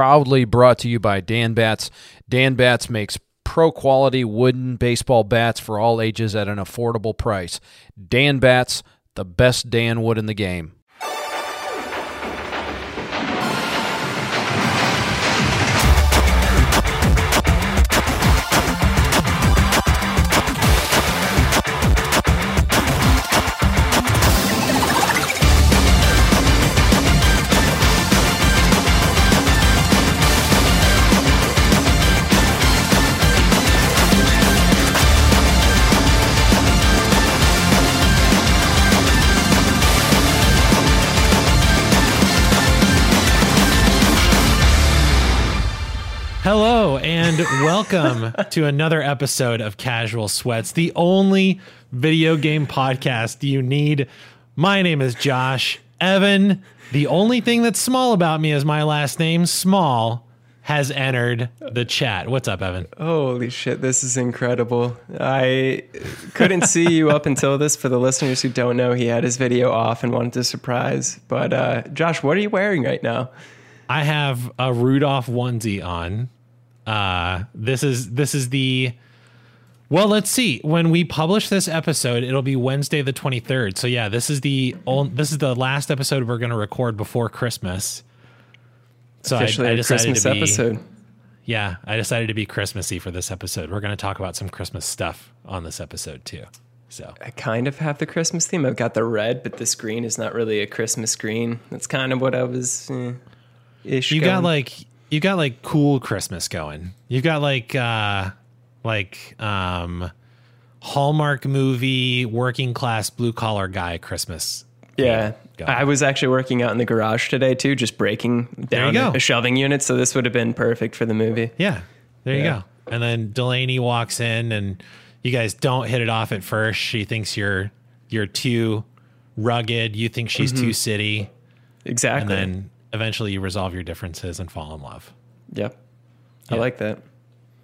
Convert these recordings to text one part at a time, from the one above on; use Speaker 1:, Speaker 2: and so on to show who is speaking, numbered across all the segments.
Speaker 1: proudly brought to you by Dan Bats. Dan Bats makes pro quality wooden baseball bats for all ages at an affordable price. Dan Bats, the best Dan wood in the game.
Speaker 2: Welcome to another episode of Casual Sweats, the only video game podcast you need. My name is Josh. Evan, the only thing that's small about me is my last name, Small, has entered the chat. What's up, Evan?
Speaker 3: Holy shit, this is incredible. I couldn't see you up until this. For the listeners who don't know, he had his video off and wanted to surprise. But uh, Josh, what are you wearing right now?
Speaker 2: I have a Rudolph onesie on. Uh, this is this is the well. Let's see. When we publish this episode, it'll be Wednesday the twenty third. So yeah, this is the on, this is the last episode we're going to record before Christmas. So I,
Speaker 3: Officially
Speaker 2: decided
Speaker 3: Christmas
Speaker 2: to be,
Speaker 3: episode.
Speaker 2: Yeah, I decided to be Christmassy for this episode. We're going to talk about some Christmas stuff on this episode too. So
Speaker 3: I kind of have the Christmas theme. I've got the red, but this green is not really a Christmas green. That's kind of what I was. Eh, ish.
Speaker 2: you got like you got like cool Christmas going. You've got like uh like um Hallmark movie working class blue collar guy Christmas.
Speaker 3: Yeah.
Speaker 2: Go.
Speaker 3: I was actually working out in the garage today too, just breaking down
Speaker 2: go.
Speaker 3: a shelving unit. So this would have been perfect for the movie.
Speaker 2: Yeah. There you go. And then Delaney walks in and you guys don't hit it off at first. She thinks you're you're too rugged. You think she's too city.
Speaker 3: Exactly.
Speaker 2: And then eventually you resolve your differences and fall in love.
Speaker 3: yep. I like that.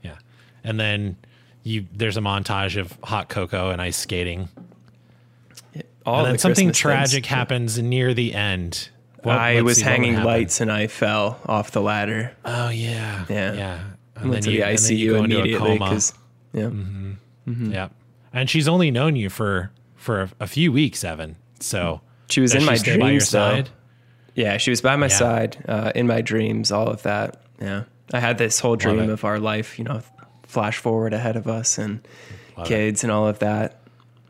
Speaker 2: Yeah. And then you there's a montage of hot cocoa and ice skating.
Speaker 3: All
Speaker 2: and
Speaker 3: the
Speaker 2: then something
Speaker 3: Christmas
Speaker 2: tragic
Speaker 3: things.
Speaker 2: happens near the end. What-
Speaker 3: I was hanging lights and I fell off the ladder.
Speaker 2: Oh yeah,
Speaker 3: Yeah.
Speaker 2: yeah.
Speaker 3: I went to the
Speaker 2: and then you
Speaker 3: ICU
Speaker 2: go into a
Speaker 3: immediately
Speaker 2: coma.
Speaker 3: because yeah, mm-hmm. Mm-hmm.
Speaker 2: yeah. And she's only known you for for a, a few weeks, Evan. So
Speaker 3: she was in
Speaker 2: she
Speaker 3: my
Speaker 2: stay by your
Speaker 3: though.
Speaker 2: side.
Speaker 3: Yeah, she was by my
Speaker 2: Yeah.
Speaker 3: side uh, in my dreams. All of that. Yeah, I had this whole dream of our life. You know, flash forward ahead of us and
Speaker 2: Love it.
Speaker 3: kids and all of that.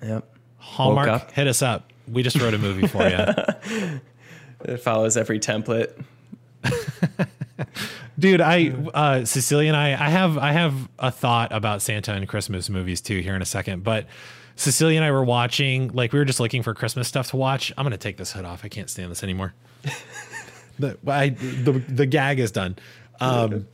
Speaker 3: Yep.
Speaker 2: Hallmark, hit us up. We just wrote a movie for you,
Speaker 3: It follows every template.
Speaker 2: dude. I uh, Cecilia and I, I have I have a thought about Santa and Christmas movies too here in a second, but. Cecilia and I were watching, like we were just looking for Christmas stuff to watch. I'm gonna take this hood off. I can't stand this anymore. The, I, the the gag is done. Um,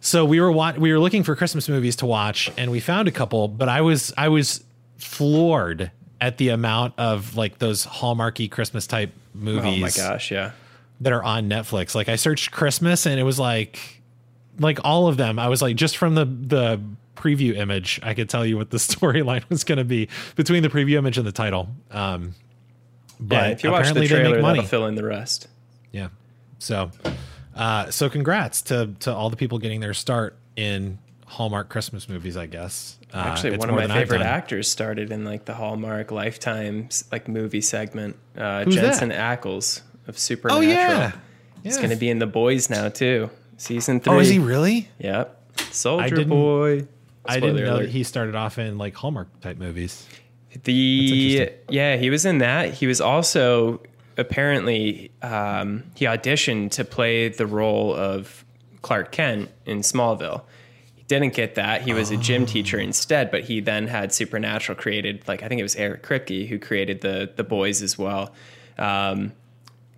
Speaker 2: so we were wa- we were looking for Christmas movies to watch, and we found a couple. But I was I was floored at the amount of like those hallmarky Christmas type movies
Speaker 3: Oh my gosh, yeah.
Speaker 2: that are on Netflix. Like I searched Christmas, and it was like like all of them. I was like just from the the preview image, I could tell you what the storyline was going to be between the preview image and the title. Um, but
Speaker 3: yeah, if you watch the trailer,
Speaker 2: make money.
Speaker 3: that'll fill in the rest.
Speaker 2: Yeah. So, uh, so congrats to to all the people getting their start in Hallmark Christmas movies. I guess. Uh,
Speaker 3: Actually, one of my favorite actors started in like the Hallmark Lifetime like movie segment. Uh,
Speaker 2: Who's
Speaker 3: Jensen
Speaker 2: that?
Speaker 3: Ackles of Supernatural.
Speaker 2: Oh yeah.
Speaker 3: He's
Speaker 2: Yeah.
Speaker 3: going to be in The Boys now too. Season three.
Speaker 2: Oh, is he really?
Speaker 3: Yep. Soldier Boy.
Speaker 2: I didn't know
Speaker 3: alert.
Speaker 2: that he started off in like Hallmark type movies.
Speaker 3: The yeah, he was in that. He was also apparently um, he auditioned to play the role of Clark Kent in Smallville. He didn't get that. He was a gym
Speaker 2: Oh.
Speaker 3: teacher instead, but he then had Supernatural created. Like I think it was Eric Kripke who created the the boys as well. Um,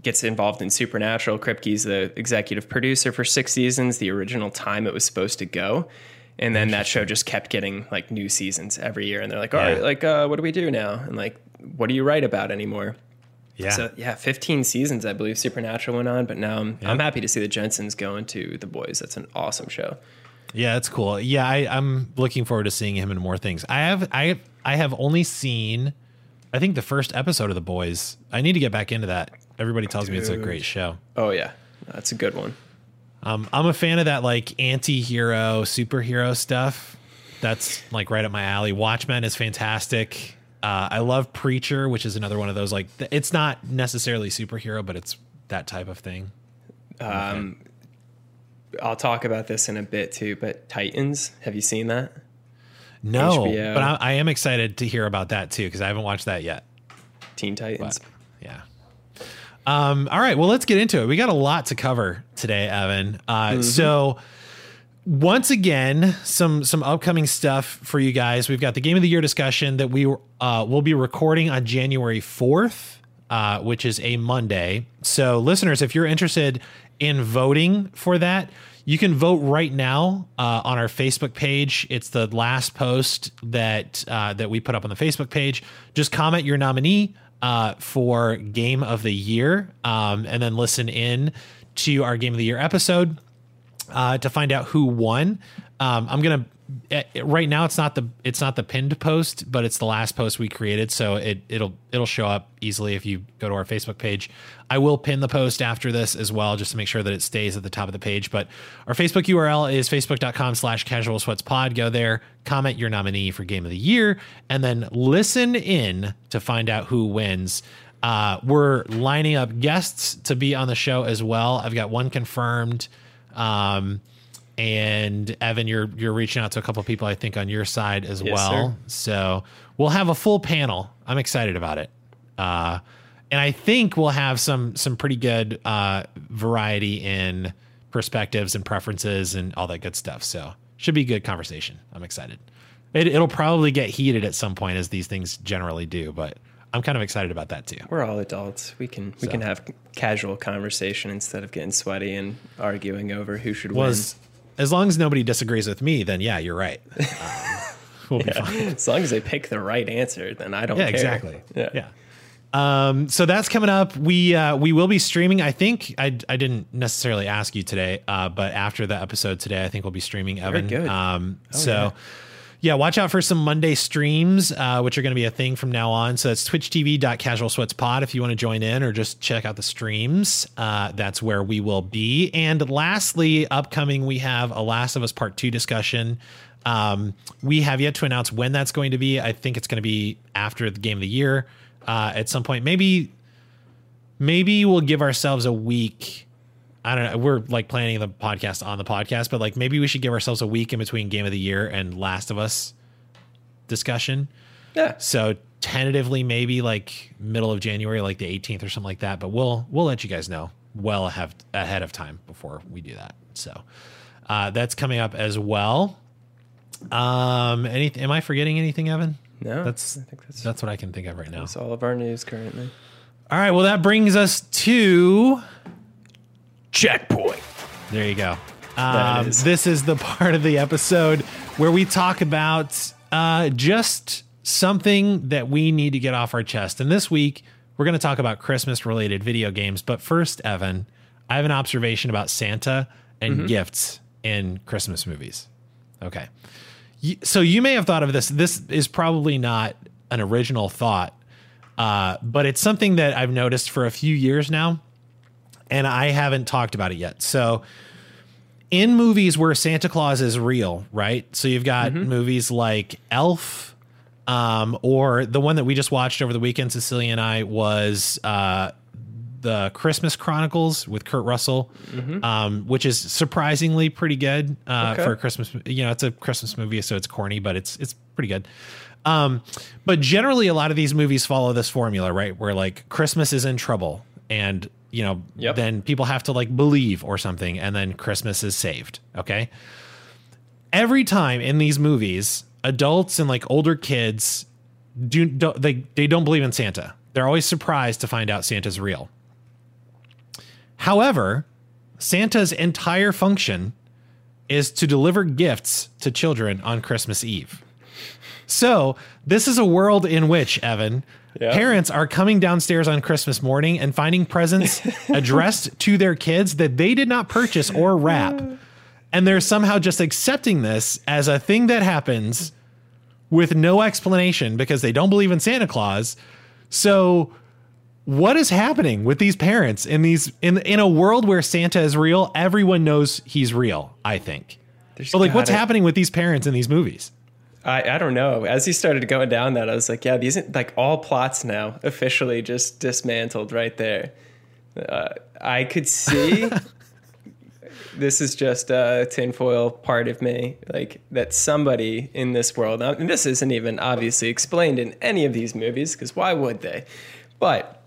Speaker 3: gets involved in Supernatural. Kripke's the executive producer for six seasons, the original time it was supposed to go. And then that show just kept getting like new seasons every year. And they're like, all right,
Speaker 2: Yeah.
Speaker 3: like, uh, what do we do now? And like, what do you write about anymore?
Speaker 2: Yeah.
Speaker 3: So yeah, 15 seasons, I believe Supernatural went on, but now I'm,
Speaker 2: Yeah.
Speaker 3: I'm happy to see the Jensens go into The Boys. That's an awesome show.
Speaker 2: Yeah, it's cool. Yeah, I, I'm looking forward to seeing him in more things. I have I have, I have only seen I think the first episode of The Boys. I need to get back into that. Everybody tells me it's a great show.
Speaker 3: Oh yeah, that's a good one.
Speaker 2: Um, I'm a fan of that like anti-hero superhero stuff. That's like right up my alley. Watchmen is fantastic. Uh, I love Preacher, which is another one of those like th- it's not necessarily superhero, but it's that type of thing.
Speaker 3: Um, I'll talk about this in a bit too, but Titans, have you seen that?
Speaker 2: No,
Speaker 3: HBO.
Speaker 2: but I, I am excited to hear about that too because I haven't watched that yet.
Speaker 3: Teen Titans.
Speaker 2: Yeah. Um, all right. Well, let's get into it. We got a lot to cover today, Evan. Uh, So, once again, some some upcoming stuff for you guys. We've got the game of the year discussion that we uh, will be recording on January fourth, uh, which is a Monday. So, listeners, if you're interested in voting for that. You can vote right now uh, on our Facebook page. It's the last post that uh, that we put up on the Facebook page. Just comment your nominee uh, for Game of the Year, um, and then listen in to our Game of the Year episode uh, to find out who won. Um, I'm gonna right now. It's not the it's not the pinned post, but it's the last post we created, so it it'll it'll show up easily if you go to our Facebook page. I will pin the post after this as well, just to make sure that it stays at the top of the page. But our Facebook URL is facebook.com slash casual sweats pod. Go there, comment your nominee for game of the year, and then listen in to find out who wins. Uh, we're lining up guests to be on the show as well. I've got one confirmed. Um, and Evan, you're you're reaching out to a couple people I think on your side as
Speaker 3: Yes,
Speaker 2: well. So we'll have a full panel. I'm excited about it. Uh, and I think we'll have some some pretty good uh, variety in perspectives and preferences and all that good stuff. So should be a good conversation. I'm excited. It, it'll probably get heated at some point, as these things generally do, but I'm kind of excited about that too.
Speaker 3: We're all adults. We can we
Speaker 2: So.
Speaker 3: can have casual conversation instead of getting sweaty and arguing over who should
Speaker 2: Was as long as nobody disagrees with me, then yeah, you're right. Um, we'll be fine.
Speaker 3: As long as they pick the right answer, then I don't
Speaker 2: Yeah,
Speaker 3: care.
Speaker 2: exactly.
Speaker 3: Yeah.
Speaker 2: Yeah. Um, so that's coming up. We uh, we will be streaming. I think I, I didn't necessarily ask you today, uh, but after the episode today, I think we'll be streaming Evan.
Speaker 3: good. Oh,
Speaker 2: Um, so
Speaker 3: yeah.
Speaker 2: Yeah. watch out for some Monday streams, uh, which are going to be a thing from now on. So it's twitchtv.casualsweatspod if you want to join in or just check out the streams. Uh, that's where we will be. And lastly, upcoming, we have a Last of Us Part 2 discussion. Um, we have yet to announce when that's going to be. I think it's going to be after the game of the year uh, at some point. Maybe, maybe we'll give ourselves a week. I don't know. We're like planning the podcast on the podcast, but like maybe we should give ourselves a week in between game of the year and Last of Us discussion.
Speaker 3: Yeah.
Speaker 2: So tentatively, maybe like middle of January, like the 18th or something like that. But we'll we'll let you guys know well ahead ahead of time before we do that. So uh, that's coming up as well. Um, anything? Am I forgetting anything, Evan?
Speaker 3: No,
Speaker 2: That's
Speaker 3: I think that's
Speaker 2: that's what I can think of right now.
Speaker 3: that's all of our news currently.
Speaker 2: All right. Well, that brings us to
Speaker 3: Checkpoint.
Speaker 2: There you go. Um,
Speaker 3: is.
Speaker 2: this is the part of the episode where we talk about uh, just something that we need to get off our chest. And this week, we're going to talk about Christmas related video games. But first, Evan, I have an observation about Santa and
Speaker 3: Mm-hmm.
Speaker 2: gifts in Christmas movies. Okay. So you may have thought of this. This is probably not an original thought, uh, but it's something that I've noticed for a few years now and I haven't talked about it yet. So, in movies where Santa Claus is real, right? So you've got movies like Elf, um, or the one that we just watched over the weekend, Cecilia and I, was uh, the Christmas Chronicles with Kurt Russell, um, which is surprisingly pretty good uh,
Speaker 3: Okay.
Speaker 2: for a Christmas. You know, it's a Christmas movie, so it's corny, but it's it's pretty good. Um, but generally, a lot of these movies follow this formula, right? Where like Christmas is in trouble, and you know,
Speaker 3: Yep.
Speaker 2: then people have to like believe or something, and then Christmas is saved. Okay. Every time in these movies, adults and like older kids do don't, they they don't believe in Santa. They're always surprised to find out Santa's real. However, Santa's entire function is to deliver gifts to children on Christmas Eve. So, this is a world in which, Evan,
Speaker 3: Yeah.
Speaker 2: parents are coming downstairs on Christmas morning and finding presents addressed to their kids that they did not purchase or wrap. And they're somehow just accepting this as a thing that happens with no explanation because they don't believe in Santa Claus. So, what is happening with these parents in these in in a world where Santa is real? Everyone knows he's real. I think.
Speaker 3: There's
Speaker 2: But like, what's happening with these parents in these movies?
Speaker 3: I, I don't know. As he started going down that, I was like, yeah, these are like all plots now officially just dismantled right there. Uh, I could see this is just a tinfoil part of me, like that somebody in this world, and this isn't even obviously explained in any of these movies because why would they? But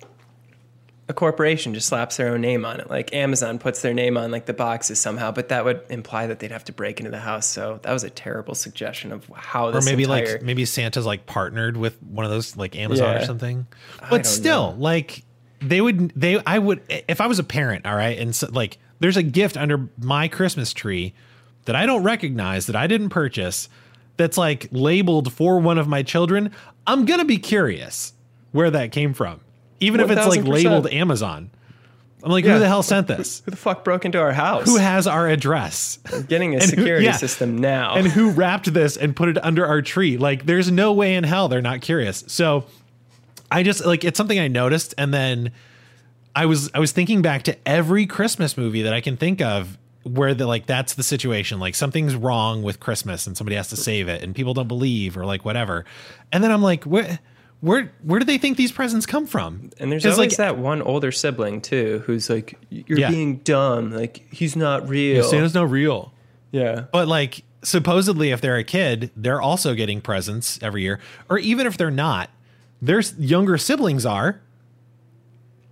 Speaker 3: a corporation just slaps their own name on it. Like Amazon puts their name on like the boxes somehow, but that would imply that they'd have to break into the house. So that was a terrible suggestion of how
Speaker 2: Or maybe
Speaker 3: entire,
Speaker 2: like maybe Santa's like partnered with one of those like Amazon or something. But still,
Speaker 3: know.
Speaker 2: like they would they I would if I was a parent, all right, and so, like there's a gift under my Christmas tree that I don't recognize that I didn't purchase that's like labeled for one of my children, I'm going to be curious where that came from. Even if it's like labeled Amazon. I'm like,
Speaker 3: Yeah.
Speaker 2: who the hell sent this?
Speaker 3: who the fuck broke into our house?
Speaker 2: Who has our address?
Speaker 3: getting a
Speaker 2: and who-
Speaker 3: security
Speaker 2: yeah.
Speaker 3: system now?
Speaker 2: and who wrapped this and put it under our tree. Like, there's no way in hell they're not curious. So, I just like it's something I noticed, and then I was I was thinking back to every Christmas movie that I can think of where the like that's the situation. Like something's wrong with Christmas, and somebody has to save it, and people don't believe or like whatever. And then I'm like, where where where do they think these presents come from?
Speaker 3: And there's always
Speaker 2: like
Speaker 3: that one older sibling too, who's like, "You're
Speaker 2: Yeah.
Speaker 3: being dumb. Like he's not real."
Speaker 2: Santa's not real.
Speaker 3: yeah,
Speaker 2: But like supposedly if they're a kid, they're also getting presents every year. Or even if they're not, their s- younger siblings are.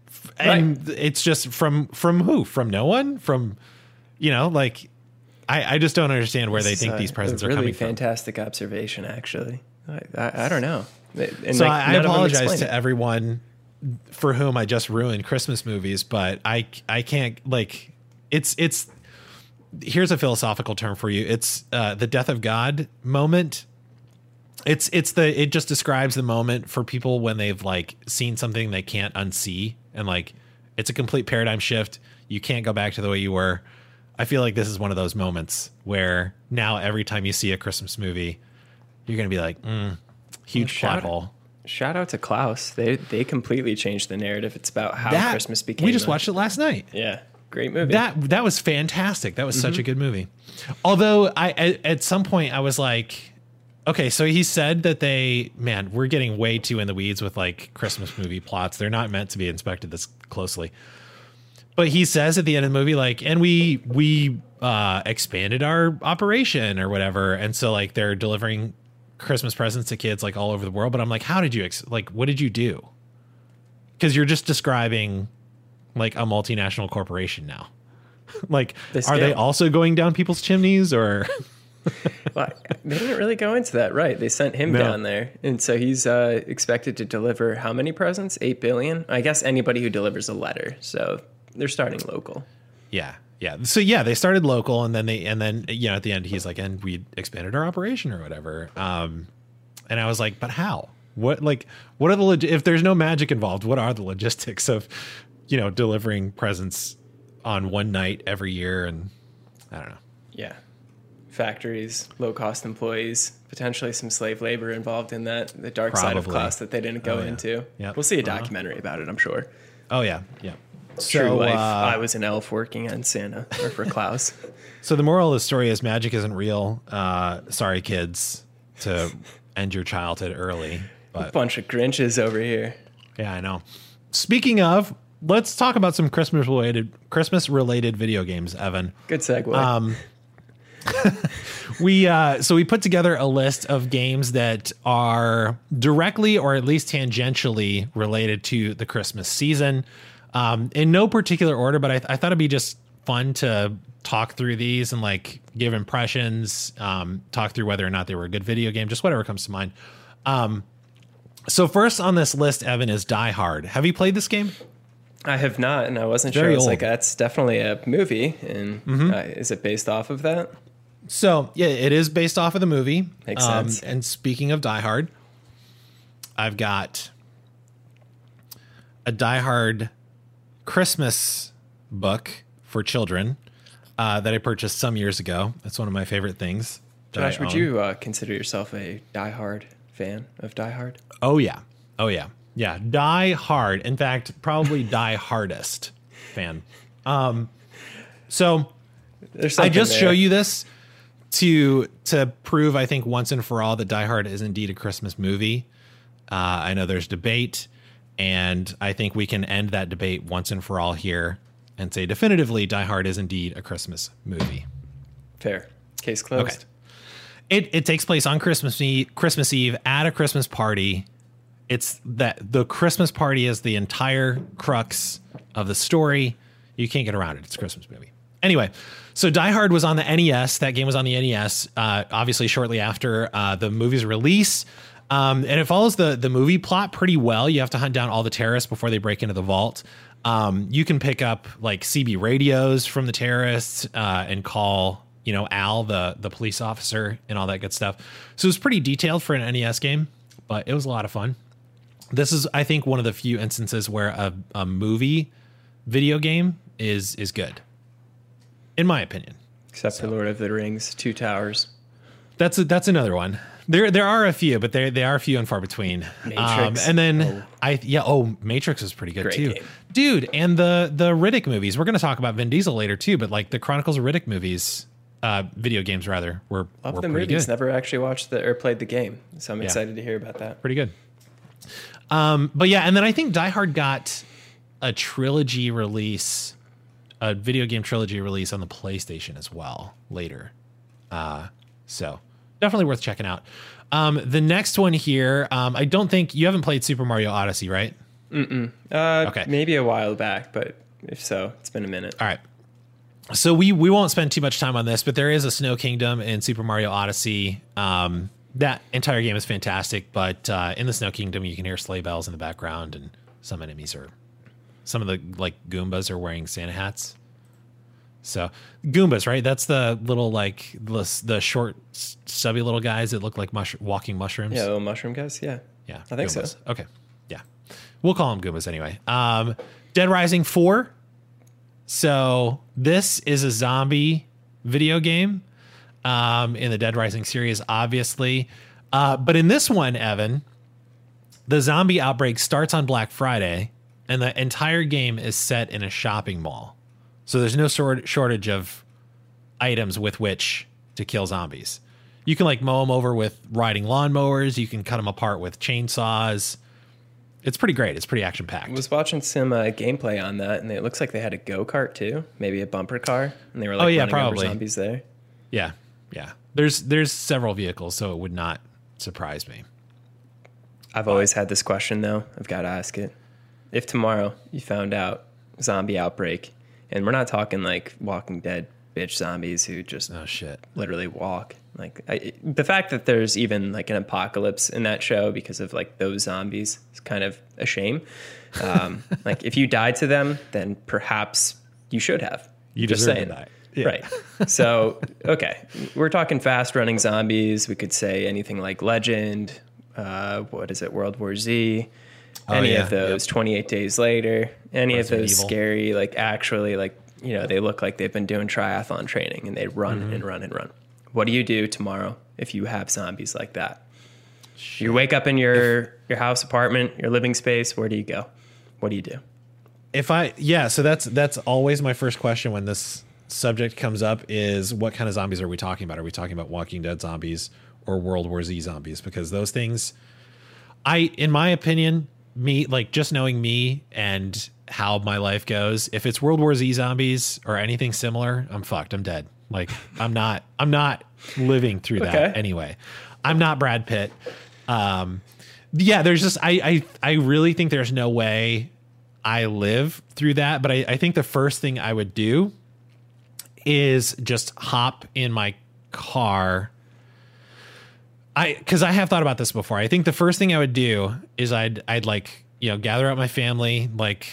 Speaker 2: F- And it's just from from who? From no one? From you know, like I, I just don't understand where they
Speaker 3: This is
Speaker 2: think
Speaker 3: a-
Speaker 2: these uh, presents
Speaker 3: a
Speaker 2: are
Speaker 3: really
Speaker 2: coming from.
Speaker 3: fantastic observation, actually. I, I, I don't know. And
Speaker 2: So
Speaker 3: like,
Speaker 2: I, I
Speaker 3: none of them
Speaker 2: apologize to
Speaker 3: it.
Speaker 2: everyone for whom I just ruined Christmas movies, but I I can't like it's it's here's a philosophical term for you. It's uh, the death of God moment. It's it's the it just describes the moment for people when they've like seen something they can't unsee and like it's a complete paradigm shift. You can't go back to the way you were. I feel like this is one of those moments where now every time you see a Christmas movie, you're gonna be like, mm, huge
Speaker 3: shout-
Speaker 2: plot hole.
Speaker 3: Shout out to Klaus. They they completely changed the narrative. It's about how
Speaker 2: that
Speaker 3: Christmas became.
Speaker 2: we just
Speaker 3: a-
Speaker 2: watched it last night
Speaker 3: Yeah, great movie.
Speaker 2: that that was fantastic that was such a good movie although i at, at some point i was like okay so he said that they man we're getting way too in the weeds with like christmas movie plots they're not meant to be inspected this closely but he says at the end of the movie like and we we uh expanded our operation or whatever and so like they're delivering christmas presents to kids like all over the world but i'm like how did you ex- like what did you do because you're just describing like a multinational corporation now. like, are they also going down people's chimneys or?
Speaker 3: Well, they didn't really go into that, right? They sent him
Speaker 2: No.
Speaker 3: down there, and so he's uh, expected to deliver how many presents? Eight billion. I guess anybody who delivers a letter. So they're starting local.
Speaker 2: yeah, yeah. So yeah, they started local, and then they, and then you know, at the end, he's like, and we expanded our operation or whatever. Um, and I was like, but how? What like what are the log- if there's no magic involved? What are the logistics of, you know, delivering presents on one night every year? And I don't know.
Speaker 3: Yeah, factories, low cost employees, potentially some slave labor involved in that. The dark side of Klaus that they didn't go
Speaker 2: Oh, yeah.
Speaker 3: into.
Speaker 2: Yep.
Speaker 3: We'll see a
Speaker 2: Uh-huh.
Speaker 3: documentary about it. I'm sure.
Speaker 2: Oh yeah, yeah.
Speaker 3: True
Speaker 2: So,
Speaker 3: life.
Speaker 2: uh,
Speaker 3: I was an elf working on Santa or for Klaus.
Speaker 2: So the moral of the story is magic isn't real. Uh, sorry, kids, to end your childhood early. But
Speaker 3: Bunch of Grinches over here.
Speaker 2: yeah, I know. Speaking of, let's talk about some Christmas related Christmas related video games, Evan.
Speaker 3: Good segue.
Speaker 2: Um, We uh, so we put together a list of games that are directly or at least tangentially related to the Christmas season. Um, in no particular order, but I, I thought it'd be just fun to talk through these and like give impressions, um, talk through whether or not they were a good video game, just whatever comes to mind. Um, so first on this list, Evan is Die Hard. Have you played this game?
Speaker 3: I have not, and I wasn't
Speaker 2: Very
Speaker 3: sure. I was like, that's definitely a movie, and
Speaker 2: Mm-hmm.
Speaker 3: uh, is it based off of that?
Speaker 2: So yeah, it is based off of the movie. Um,
Speaker 3: Makes sense.
Speaker 2: And speaking of Die Hard, I've got a Die Hard Christmas book for children uh, that I purchased some years ago. That's one of my favorite things.
Speaker 3: Josh, would you uh, consider yourself a Die Hard fan of Die Hard?
Speaker 2: Oh yeah. Oh yeah. Yeah, die hard. In fact, probably die hardest fan. Um, so I just
Speaker 3: there.
Speaker 2: show you this to to prove, I think, once and for all that Die Hard is indeed a Christmas movie. Uh, I know there's debate, and I think we can end that debate once and for all here and say definitively Die Hard is indeed a Christmas movie.
Speaker 3: Fair. Case closed.
Speaker 2: Okay. It it takes place on Christmas Eve, Christmas Eve at a Christmas party. It's that the Christmas party is the entire crux of the story. You can't get around it. It's a Christmas movie. Anyway, so Die Hard was on the NES. That game was on the NES. Uh, obviously, shortly after uh, the movie's release, um, and it follows the the movie plot pretty well. You have to hunt down all the terrorists before they break into the vault. Um, you can pick up like CB radios from the terrorists uh, and call you know Al the the police officer and all that good stuff. So it was pretty detailed for an NES game, but it was a lot of fun. This is I think one of the few instances where a, a movie video game is is good, in my opinion.
Speaker 3: Except for Lord of the Rings, Two Towers.
Speaker 2: That's a, that's another one. There there are a few, but they they are few and far between. Um,
Speaker 3: Matrix.
Speaker 2: and then
Speaker 3: Oh.
Speaker 2: I yeah oh Matrix is pretty good
Speaker 3: Great
Speaker 2: too,
Speaker 3: game.
Speaker 2: dude. And the the Riddick movies. We're gonna talk about Vin Diesel later too, but like the Chronicles of Riddick movies, uh, video games rather, were
Speaker 3: Love
Speaker 2: were
Speaker 3: the movies.
Speaker 2: good.
Speaker 3: Never actually watched the or played the game, so I'm excited to hear about that.
Speaker 2: pretty good. Um, but yeah, and then I think Die Hard got a trilogy release, a video game trilogy release on the PlayStation as well later. Uh, so definitely worth checking out. Um, the next one here, um, I don't think you haven't played Super Mario Odyssey, right?
Speaker 3: Uh,
Speaker 2: Okay.
Speaker 3: Maybe a while back, but if so, it's been a minute.
Speaker 2: All right. So we we won't spend too much time on this, but there is a Snow Kingdom in Super Mario Odyssey. Um, that entire game is fantastic, but uh, in the Snow Kingdom, you can hear sleigh bells in the background, and some enemies are, some of the like Goombas are wearing Santa hats. So Goombas, right? That's the little like the, the short, stubby little guys that look like mush- walking mushrooms.
Speaker 3: Yeah, little mushroom guys. Yeah.
Speaker 2: Yeah,
Speaker 3: I think so.
Speaker 2: Okay, yeah, we'll call them Goombas anyway. Um, Dead Rising Four. So this is a zombie video game um, in the Dead Rising series, obviously, uh, but in this one, Evan, the zombie outbreak starts on Black Friday, and the entire game is set in a shopping mall. So there's no sort shortage of items with which to kill zombies. You can like mow them over with riding lawnmowers. You can cut them apart with chainsaws. It's pretty great. It's pretty action packed.
Speaker 3: I was watching some uh, gameplay on that, and it looks like they had a go kart too, maybe a bumper car, and they were like
Speaker 2: Oh, yeah, probably.
Speaker 3: zombies there.
Speaker 2: Yeah, yeah. There's there's several vehicles, so it would not surprise me.
Speaker 3: I've always had this question though. I've got to ask it. If tomorrow you found out zombie outbreak, and we're not talking like Walking Dead bitch zombies who just
Speaker 2: Oh shit.
Speaker 3: literally walk. Like I, the fact that there's even like an apocalypse in that show because of like those zombies is kind of a shame. Um, like if you died to them, then perhaps you should have.
Speaker 2: You
Speaker 3: Just saying.
Speaker 2: die. Yeah.
Speaker 3: Right. So okay, we're talking fast running zombies. We could say anything like Legend. Uh, what is it? World War Z. Any
Speaker 2: Oh, yeah.
Speaker 3: of those. Twenty Eight Days Later. Any
Speaker 2: Resident
Speaker 3: of those
Speaker 2: Evil.
Speaker 3: scary, like actually, like you know, they look like they've been doing triathlon training and they run
Speaker 2: Mm-hmm.
Speaker 3: and run and run. What do you do tomorrow if you have zombies like that? You wake up in your your house, apartment, your living space. Where do you go? What do you do?
Speaker 2: If I yeah, so that's that's always my first question when this subject comes up is what kind of zombies are we talking about? Are we talking about Walking Dead zombies or World War Z zombies? Because those things I in my opinion, me like just knowing me and how my life goes, if it's World War Z zombies or anything similar, I'm fucked. I'm dead. Like I'm not I'm not living through that
Speaker 3: Okay.
Speaker 2: anyway. I'm not Brad Pitt. Um yeah, there's just I I I really think there's no way I live through that. But I, I think the first thing I would do is just hop in my car. I because I have thought about this before. I think the first thing I would do is I'd I'd like you know gather up my family. Like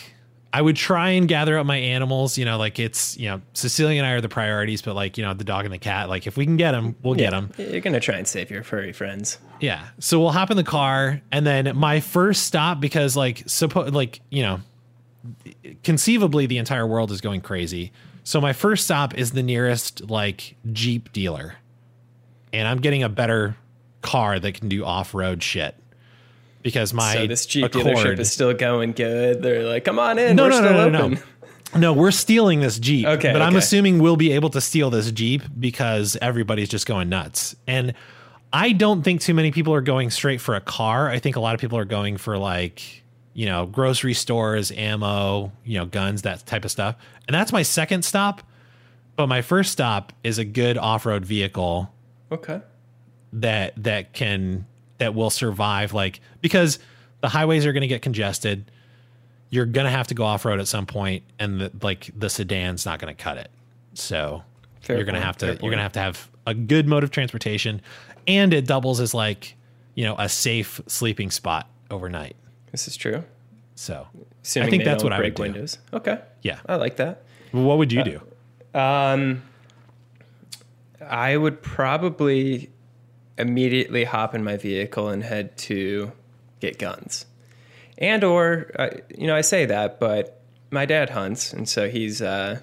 Speaker 2: I would try and gather up my animals. You know, like it's you know Cecilia and I are the priorities, but like you know the dog and the cat. Like if we can get them, we'll get them.
Speaker 3: You're gonna try and save your furry friends.
Speaker 2: Yeah. So we'll hop in the car and then my first stop because like suppo- like, you know, conceivably the entire world is going crazy. So my first stop is the nearest like Jeep dealer. And I'm getting a better car that can do off-road shit. because my
Speaker 3: so this Jeep
Speaker 2: Accord,
Speaker 3: dealership is still going good. They're like, come on in.
Speaker 2: no,
Speaker 3: We're
Speaker 2: no,
Speaker 3: still
Speaker 2: no, no,
Speaker 3: open.
Speaker 2: no. No, we're stealing this Jeep.
Speaker 3: Okay,
Speaker 2: But I'm assuming we'll be able to steal this Jeep because everybody's just going nuts. And I don't think too many people are going straight for a car. I think a lot of people are going for like, you know, grocery stores, ammo, you know, guns, that type of stuff. And that's my second stop. But my first stop is a good off-road vehicle
Speaker 3: Okay.
Speaker 2: That that can that will survive like because the highways are going to get congested you're going to have to go off-road at some point and the, like the sedan's not going to cut it so
Speaker 3: Fair
Speaker 2: you're going to have to you're going to have to have a good mode of transportation and it doubles as like you know a safe sleeping spot overnight
Speaker 3: This is true.
Speaker 2: so
Speaker 3: Assuming
Speaker 2: i think that's what i would do
Speaker 3: windows. Okay.
Speaker 2: yeah
Speaker 3: I like that.
Speaker 2: what would you do
Speaker 3: Um, I would probably immediately hop in my vehicle and head to get guns, and or uh, you know I say that, but my dad hunts, and so he's uh,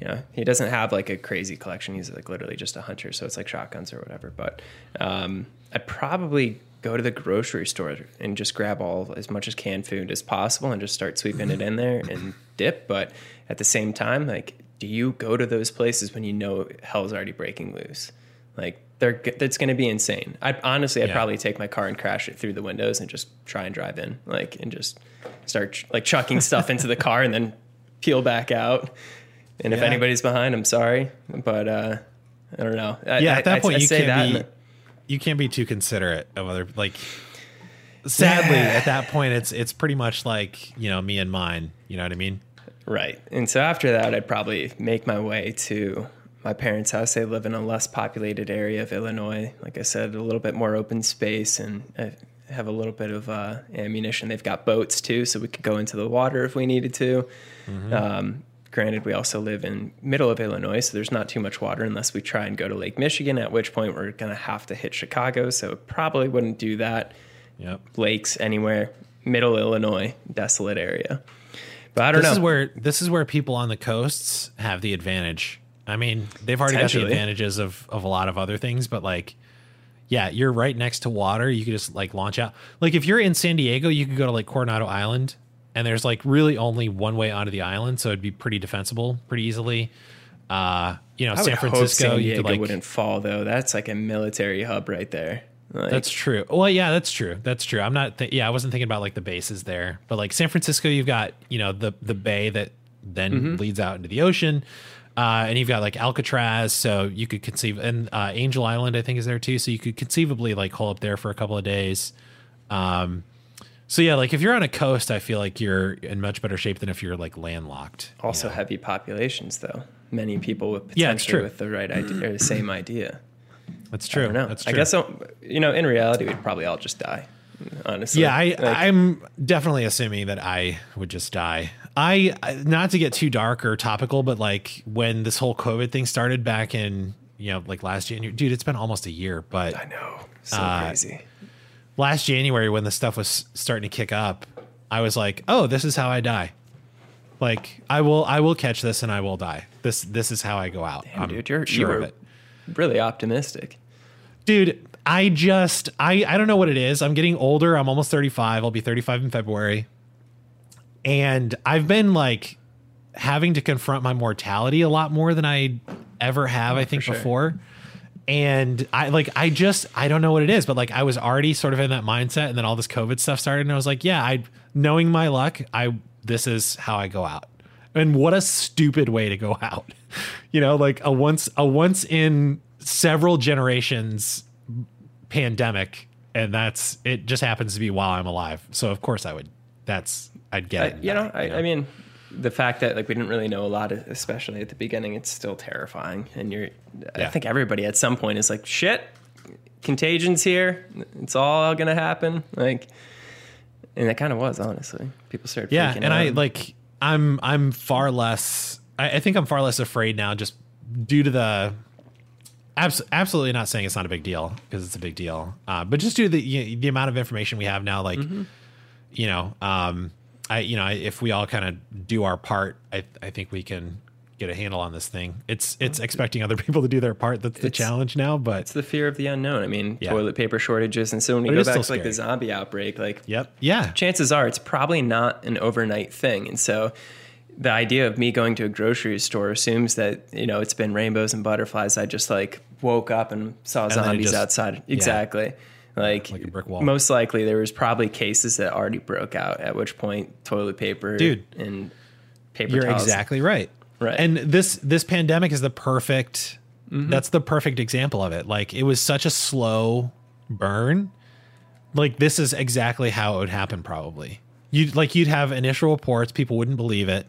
Speaker 3: you know he doesn't have like a crazy collection. He's like literally just a hunter, so it's like shotguns or whatever. But um, I'd probably go to the grocery store and just grab all as much as canned food as possible and just start sweeping it in there and dip. But at the same time, like, do you go to those places when you know hell's already breaking loose? Like, they're that's going to be insane. I honestly, I'd
Speaker 2: Yeah.
Speaker 3: probably take my car and crash it through the windows and just try and drive in, like, and just start like chucking stuff into the car and then peel back out. And if anybody's behind, I'm sorry, but uh, I don't know. I,
Speaker 2: yeah at that
Speaker 3: I-
Speaker 2: point
Speaker 3: I
Speaker 2: you can't be you can't be too considerate of other like sadly
Speaker 3: Yeah.
Speaker 2: at that point it's it's pretty much like you know me and mine you know what i mean
Speaker 3: Right. And so after that, I'd probably make my way to my parents' house. They live in a less populated area of Illinois. Like I said, a little bit more open space and I have a little bit of uh, ammunition. They've got boats too, so we could go into the water if we needed to. Um, granted, we also live in middle of Illinois, so there's not too much water unless we try and go to Lake Michigan, at which point we're going to have to hit Chicago. So probably wouldn't do that
Speaker 2: yep
Speaker 3: lakes anywhere, middle Illinois, desolate area. But I don't
Speaker 2: this
Speaker 3: know.
Speaker 2: is where this is where people on the coasts have the advantage i mean they've already got the advantages of of a lot of other things but like yeah you're right next to water you could just like launch out like if you're in san diego you could go to like coronado island and there's like really only one way onto the island so it'd be pretty defensible pretty easily uh you know
Speaker 3: I
Speaker 2: san francisco
Speaker 3: San
Speaker 2: you could like
Speaker 3: wouldn't fall though. That's like a military hub right there. Like,
Speaker 2: That's true. Well, yeah, that's true. That's true. I'm not. Th- yeah, I wasn't thinking about like the bases there, but like San Francisco, you've got you know the the bay that then
Speaker 3: Mm-hmm.
Speaker 2: leads out into the ocean, uh, and you've got like Alcatraz. So you could conceive, and uh, Angel Island, I think, is there too. So you could conceivably like hole up there for a couple of days. Um, so yeah, like if you're on a coast, I feel like you're in much better shape than if you're like landlocked. you
Speaker 3: also
Speaker 2: know?
Speaker 3: heavy populations though. Many people with
Speaker 2: Yeah, it's true.
Speaker 3: with the right idea or the same idea.
Speaker 2: that's
Speaker 3: I
Speaker 2: true.
Speaker 3: don't know.
Speaker 2: That's
Speaker 3: I
Speaker 2: true.
Speaker 3: guess I'll- you know in reality we'd probably all just die. Honestly.
Speaker 2: Yeah, I,
Speaker 3: Like,
Speaker 2: I'm definitely assuming that I would just die. I not to get too dark or topical, but like when this whole COVID thing started back in you know like last January, dude, it's been almost a year. But
Speaker 3: I know. So
Speaker 2: Uh,
Speaker 3: crazy.
Speaker 2: last January when the stuff was starting to kick up, I was like, oh, this is how I die. Like I will, I will catch this and I will die. This, this is how I go out.
Speaker 3: Damn,
Speaker 2: I'm
Speaker 3: dude, you're
Speaker 2: sure
Speaker 3: you
Speaker 2: of it.
Speaker 3: really optimistic.
Speaker 2: dude i just i i don't know what it is i'm getting older i'm almost 35 i'll be 35 in february and i've been like having to confront my mortality a lot more than i ever have i oh, think
Speaker 3: sure.
Speaker 2: before. And i like i just i don't know what it is but like i was already sort of in that mindset and then all this covid stuff started and i was like yeah i knowing my luck i this is how i go out. And what a stupid way to go out. You know like a once a once in several generations pandemic and that's it just happens to be while i'm alive. So of course i would that's i'd get
Speaker 3: I,
Speaker 2: it
Speaker 3: you know, I, I mean, the fact that like we didn't really know a lot, especially at the beginning, it's still terrifying. And you're, I think everybody at some point is like, shit, contagion's here. It's all gonna happen. Like, and it kind of was honestly. People started.
Speaker 2: yeah
Speaker 3: freaking
Speaker 2: and i
Speaker 3: out.
Speaker 2: like i'm i'm far less I, I think i'm far less afraid now just due to the abs- absolutely not saying it's not a big deal because it's a big deal uh, but just due to the you the amount of information we have now like
Speaker 3: Mm-hmm.
Speaker 2: you know um i you know I- if we all kind of do our part i i think we can get a handle on this thing. It's it's expecting other people to do their part. That's the
Speaker 3: It's-
Speaker 2: challenge now. But
Speaker 3: It's the fear of the unknown. I mean,
Speaker 2: Yeah.
Speaker 3: toilet paper shortages, and so when you
Speaker 2: But
Speaker 3: go back to like the zombie outbreak, like
Speaker 2: yep, yeah,
Speaker 3: chances are it's probably not an overnight thing. And so the idea of me going to a grocery store assumes that, you know, it's been rainbows and butterflies. I just like woke up and saw
Speaker 2: it
Speaker 3: zombies
Speaker 2: just-
Speaker 3: outside. Exactly. Like,
Speaker 2: Like a brick wall.
Speaker 3: most likely there was probably cases that already broke out, at which point toilet paper
Speaker 2: Dude.
Speaker 3: and paper
Speaker 2: you're
Speaker 3: towels.
Speaker 2: exactly right.
Speaker 3: Right.
Speaker 2: And this this pandemic is the perfect.
Speaker 3: Mm-hmm.
Speaker 2: That's the perfect example of it. Like it was such a slow burn. Like this is exactly how it would happen. Probably you would like you'd have initial reports, people wouldn't believe it,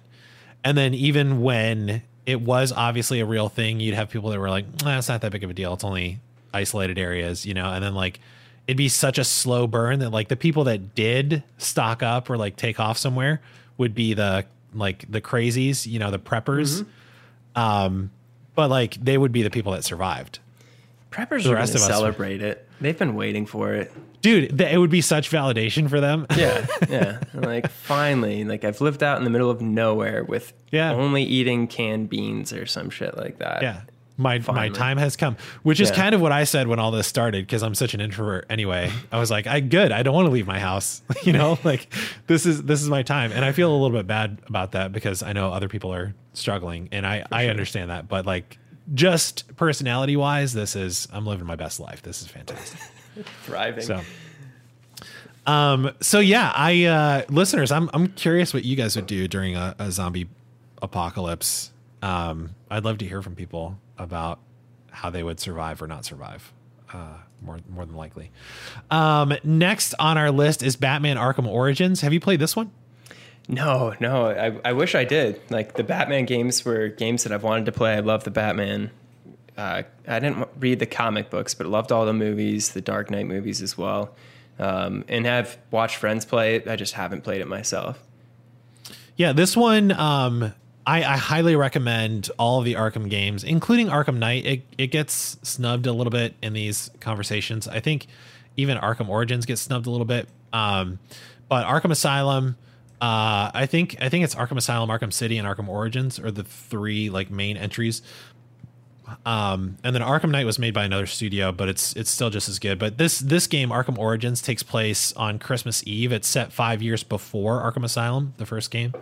Speaker 2: and then even when it was obviously a real thing, you'd have people that were like, nah, "It's not that big of a deal. It's only isolated areas," you know. And then like it'd be such a slow burn that like the people that did stock up or like take off somewhere would be the like the crazies, you know, the preppers. Um, but like they would be the people that survived.
Speaker 3: Preppers
Speaker 2: The rest of us-
Speaker 3: celebrate it. They've been waiting for it.
Speaker 2: Dude, th- it would be such validation for them.
Speaker 3: Yeah, yeah. like finally, like I've lived out in the middle of nowhere with
Speaker 2: Yeah.
Speaker 3: only eating canned beans or some shit like that.
Speaker 2: Yeah. My my time has come, which is
Speaker 3: Yeah.
Speaker 2: kind of what I said when all this started because I'm such an introvert anyway. I was like, I good, I don't want to leave my house. you know, like this is this is my time, and I feel a little bit bad about that because I know other people are struggling, and I I understand that, but like just personality wise, this is I'm living my best life. This is fantastic.
Speaker 3: thriving.
Speaker 2: So, um, so yeah, I uh, listeners, I'm I'm curious what you guys would do during a, a zombie apocalypse. Um, I'd love to hear from people about how they would survive or not survive. Uh, more more than likely. Um, next on our list is Batman Arkham Origins. Have you played this one?
Speaker 3: No, no. I, I wish I did. Like the Batman games were games that I've wanted to play. I love the Batman. Uh, I didn't read the comic books, but loved all the movies, the Dark Knight movies as well, um, and have watched friends play it. I just haven't played it myself.
Speaker 2: Yeah, this one um, I, I highly recommend all of the Arkham games, including Arkham Knight. It it gets snubbed a little bit in these conversations. I think even Arkham Origins gets snubbed a little bit. Um, but Arkham Asylum, uh, I think I think it's Arkham Asylum, Arkham City, and Arkham Origins are the three like main entries. Um, and then Arkham Knight was made by another studio, but it's it's still just as good. But this this game, Arkham Origins, takes place on Christmas Eve. It's set five years before Arkham Asylum, the first game.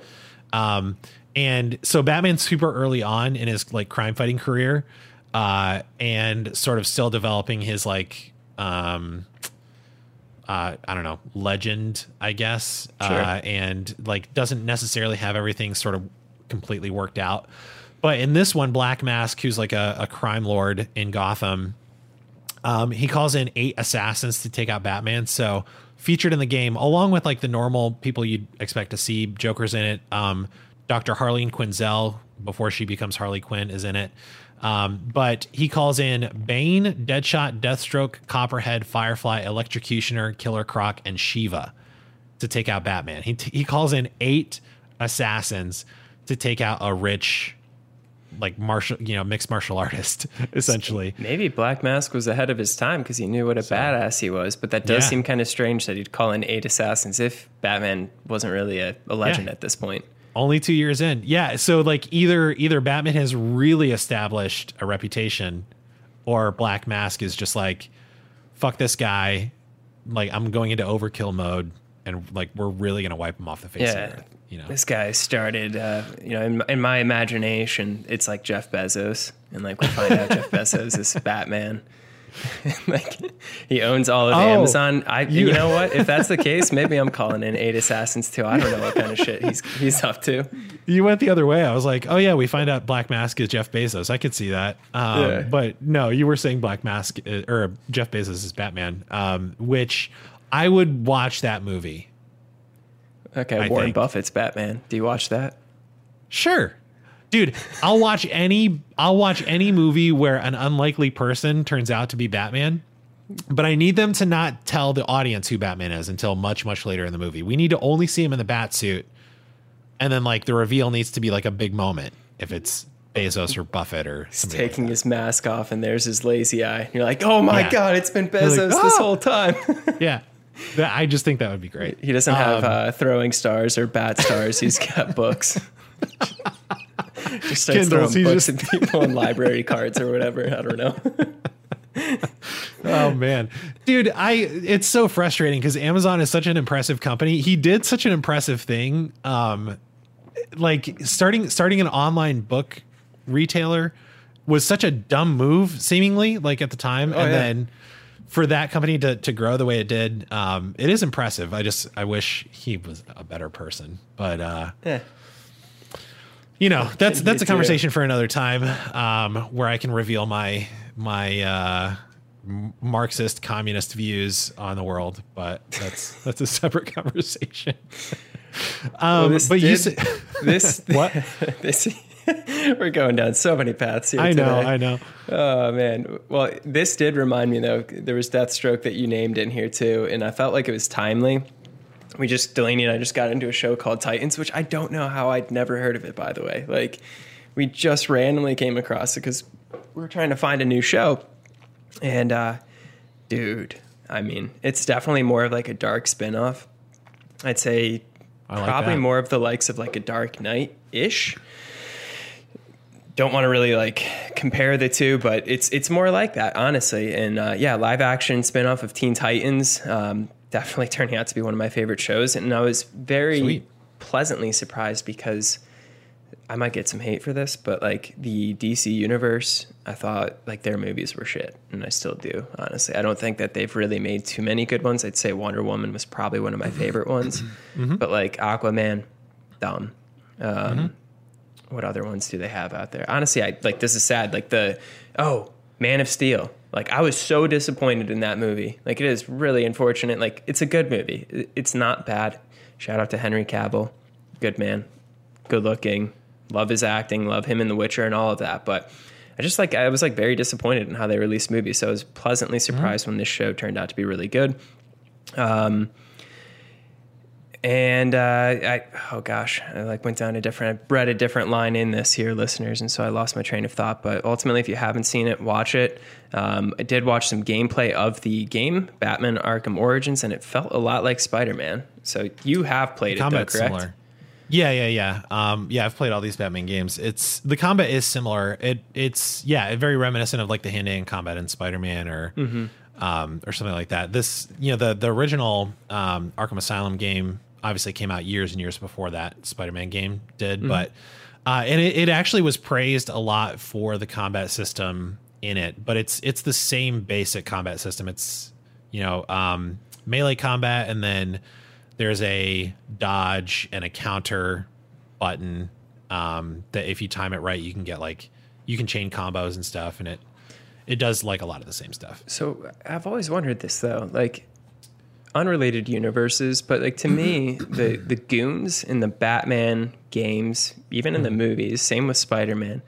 Speaker 2: Um, and so Batman's super early on in his like crime fighting career, uh, and sort of still developing his like um, uh, I don't know, legend, I guess,
Speaker 3: Sure.
Speaker 2: uh, and like doesn't necessarily have everything sort of completely worked out. But in this one, Black Mask, who's like a, a crime lord in Gotham, um, he calls in eight assassins to take out Batman. So featured in the game, along with like the normal people you'd expect to see, Joker's in it. Um, Dr. Harleen Quinzel, before she becomes Harley Quinn, is in it. Um, but he calls in Bane, Deadshot, Deathstroke, Copperhead, Firefly, Electrocutioner, Killer Croc, and Shiva to take out Batman. He he calls in eight assassins to take out a rich, like martial, you know, mixed martial artist, essentially.
Speaker 3: Maybe Black Mask was ahead of his time because he knew what a badass he was. But that does
Speaker 2: Yeah.
Speaker 3: seem kind of strange that he'd call in eight assassins if Batman wasn't really a, a legend
Speaker 2: Yeah.
Speaker 3: at this point.
Speaker 2: Only two years in, yeah. So like either either Batman has really established a reputation, or Black Mask is just like, fuck this guy, like I'm going into overkill mode, and like we're really gonna wipe him off the face of the earth. You know,
Speaker 3: This guy started, uh, you know, in, in my imagination, it's like Jeff Bezos, and like we find out Jeff Bezos is Batman. like he owns all of
Speaker 2: Oh,
Speaker 3: Amazon. I, you,
Speaker 2: you-
Speaker 3: know what? If that's the case, maybe I'm calling in eight assassins too. I don't know what kind of shit he's he's up to.
Speaker 2: you went the other way. I was like, oh yeah, we find out Black Mask is Jeff Bezos. I could see that. Um,
Speaker 3: Yeah.
Speaker 2: But no, you were saying Black Mask is, or Jeff Bezos is Batman, um, which I would watch that movie.
Speaker 3: Okay,
Speaker 2: I
Speaker 3: Warren
Speaker 2: think.
Speaker 3: Buffett's Batman. Do you watch that?
Speaker 2: Sure. Dude, I'll watch any I'll watch any movie where an unlikely person turns out to be Batman. But I need them to not tell the audience who Batman is until much much later in the movie. We need to only see him in the bat suit. And then like the reveal needs to be like a big moment if it's Bezos or Buffett or
Speaker 3: He's
Speaker 2: somebody. like
Speaker 3: taking his mask off, and there's his lazy eye. You're like, oh my
Speaker 2: Yeah.
Speaker 3: god, it's been
Speaker 2: like,
Speaker 3: Bezos this
Speaker 2: "Oh!"
Speaker 3: whole time.
Speaker 2: Yeah. That- I just think that would be great.
Speaker 3: he doesn't have
Speaker 2: Um,
Speaker 3: uh, throwing stars or bat stars. He's got books. Just starts
Speaker 2: Kindles,
Speaker 3: throwing books
Speaker 2: just-
Speaker 3: at people and library cards or whatever. I don't know.
Speaker 2: oh man dude i it's so frustrating because amazon is such an impressive company he did such an impressive thing um like starting starting an online book retailer was such a dumb move seemingly like at the time and
Speaker 3: yeah.
Speaker 2: then for that company to, to grow the way it did um it is impressive i just i wish he was a better person but uh
Speaker 3: yeah.
Speaker 2: You know that's that's a conversation for another time um where i can reveal my my uh marxist communist views on the world but that's that's a separate conversation um
Speaker 3: this
Speaker 2: but you
Speaker 3: did-
Speaker 2: said,
Speaker 3: This
Speaker 2: What?
Speaker 3: this we're going down so many paths here.
Speaker 2: i know i know
Speaker 3: Oh man. Well, this did remind me though. There was Deathstroke that you named in here too, and I felt like it was timely. We just Delaney and I just got into a show called Titans, which I don't know how I'd never heard of it. By the way, like we just randomly came across it because we were trying to find a new show, and uh, dude, I mean, it's definitely more of like a dark spin-off. I'd say
Speaker 2: like
Speaker 3: probably
Speaker 2: that.
Speaker 3: more of the likes of like a Dark Knight ish don't want to really like compare the two, but it's it's more like that, honestly. And uh, yeah, live action spinoff of Teen Titans, um, definitely turning out to be one of my favorite shows. And I was very
Speaker 2: Sweet.
Speaker 3: pleasantly surprised because I might get some hate for this, but like the DC universe, I thought like their movies were shit, and I still do. Honestly, I don't think that they've really made too many good ones. I'd say Wonder Woman was probably one of my favorite ones, but like Aquaman, dumb. Um, what other ones do they have out there? Honestly, I like this is sad. Like the oh, Man of Steel. Like I was so disappointed in that movie. Like it is really unfortunate. Like it's a good movie. It's not bad. Shout out to Henry Cavill. Good man. Good looking. Love his acting, love him in The Witcher and all of that. But I just like I was like very disappointed in how they released movies. So I was pleasantly surprised when this show turned out to be really good. Um and uh, I oh gosh, I like went down a different. I read a different line in this here, listeners, and so I lost my train of thought. But ultimately, if you haven't seen it, watch it. Um, I did watch some gameplay of the game, Batman: Arkham Origins, and it felt a lot like Spider Man. So you have played it, though, correct?
Speaker 2: similar. Yeah, yeah, yeah. Um, yeah, I've played all these Batman games. It's the combat is similar. It it's yeah, very reminiscent of like the hand to hand combat in Spider Man or um, or something like that. This you know the the original um, Arkham Asylum game obviously came out years and years before that Spider Man game did, but uh, and it, it actually was praised a lot for the combat system in it. But it's it's the same basic combat system. It's you know um, melee combat and then there's a dodge and a counter button um, that if you time it right you can get like you can chain combos and stuff and it it does like a lot of the same stuff
Speaker 3: So I've always wondered this though, like unrelated universes, but like to me, mm-hmm. the the goons in the Batman games, even in the mm-hmm. movies, same with Spider Man,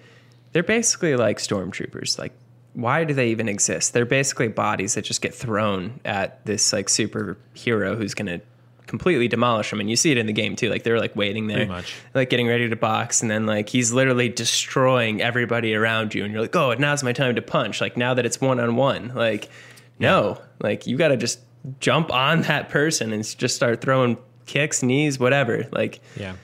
Speaker 3: they're basically like stormtroopers. Like, why do they even exist? They're basically bodies that just get thrown at this like superhero who's gonna completely demolish them and you see it in the game too. Like they're like waiting there
Speaker 2: much.
Speaker 3: like getting ready to box and then like he's literally destroying everybody around you and you're like oh now's my time to punch. Like now that it's one-on-one like no. Like you got to just jump on that person and just start throwing kicks knees whatever like
Speaker 2: yeah.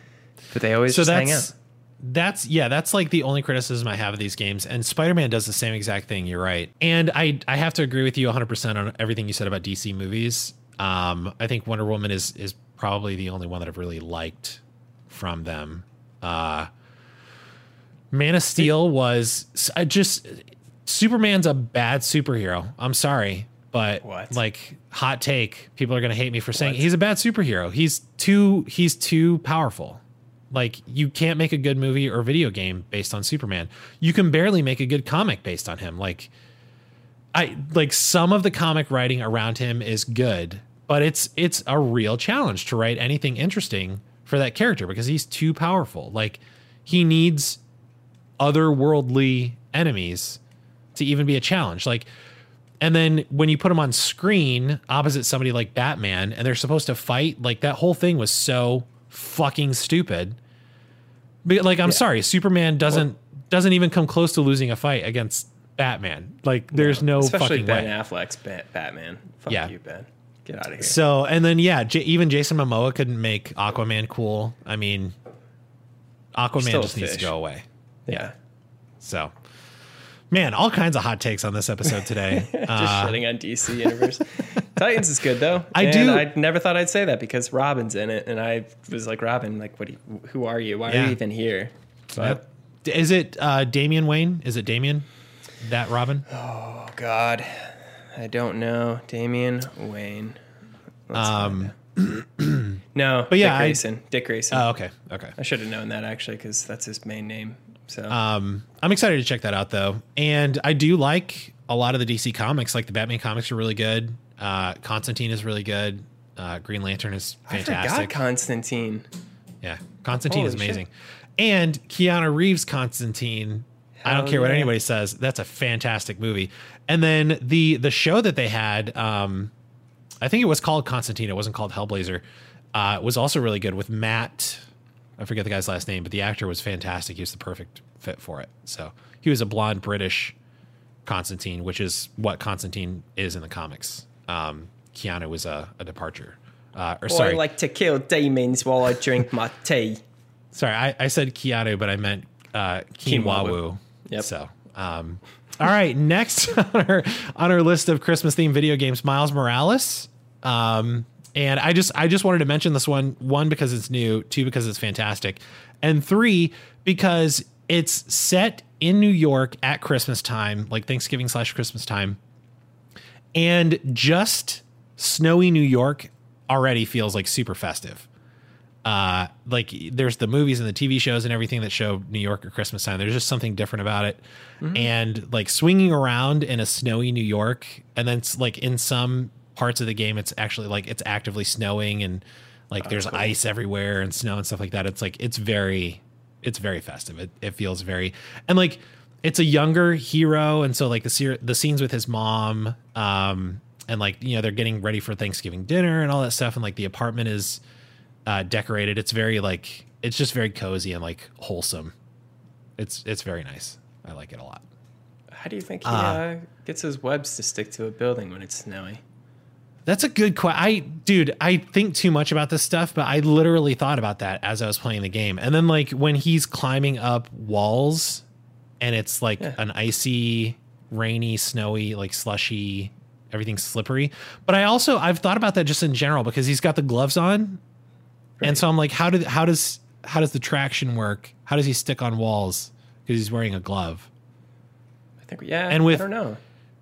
Speaker 3: but they always
Speaker 2: so
Speaker 3: just hang
Speaker 2: that's
Speaker 3: out.
Speaker 2: that's yeah that's like the only criticism i have of these games and spider-man does the same exact thing you're right. And i i have to agree with you 100% on everything you said about dc movies. Um i think wonder woman is is probably the only one that i've really liked from them. Uh man of steel was I just superman's a bad superhero. I'm sorry but
Speaker 3: What?
Speaker 2: like hot take people are gonna hate me for saying
Speaker 3: What?
Speaker 2: he's a bad superhero he's too he's too powerful like you can't make a good movie or video game based on Superman. You can barely make a good comic based on him. Like I like some of the comic writing around him is good, but it's it's a real challenge to write anything interesting for that character because he's too powerful. Like he needs otherworldly enemies to even be a challenge. Like and then when you put him on screen opposite somebody like Batman and they're supposed to fight, like that whole thing was so fucking stupid. But like I'm sorry, Superman doesn't doesn't even come close to losing a fight against Batman. Like there's no
Speaker 3: especially
Speaker 2: fucking
Speaker 3: ben
Speaker 2: way.
Speaker 3: affleck's Ba- batman fuck
Speaker 2: Yeah.
Speaker 3: you ben get out of here
Speaker 2: So and then yeah, J- even Jason Momoa couldn't make Aquaman cool. I mean, Aquaman just needs to go away.
Speaker 3: Yeah.
Speaker 2: So, man, all kinds of hot takes on this episode today.
Speaker 3: Just
Speaker 2: Uh,
Speaker 3: shitting on DC Universe. Titans is good though.
Speaker 2: I
Speaker 3: And
Speaker 2: do-
Speaker 3: I never thought I'd say that because Robin's in it, and I was like, Robin, like, what? You, who are you? Why are you even here? But
Speaker 2: Yep. Is it uh, Damian Wayne? Is it Damian? That Robin?
Speaker 3: oh god, I don't know. Damian Wayne. Let's
Speaker 2: Um,
Speaker 3: no,
Speaker 2: but yeah,
Speaker 3: Dick
Speaker 2: I-
Speaker 3: Grayson. Dick Grayson.
Speaker 2: Oh, okay. Okay.
Speaker 3: I should have known that actually because that's his main name. So
Speaker 2: Um, I'm excited to check that out though, and I do like a lot of the DC comics. Like the Batman comics are really good. Uh, Constantine is really good. Uh, Green Lantern is
Speaker 3: I forgot
Speaker 2: fantastic.
Speaker 3: Constantine.
Speaker 2: yeah, Constantine is
Speaker 3: Holy shit.
Speaker 2: amazing, and Keanu Reeves Constantine. I don't
Speaker 3: Hell
Speaker 2: care what anybody says. That's a fantastic movie. And then the the show that they had, um, I think it was called Constantine. It wasn't called Hellblazer. Uh, was also really good with Matt. I forget the guy's last name, but the actor was fantastic. He was the perfect fit for it. So he was a blonde British Constantine, which is what Constantine is in the comics. Um, Keanu was a, a departure. Uh, or sorry,
Speaker 3: I like to kill demons while I drink my tea.
Speaker 2: sorry, I, I said Keanu, but I meant uh. Quinoa.
Speaker 3: Yep.
Speaker 2: So, um, all right, next on our on our list of Christmas themed video games, Miles Morales. Um, and I just I just wanted to mention this one one because it's new, two because it's fantastic, and three because it's set in New York at Christmas time, like Thanksgiving slash Christmas time, and just snowy New York already feels like super festive uh like there's the movies and the TV shows and everything that show New York at Christmas time. There's just something different about it. And like swinging around in a snowy New York and then it's like in some parts of the game it's actually like it's actively snowing and like there's ice everywhere and snow and stuff like that. It's like it's very it's very festive. It it feels very and like it's a younger hero and so like the ser- the scenes with his mom um and like you know they're getting ready for Thanksgiving dinner and all that stuff and like the apartment is uh, decorated. It's very like it's just very cozy and like wholesome. It's it's very nice. I like it a lot.
Speaker 3: How do you think he uh, gets his webs to stick to a building when it's snowy?
Speaker 2: That's a good question. I dude, I think too much about this stuff, but I literally thought about that as I was playing the game. And then like when he's climbing up walls and it's like
Speaker 3: Yeah.
Speaker 2: an icy, rainy, snowy, like slushy, everything's slippery. But I also I've thought about that just in general because he's got the gloves on. And so I'm like, how did how does how does the traction work? How does he stick on walls? Because he's wearing a glove.
Speaker 3: I think, yeah,
Speaker 2: And with-
Speaker 3: I don't know.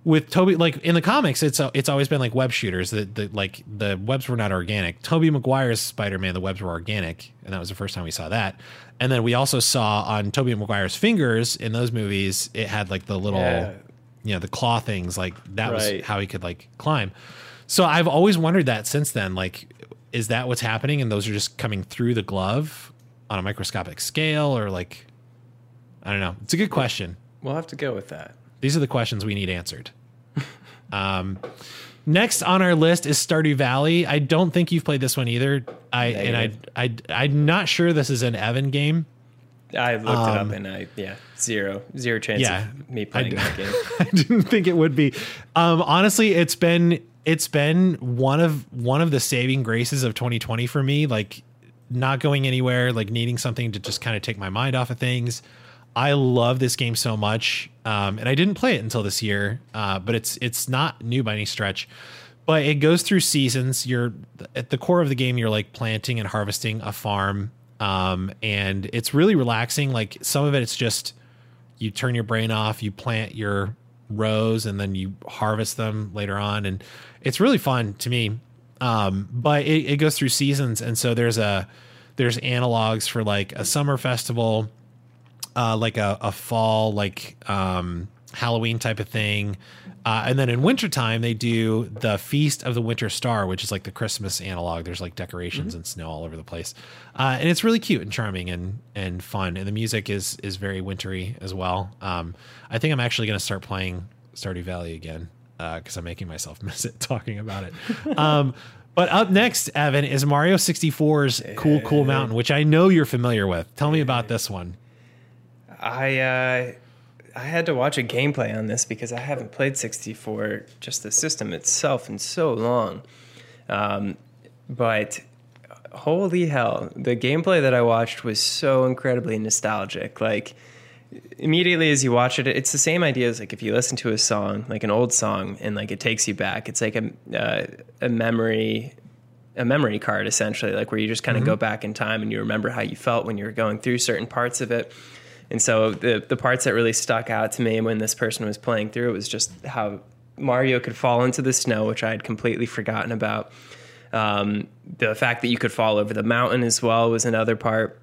Speaker 2: With Toby, like in the comics, it's uh, it's always been like web shooters. That the like the webs were not organic. Toby Maguire's Spider Man, the webs were organic, and that was the first time we saw that. And then we also saw on Toby Maguire's fingers in those movies, it had like the little,
Speaker 3: Yeah.
Speaker 2: you know, the claw things. Like that was how he could like climb. So I've always wondered that since then. Like, is that what's happening? And those are just coming through the glove on a microscopic scale, or like, I don't know. It's a good question.
Speaker 3: We'll have to go with that.
Speaker 2: These are the questions we need answered. um, next on our list is Stardew Valley. I don't think you've played this one either. I and I, I I'm not sure this is an Evan game.
Speaker 3: I looked it up and I, yeah, zero, zero chance
Speaker 2: Um, Yeah,
Speaker 3: of me playing that game.
Speaker 2: I didn't think it would be. Um, honestly, it's been it's been one of one of the saving graces of 2020 for me. Like not going anywhere, like needing something to just kind of take my mind off of things. I love this game so much, um, and I didn't play it until this year. Uh, but it's it's not new by any stretch. But it goes through seasons. You're at the core of the game. You're like planting and harvesting a farm, um, and it's really relaxing. Like some of it, it's just you turn your brain off, you plant your rows, and then you harvest them later on, and it's really fun to me. Um, but it, it goes through seasons, and so there's a there's analogs for like a summer festival, uh, like a, a fall like um, Halloween type of thing. Uh, and then in wintertime, they do the Feast of the Winter Star, which is like the Christmas analog. There's like decorations and snow all over the place, uh, and it's really cute and charming and and fun. And the music is is very wintry as well. Um, I think I'm actually going to start playing Stardew Valley again because I'm making myself miss it talking about it. um, but up next, Evan, is Mario 64's Cool Cool Mountain, which I know you're familiar with. Tell me about this one.
Speaker 3: I uh, I had to watch a gameplay on this because I haven't played 64, just the system itself, in so long. Um, but holy hell, the gameplay that I watched was so incredibly nostalgic. Like immediately as you watch it, it's the same idea as like if you listen to a song, like an old song, and like it takes you back. It's like a uh, a memory a memory card essentially, like where you just kind of go back in time and you remember how you felt when you were going through certain parts of it. And so the the parts that really stuck out to me when this person was playing through it was just how Mario could fall into the snow, which I had completely forgotten about. Um, the fact that you could fall over the mountain as well was another part.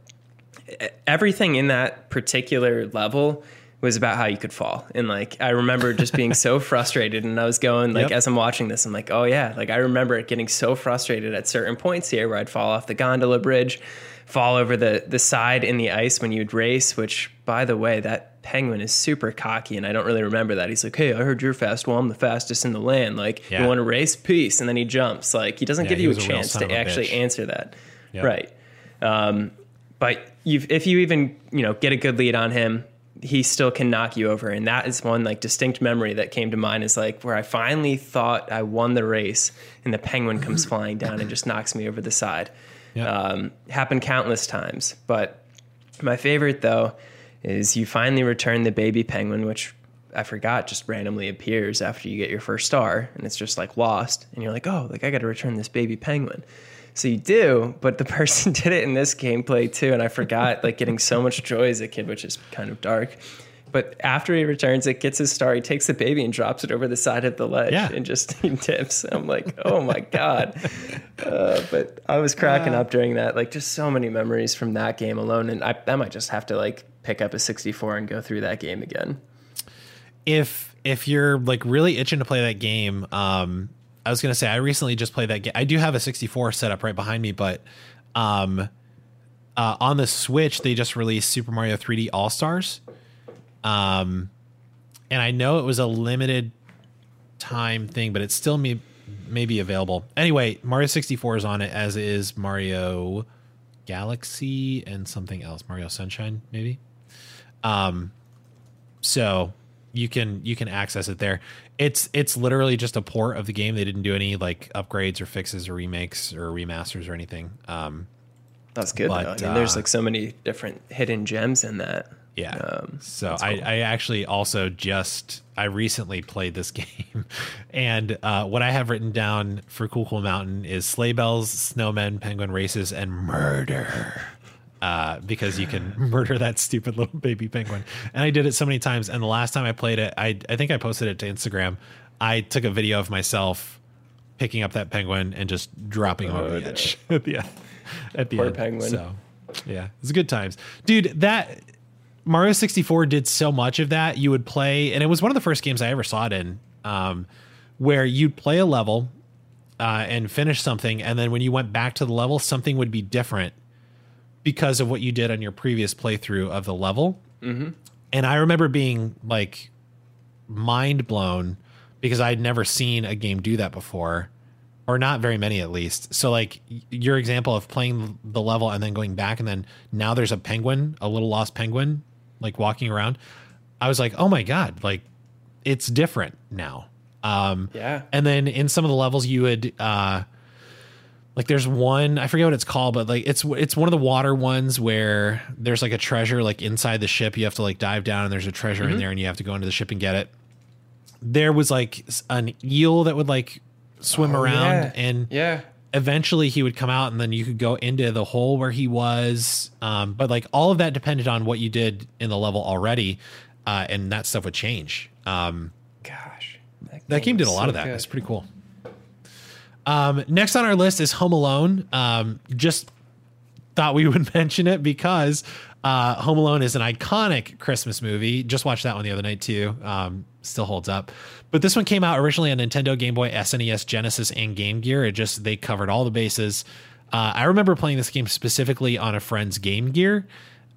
Speaker 3: Everything in that particular level was about how you could fall. And like I remember just being so frustrated and I was going like
Speaker 2: Yep.
Speaker 3: as I'm watching this, I'm like, oh yeah, like I remember getting so frustrated at certain points here where I'd fall off the gondola bridge, fall over the the side in the ice when you'd race, which by the way, that penguin is super cocky and I don't really remember that. He's like, Hey, I heard you're fast. Well, I'm the fastest in the land. Like,
Speaker 2: Yeah.
Speaker 3: you want to race? Peace. And then he jumps. Like he doesn't
Speaker 2: Yeah,
Speaker 3: give you a chance to
Speaker 2: a
Speaker 3: actually
Speaker 2: bitch.
Speaker 3: answer that.
Speaker 2: Yep.
Speaker 3: Right. Um, but you've, if you even you know get a good lead on him, he still can knock you over, and that is one like distinct memory that came to mind. Is like where I finally thought I won the race, and the penguin comes flying down and just knocks me over the side. Um, happened countless times, but my favorite though is you finally return the baby penguin, which I forgot just randomly appears after you get your first star, and it's just like lost, and you're like, oh, like I got to return this baby penguin. So you do, but the person did it in this gameplay too, and I forgot like getting so much joy as a kid, which is kind of dark. But after he returns it, gets his star, he takes the baby and drops it over the side of the ledge
Speaker 2: Yeah.
Speaker 3: and just he dips. I'm like, oh my god! Uh, but I was cracking up during that. Like, just so many memories from that game alone, and I, I might just have to like pick up a 64 and go through that game again.
Speaker 2: if if you're like really itching to play that game, um, I was gonna say I recently just played that game. I do have a 64 set up right behind me, but um, uh, on the Switch they just released Super Mario 3D All Stars, um, and I know it was a limited time thing, but it's still may may be available. Anyway, Mario 64 is on it, as is Mario Galaxy and something else, Mario Sunshine maybe. Um, so you can you can access it there. It's it's literally just a port of the game. They didn't do any like upgrades or fixes or remakes or remasters or anything. Um,
Speaker 3: That's good.
Speaker 2: But,
Speaker 3: though. I mean, there's
Speaker 2: uh,
Speaker 3: like so many different hidden gems in that.
Speaker 2: Yeah.
Speaker 3: Um,
Speaker 2: so
Speaker 3: that's
Speaker 2: I,
Speaker 3: cool.
Speaker 2: I actually also just I recently played this game, and uh, what I have written down for Cool Cool Mountain is sleigh bells, snowmen, penguin races, and murder. Uh, because you can murder that stupid little baby penguin, and I did it so many times. And the last time I played it, I I think I posted it to Instagram. I took a video of myself picking up that penguin and just dropping him over
Speaker 3: Oh,
Speaker 2: the edge at the end. At the
Speaker 3: Poor
Speaker 2: end.
Speaker 3: penguin.
Speaker 2: So yeah, it's good times, dude. That Mario 64 did so much of that. You would play, and it was one of the first games I ever saw it in, um, where you'd play a level uh, and finish something, and then when you went back to the level, something would be different because of what you did on your previous playthrough of the level. Mm-hmm. And I remember being like mind blown because I'd never seen a game do that before, or not very many at least. So, like your example of playing the level and then going back, and then now there's a penguin, a little lost penguin, like walking around. I was like, oh my god, like it's different now. Um,
Speaker 3: Yeah.
Speaker 2: and then in some of the levels, you would uh, like there's one I forget what it's called, but like it's it's one of the water ones where there's like a treasure like inside the ship. You have to like dive down and there's a treasure
Speaker 3: Mm-hmm.
Speaker 2: in there, and you have to go into the ship and get it. There was like an eel that would like swim
Speaker 3: Oh,
Speaker 2: around,
Speaker 3: yeah.
Speaker 2: and
Speaker 3: Yeah.
Speaker 2: Eventually he would come out, and then you could go into the hole where he was. Um, but like all of that depended on what you did in the level already, uh, and that stuff would change. Um,
Speaker 3: Gosh.
Speaker 2: that game did a lot
Speaker 3: so
Speaker 2: of that.
Speaker 3: good.
Speaker 2: It's pretty cool. Um, next on our list is Home Alone. Um, just thought we would mention it because uh, Home Alone is an iconic Christmas movie. Just watched that one the other night too. Um, still holds up. But this one came out originally on Nintendo, Game Boy, SNES, Genesis, and Game Gear. It just they covered all the bases. Uh, I remember playing this game specifically on a friend's Game Gear,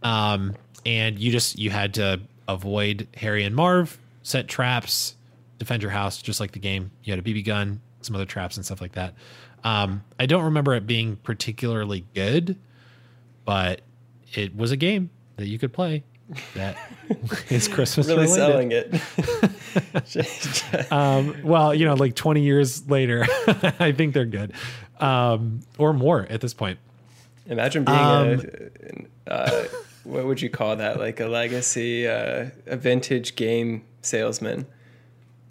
Speaker 2: um, and you just you had to avoid Harry and Marv, set traps, defend your house, just like the game. You had a BB gun, some other traps and stuff like that. Um, I don't remember it being particularly good, but it was a game that you could play that is Christmas
Speaker 3: Really
Speaker 2: related.
Speaker 3: selling it.
Speaker 2: Um, well, you know, like 20 years later, I think they're good, um, or more at this point.
Speaker 3: Imagine being
Speaker 2: Um,
Speaker 3: a, uh, what would you call that? Like a legacy, uh, a vintage game salesman.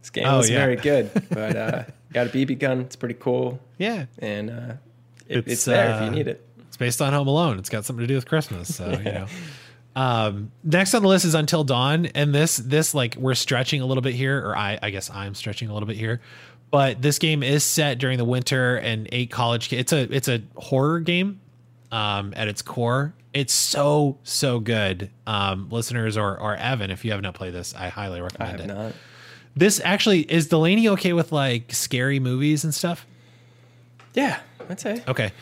Speaker 3: This game
Speaker 2: Oh,
Speaker 3: was
Speaker 2: yeah.
Speaker 3: very good, but uh, got a BB gun. It's pretty cool,
Speaker 2: Yeah.
Speaker 3: and uh, it, it's,
Speaker 2: It's,
Speaker 3: there if
Speaker 2: uh,
Speaker 3: you need it.
Speaker 2: It's based on Home Alone. It's got something to do with Christmas. So, you know. Um, next on the list is Until Dawn. And this, this like we're stretching a little bit here, or I, I guess I'm stretching a little bit here. But this game is set during the winter and eight college kids. It's a, it's a horror game, um, at its core. It's so, so good. Um, listeners or, or Evan, if you have not played this, I highly
Speaker 3: I
Speaker 2: recommend
Speaker 3: have
Speaker 2: it.
Speaker 3: not.
Speaker 2: This actually is Delaney okay with like scary movies and stuff?
Speaker 3: Yeah, I'd say.
Speaker 2: Okay.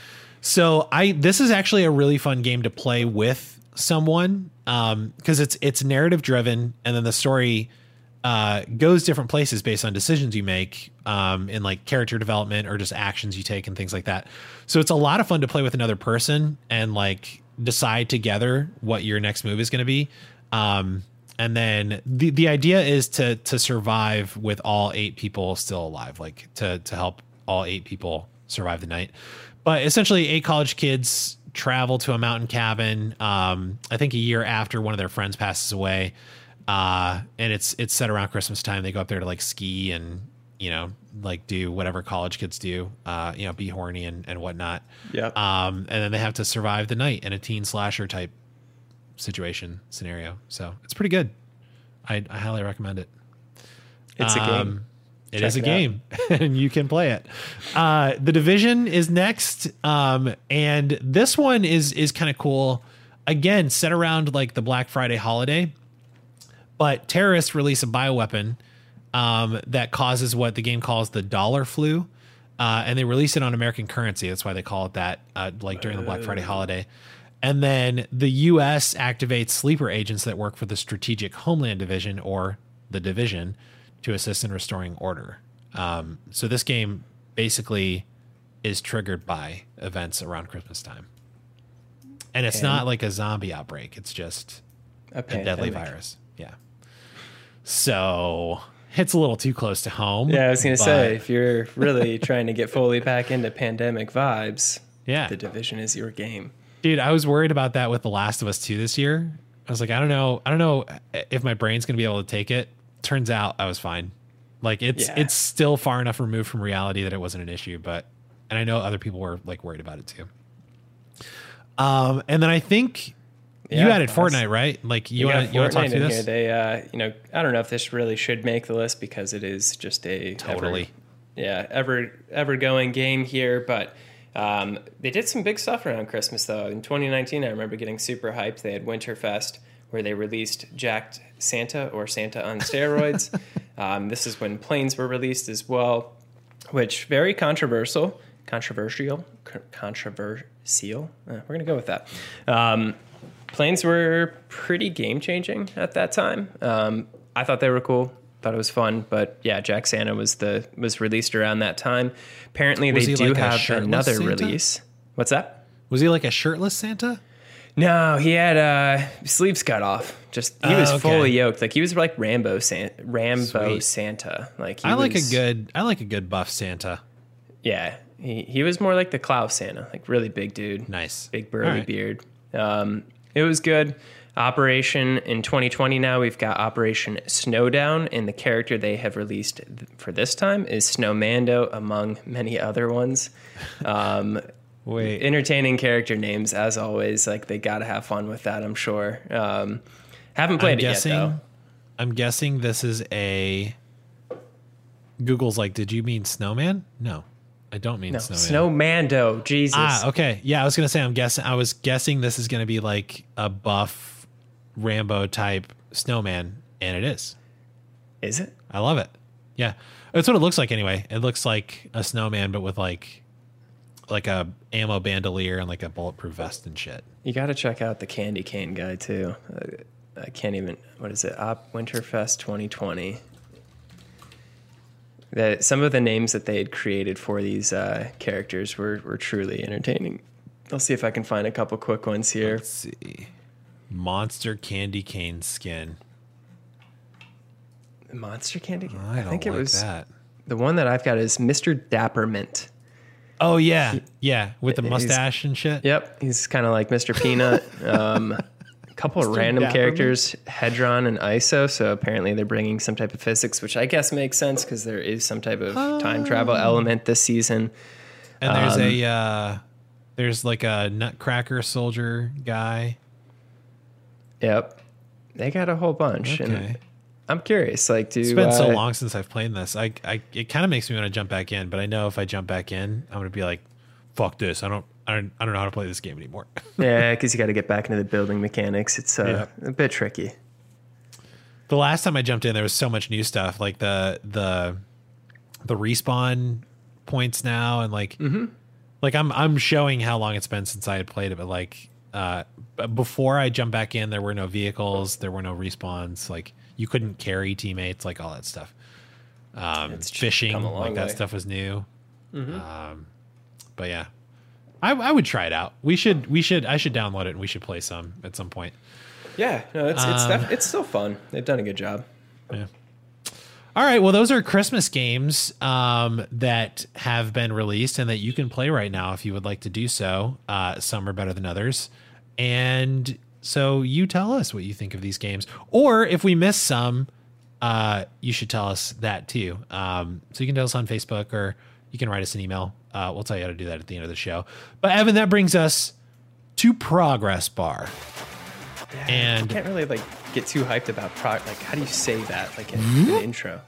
Speaker 2: So I this is actually a really fun game to play with someone um because it's it's narrative driven and then the story uh goes different places based on decisions you make um in like character development or just actions you take and things like that. So it's a lot of fun to play with another person and like decide together what your next move is going to be. Um and then the the idea is to to survive with all eight people still alive, like to to help all eight people survive the night. But essentially, eight college kids travel to a mountain cabin. Um, I think a year after one of their friends passes away, uh, and it's it's set around Christmas time. They go up there to like ski and you know like do whatever college kids do, uh, you know, be horny and and whatnot.
Speaker 3: Yep.
Speaker 2: Um, and then they have to survive the night in a teen slasher type situation scenario. So it's pretty good. I, I highly recommend it.
Speaker 3: it's a game.
Speaker 2: It
Speaker 3: Check
Speaker 2: is a
Speaker 3: it
Speaker 2: game, and you can play it. Uh, the division is next, um, and this one is is kind of cool. Again, set around like the Black Friday holiday, but terrorists release a bioweapon um, that causes what the game calls the dollar flu, uh, and they release it on American currency. That's why they call it that, uh, like during the Black Friday holiday. And then the U.S. activates sleeper agents that work for the Strategic Homeland Division or the Division to assist in restoring order. Um, so this game basically is triggered by events around Christmas time. And it's
Speaker 3: And-
Speaker 2: not like a zombie outbreak, it's just
Speaker 3: A,
Speaker 2: a deadly virus. Yeah. So it's a little too close to home.
Speaker 3: Yeah, I was gonna say if you're really trying to get fully back into pandemic vibes,
Speaker 2: Yeah.
Speaker 3: the division is your game.
Speaker 2: Dude, I was worried about that with The Last of Us 2 this year. I was like, I don't know, I don't know if my brain's gonna be able to take it. Turns out I was fine. Like it's
Speaker 3: Yeah.
Speaker 2: it's still far enough removed from reality that it wasn't an issue, but and I know other people were like worried about it too. Um, and then I think you added Fortnite, right? Like you want to you want to talk through this?
Speaker 3: here. They, uh, you know, I don't know if this really should make the list because it is just a
Speaker 2: Totally.
Speaker 3: ever, yeah, ever ever going game here. But um, they did some big stuff around Christmas though. In 2019, I remember getting super hyped. They had Winterfest where they released Jacked Santa or Santa on steroids. um, this is when planes were released as well, which very controversial, controversial, co- controversial. Uh, we're gonna go with that. Um, planes were pretty game changing at that time. Um, I thought they were cool. Thought it was fun, but yeah, Jack Santa was the was released around that time. Apparently,
Speaker 2: Was
Speaker 3: they do
Speaker 2: like
Speaker 3: have another
Speaker 2: Santa?
Speaker 3: release. What's that?
Speaker 2: Was he like a shirtless Santa?
Speaker 3: No, he had uh, sleeves cut off. Just he
Speaker 2: Oh,
Speaker 3: was
Speaker 2: okay.
Speaker 3: fully yoked. Like he was like Rambo San- Rambo
Speaker 2: Sweet.
Speaker 3: Santa. Like he
Speaker 2: I like a good I like a good buff Santa.
Speaker 3: Yeah, he he was more like the Klaus Santa, like really big dude.
Speaker 2: Nice.
Speaker 3: big burly
Speaker 2: right.
Speaker 3: beard. Um, it was good. Operation in 2020 now we've got Operation Snowdown, and the character they have released th- for this time is Snowmando, among many other ones. Um,
Speaker 2: Wait.
Speaker 3: entertaining character names as always. Like they got to have fun with that. I'm sure. Um, haven't played
Speaker 2: I'm
Speaker 3: it
Speaker 2: guessing
Speaker 3: yet though.
Speaker 2: I'm guessing this is a Google's like, did you mean snowman? No. I don't mean
Speaker 3: No,
Speaker 2: snowman.
Speaker 3: Snowmando. Jesus.
Speaker 2: Ah, okay. Yeah, I was gonna say I'm guessing I was guessing this is gonna be like a buff Rambo type snowman, and it is.
Speaker 3: Is it?
Speaker 2: I love it. Yeah. That's what it looks like anyway. It looks like a snowman, but with like like a ammo bandolier and like a bulletproof vest and shit.
Speaker 3: You got to check out the Candy Cane guy too. I can't even. What is it? Op Winterfest 2020. That some of the names that they had created for these uh, characters were were truly entertaining. I'll see if I can find a couple quick ones here.
Speaker 2: Let's see. Monster candy cane skin.
Speaker 3: Monster Candy Cane.
Speaker 2: I don't
Speaker 3: think
Speaker 2: like
Speaker 3: it was
Speaker 2: that.
Speaker 3: the one that I've got is Mr. Dappermint.
Speaker 2: Oh yeah, yeah, with the mustache and shit.
Speaker 3: Yep, he's kind of like Mr. Peanut. um, couple of random
Speaker 2: Dapperman.
Speaker 3: characters, Hedron and ISO. So apparently they're bringing some type of physics, which I guess makes sense because there is some type of time travel
Speaker 2: Oh.
Speaker 3: element this season.
Speaker 2: And there's
Speaker 3: Um,
Speaker 2: a uh, there's like a Nutcracker soldier guy.
Speaker 3: Yep, they got a whole bunch,
Speaker 2: Okay.
Speaker 3: and I'm curious. Like, do
Speaker 2: It's been so
Speaker 3: uh,
Speaker 2: long since I've played this. I, I it kind of makes me want to jump back in, but I know if I jump back in, I'm gonna be like, "Fuck this! I don't, I don't, I don't know how to play this game anymore."
Speaker 3: Yeah, because you got to get back into the building mechanics. It's uh, a bit tricky.
Speaker 2: the last time I jumped in, there was so much new stuff, like the the the respawn points now, and like like I'm I'm showing how long it's been since I had played it, but like uh, before I jumped back in, there were no vehicles, there were no respawns, like you couldn't carry teammates, like all that stuff. Um,
Speaker 3: It's
Speaker 2: fishing,
Speaker 3: come a long
Speaker 2: like that stuff was new. Um, but yeah, I, I would try it out. We should we should I should download it and we should play some at some point.
Speaker 3: Yeah, no, it's it's
Speaker 2: Um,
Speaker 3: def- it's still fun. They've done a good job.
Speaker 2: Yeah. All right. Well, those are Christmas games um, that have been released and that you can play right now if you would like to do so. Uh, some are better than others. And so you tell us what you think of these games. Or if we miss some, uh, you should tell us that too. Um, so you can tell us on Facebook or you can write us an email. Uh, we'll tell you how to do that at the end of the show. But Evan, that brings us to Progress Bar. And-
Speaker 3: I can't really like get too hyped about pro. Like, how do you say that? Like in
Speaker 2: Hmm?
Speaker 3: an intro.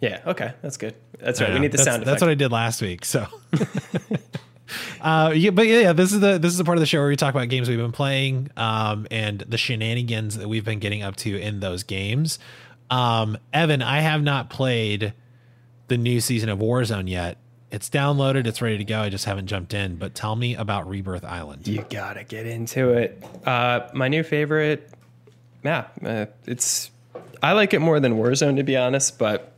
Speaker 3: Yeah. Okay, that's good. That's right. We need the
Speaker 2: that's,
Speaker 3: sound
Speaker 2: That's what I did last week. So, uh, yeah, but yeah, yeah, this is the this is the part of the show where we talk about games we've been playing, um, and the shenanigans that we've been getting up to in those games. Um, Evan, I have not played the new season of Warzone yet. It's downloaded, it's ready to go. I just haven't jumped in. But tell me about Rebirth Island.
Speaker 3: You gotta get into it. Uh, my new favorite map. Uh, it's I like it more than Warzone to be honest, but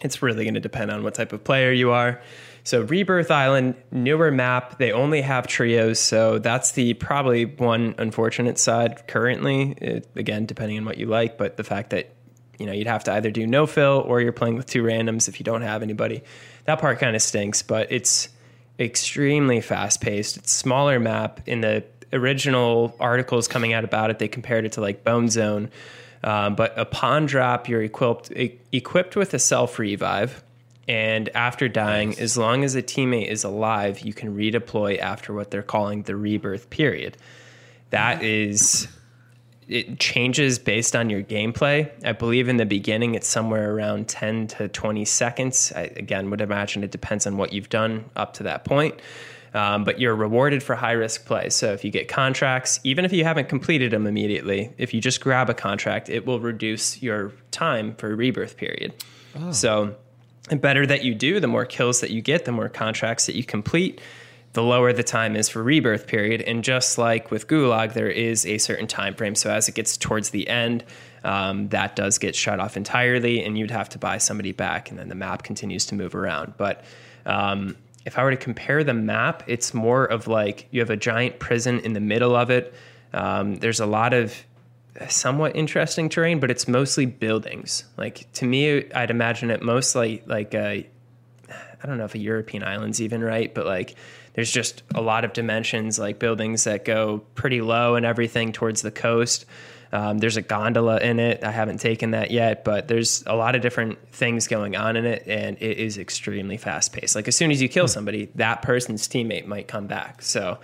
Speaker 3: it's really going to depend on what type of player you are. So Rebirth Island, newer map. They only have trios, so that's the probably one unfortunate side currently. It, again, depending on what you like, but the fact that you know you'd have to either do no fill or you're playing with two randoms if you don't have anybody. That part kind of stinks, but it's extremely fast paced. It's smaller map. In the original articles coming out about it, they compared it to like Bone Zone. Um, but upon drop, you're equipped e- equipped with a self revive, and after dying, as long as a teammate is alive, you can redeploy after what they're calling the rebirth period. That is it changes based on your gameplay. I believe in the beginning it's somewhere around 10 to 20 seconds. I, again, would imagine it depends on what you've done up to that point. Um, but you're rewarded for high risk play. So if you get contracts, even if you haven't completed them immediately, if you just grab a contract, it will reduce your time for rebirth period. So the better that you do, the more kills that you get, the more contracts that you complete, the lower the time is for rebirth period. And just like with Gulag, there is a certain time frame. So as it gets towards the end, um, that does get shut off entirely, and you'd have to buy somebody back, and then the map continues to move around. But um, if I were to compare the map, it's more of like you have a giant prison in the middle of it. Um, there's a lot of somewhat interesting terrain, but it's mostly buildings. Like to me, I'd imagine it mostly like a, I don't know if a European island's even right, but like there's just a lot of dimensions, like buildings that go pretty low and everything towards the coast. Um, there's a gondola in it. I haven't taken that yet, but there's a lot of different things going on in it, and it is extremely fast paced. Like as soon as you kill somebody, that person's teammate might come back. So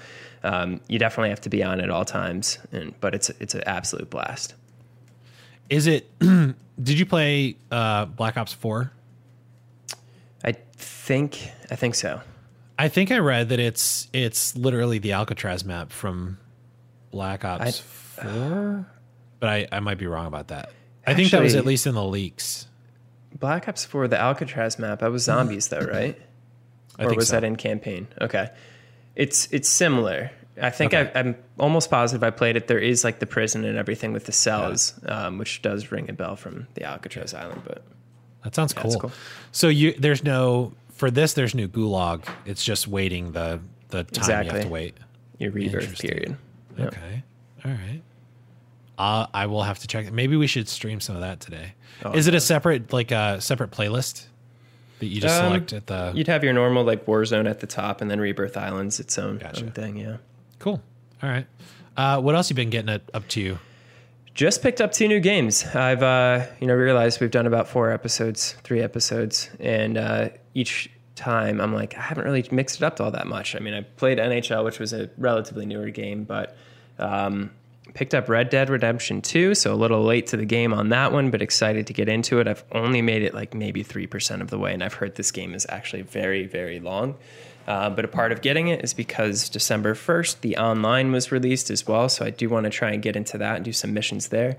Speaker 3: um, you definitely have to be on at all times. And but it's it's an absolute blast.
Speaker 2: Is it? did you play uh, Black Ops Four?
Speaker 3: I think I think so.
Speaker 2: I think I read that it's it's literally the Alcatraz map from Black Ops Four, but I, I might be wrong about that. I think that was at least in the leaks.
Speaker 3: Black Ops 4, the Alcatraz map, that was zombies though, right?
Speaker 2: I
Speaker 3: or
Speaker 2: think
Speaker 3: was
Speaker 2: so.
Speaker 3: that in campaign? Okay. It's it's similar. I think
Speaker 2: Okay.
Speaker 3: I, I'm almost positive I played it. There is like the prison and everything with the cells, um, which does ring a bell from the Alcatraz Island. But
Speaker 2: That sounds cool.
Speaker 3: cool.
Speaker 2: So you there's no for this there's new gulag. It's just waiting the the time you have to wait.
Speaker 3: your rebirth period. Yep.
Speaker 2: Okay. All right. Uh, I will have to check. Maybe we should stream some of that today.
Speaker 3: Oh,
Speaker 2: Is it a separate like a separate playlist that you just
Speaker 3: Um,
Speaker 2: select at the
Speaker 3: You'd have your normal like Warzone at the top, and then Rebirth Island's its own,
Speaker 2: Gotcha.
Speaker 3: own thing. Yeah.
Speaker 2: Cool. All right. Uh, what else you been getting up to?
Speaker 3: Just picked up two new games. I've uh, you know realized we've done about four episodes, three episodes, and uh, each time I'm like I haven't really mixed it up all that much. I mean, I played NHL, which was a relatively newer game, but um, picked up Red Dead Redemption 2, so a little late to the game on that one, but excited to get into it. I've only made it like maybe 3% of the way, and I've heard this game is actually very, very long. Uh, but a part of getting it is because December 1st, the online was released as well. So I do want to try and get into that and do some missions there.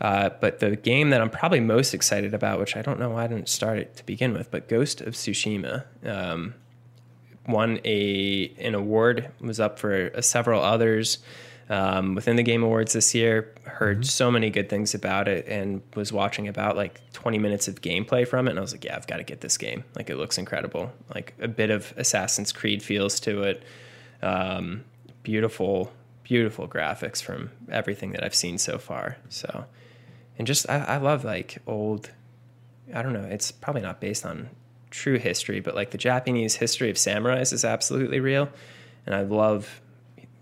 Speaker 3: Uh, but the game that I'm probably most excited about, which I don't know why I didn't start it to begin with, but Ghost of Tsushima um, won a an award, was up for uh, several others um, within the Game Awards this year. Heard mm-hmm. so many good things about it and was watching about like 20 minutes of gameplay from it. And I was like, yeah, I've got to get this game. Like, it looks incredible. Like, a bit of Assassin's Creed feels to it. Um, beautiful, beautiful graphics from everything that I've seen so far. So, and just, I, I love like old, I don't know, it's probably not based on true history, but like the Japanese history of samurais is absolutely real. And I love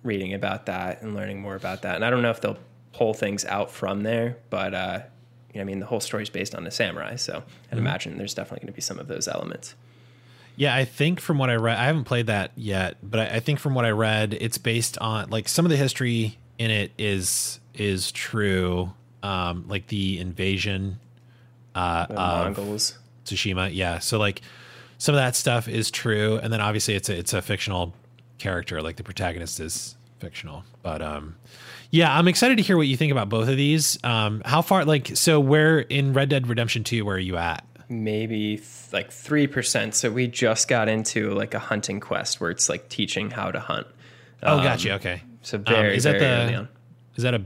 Speaker 3: reading about that and learning more about that. And I don't know if they'll pull things out from there, but uh, you know, I mean, the whole story is based on the samurai, so I'd mm-hmm. imagine there's definitely going to be some of those elements.
Speaker 2: Yeah, I think from what I read, I haven't played that yet, but I, I think from what I read, it's based on like some of the history in it is is true, um, like the invasion uh, the of Mongols. Tsushima. Yeah, so like some of that stuff is true, and then obviously it's a it's a fictional character, like the protagonist is fictional. But um, yeah, I'm excited to hear what you think about both of these. Um, how far, like, so where in Red Dead Redemption 2, where are you at?
Speaker 3: Maybe th- like 3%. So we just got into like a hunting quest where it's like teaching how to hunt.
Speaker 2: Oh, um, gotcha. Okay.
Speaker 3: So very, um, is that the,
Speaker 2: is that a,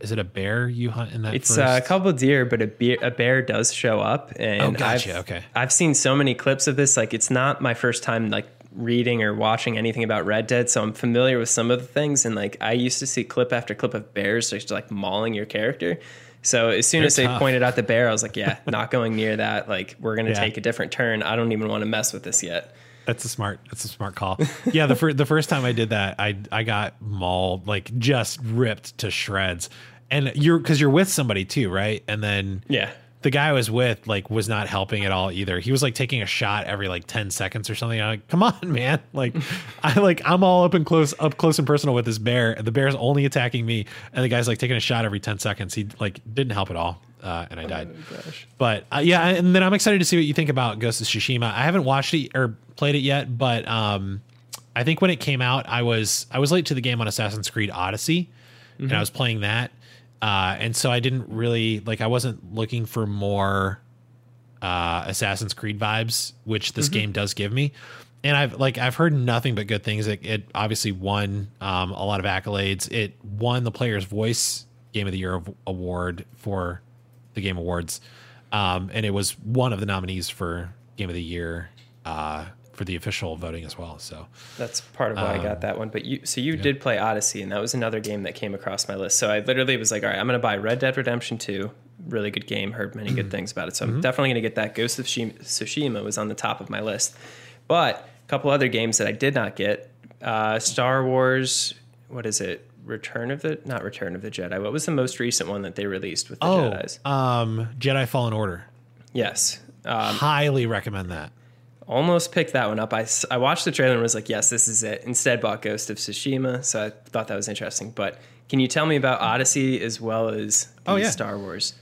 Speaker 2: is it a bear you hunt in that?
Speaker 3: It's uh, a couple deer, but a bear, a bear does show up. And oh,
Speaker 2: gotcha.
Speaker 3: I've,
Speaker 2: okay.
Speaker 3: I've seen so many clips of this. Like, it's not my first time like reading or watching anything about Red Dead, so I'm familiar with some of the things. And like I used to see clip after clip of bears just like mauling your character. So as soon They're as they tough. pointed out the bear, I was like, yeah, not going near that. Like we're gonna yeah. take a different turn. I don't even want to mess with this yet.
Speaker 2: That's a smart. That's a smart call. yeah, the first the first time I did that, I I got mauled, like just ripped to shreds. And you're because you're with somebody too, right? And then
Speaker 3: yeah,
Speaker 2: the guy I was with like was not helping at all either. He was like taking a shot every like 10 seconds or something. I'm like, come on, man. Like I like I'm all up and close up close and personal with this bear. The bear's only attacking me. And the guy's like taking a shot every 10 seconds. He like didn't help at all. Uh, and I died. Oh, but uh, yeah, and then I'm excited to see what you think about Ghost of Tsushima. I haven't watched it or played it yet, but um, I think when it came out, I was I was late to the game on Assassin's Creed Odyssey, mm-hmm. and I was playing that uh, and so I didn't really like. I wasn't looking for more uh, Assassin's Creed vibes, which this mm-hmm. game does give me. And I've like I've heard nothing but good things. It, it obviously won um, a lot of accolades. It won the Player's Voice Game of the Year award for the Game Awards, um, and it was one of the nominees for Game of the Year uh, for the official voting as well. So
Speaker 3: that's part of why um, I got um, that one. But you, so you yeah. did play Odyssey, and that was another game that came across my list. So I literally was like, all right, I'm going to buy Red Dead Redemption 2. Really good game. Heard many good mm-hmm. things about it. So mm-hmm. I'm definitely going to get that. Ghost of Tsushima was on the top of my list. But a couple other games that I did not get uh, Star Wars, what is it? Return of the not Return of the Jedi. What was the most recent one that they released with the
Speaker 2: oh,
Speaker 3: Jedi's?
Speaker 2: Um, Jedi Fallen Order.
Speaker 3: Yes.
Speaker 2: Um, Highly recommend that
Speaker 3: almost picked that one up. I, I watched the trailer and was like, yes, this is it. Instead, bought Ghost of Tsushima. So I thought that was interesting. But can you tell me about Odyssey as well as oh, yeah. Star Wars?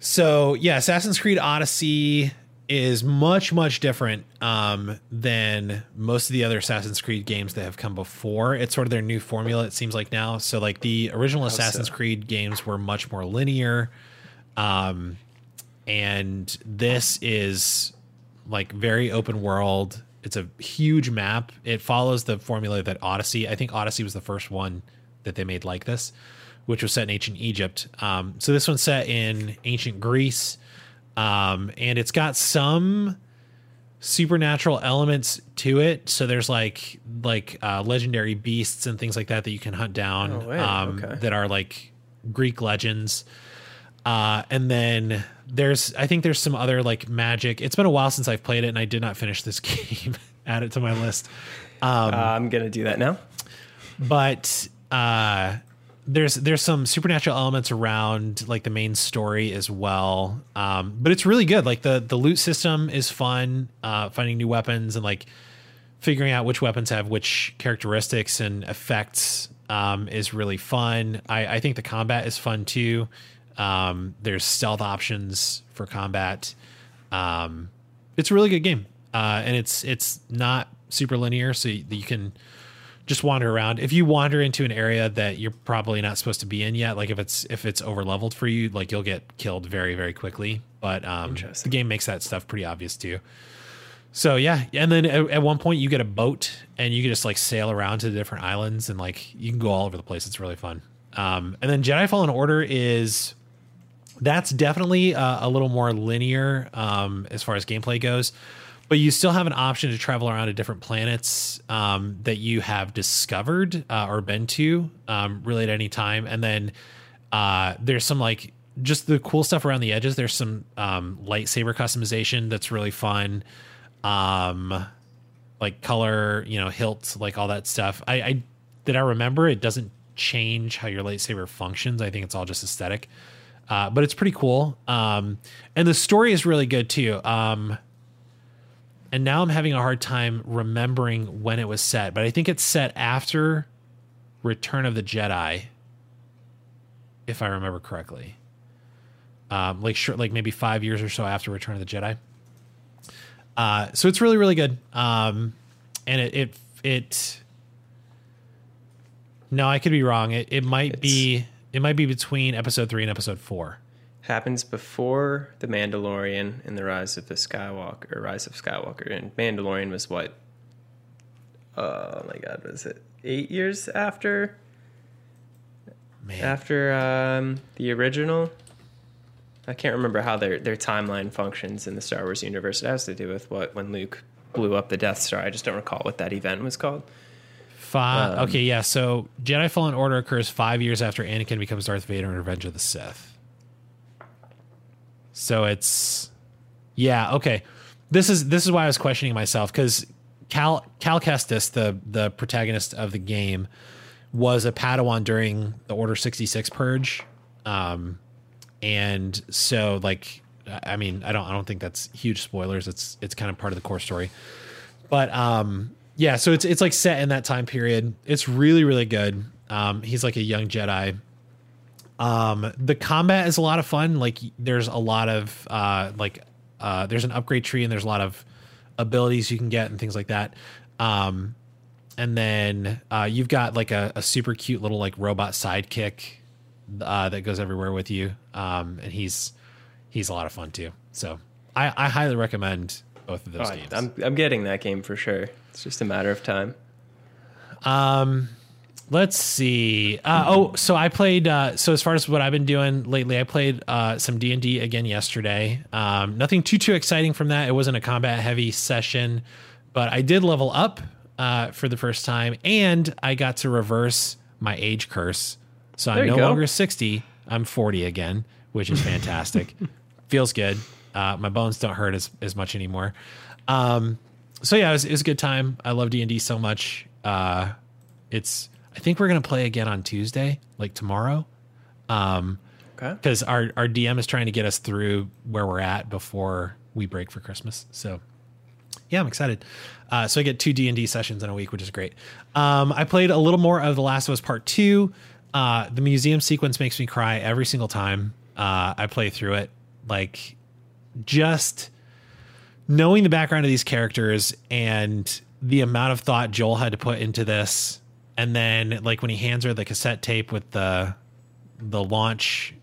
Speaker 2: So, yeah, Assassin's Creed Odyssey is much, much different um, than most of the other Assassin's Creed games that have come before. It's sort of their new formula, it seems like now. So, like the original Assassin's so. Creed games were much more linear. Um, and this is like very open world. It's a huge map. It follows the formula that Odyssey. I think Odyssey was the first one that they made like this, which was set in ancient Egypt. Um, so this one's set in ancient Greece, um, and it's got some supernatural elements to it. So there's like like uh, legendary beasts and things like that that you can hunt down oh, um, okay. that are like Greek legends. Uh, and then there's I think there's some other like magic. It's been a while since I've played it, and I did not finish this game. Add it to my list.
Speaker 3: Um, uh, I'm gonna do that now.
Speaker 2: But uh, there's there's some supernatural elements around like the main story as well. Um, but it's really good. Like the the loot system is fun. Uh, finding new weapons and like figuring out which weapons have which characteristics and effects um, is really fun. I, I think the combat is fun too. Um, there's stealth options for combat. Um, it's a really good game, uh, and it's it's not super linear, so you, you can just wander around. If you wander into an area that you're probably not supposed to be in yet, like if it's if it's over leveled for you, like you'll get killed very very quickly. But um, the game makes that stuff pretty obvious too. So yeah, and then at, at, one point you get a boat and you can just like sail around to the different islands and like you can go all over the place. It's really fun. Um, and then Jedi Fallen Order is that's definitely uh, a little more linear um, as far as gameplay goes. But you still have an option to travel around to different planets um, that you have discovered uh, or been to um, really at any time. And then uh, there's some like just the cool stuff around the edges. There's some um, lightsaber customization that's really fun. Um, like color you know hilt like all that stuff. I, I that i remember it doesn't change how your lightsaber functions. I think it's all just aesthetic uh, but it's pretty cool um, and the story is really good too um, and now I'm having a hard time remembering when it was set, but I think it's set after Return of the Jedi, if I remember correctly. Um, like like maybe five years or so after Return of the Jedi. Uh, so it's really really good, um, and it it it. No, I could be wrong. It it might it's, be it might be between episode three and episode four
Speaker 3: happens before the Mandalorian and the Rise of the Skywalker, or Rise of Skywalker, and Mandalorian was what? Oh my God, was it eight years after? Man. After um, the original, I can't remember how their their timeline functions in the Star Wars universe. It has to do with what when Luke blew up the Death Star. I just don't recall what that event was called.
Speaker 2: Five. Um, okay, yeah. So Jedi Fallen Order occurs five years after Anakin becomes Darth Vader in Revenge of the Sith. So it's yeah, okay. This is this is why I was questioning myself because Cal Cal Kestis, the the protagonist of the game, was a Padawan during the Order sixty six purge, um, and so like I mean I don't I don't think that's huge spoilers. It's it's kind of part of the core story, but um, yeah. So it's it's like set in that time period. It's really really good. Um, he's like a young Jedi um, the combat is a lot of fun. Like there's a lot of uh, like uh, there's an upgrade tree and there's a lot of abilities you can get and things like that. Um, and then uh, you've got like a, a, super cute little like robot sidekick uh, that goes everywhere with you, um, and he's he's a lot of fun too. So I, I highly recommend both of those oh, games.
Speaker 3: I'm I'm getting that game for sure. It's just a matter of time.
Speaker 2: Um, Let's see. Uh, oh, so I played. Uh, so as far as what I've been doing lately, I played uh, some D and D again yesterday. Um, nothing too too exciting from that. It wasn't a combat heavy session, but I did level up uh, for the first time, and I got to reverse my age curse. So there I'm no go. longer sixty. I'm forty again, which is fantastic. Feels good. Uh, my bones don't hurt as as much anymore. Um, so yeah, it was, it was a good time. I love D and D so much. Uh, it's I think we're gonna play again on Tuesday, like tomorrow. Um, okay. Because our our DM is trying to get us through where we're at before we break for Christmas. So, yeah, I'm excited. Uh, so I get two D and D sessions in a week, which is great. Um, I played a little more of The Last of Us Part Two. Uh, the museum sequence makes me cry every single time uh, I play through it. Like, just knowing the background of these characters and the amount of thought Joel had to put into this and then like when he hands her the cassette tape with the the launch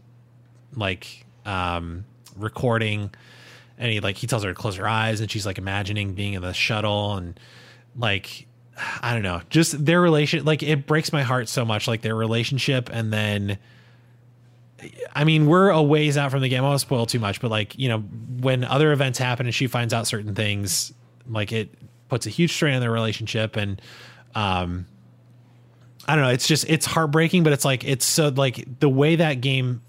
Speaker 2: like um recording and he like he tells her to close her eyes and she's like imagining being in the shuttle and like I don't know, just their relation like it breaks my heart so much like their relationship and then I mean, we're a ways out from the game. I won't spoil too much, but like, you know, when other events happen and she finds out certain things, like it puts a huge strain on their relationship and um I don't know. It's just it's heartbreaking, but it's like it's so like the way that game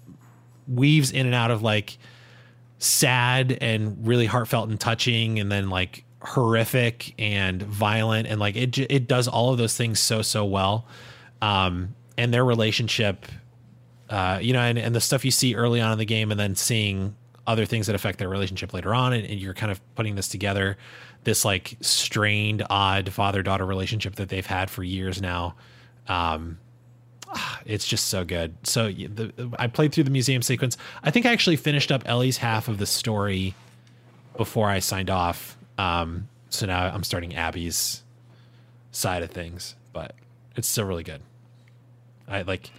Speaker 2: weaves in and out of like sad and really heartfelt and touching, and then like horrific and violent, and like it it does all of those things so so well. Um, and their relationship, uh, you know, and, and the stuff you see early on in the game, and then seeing other things that affect their relationship later on, and, and you're kind of putting this together, this like strained, odd father daughter relationship that they've had for years now. Um, it's just so good. So the, I played through the museum sequence. I think I actually finished up Ellie's half of the story before I signed off. Um, so now I'm starting Abby's side of things, but it's still really good. I like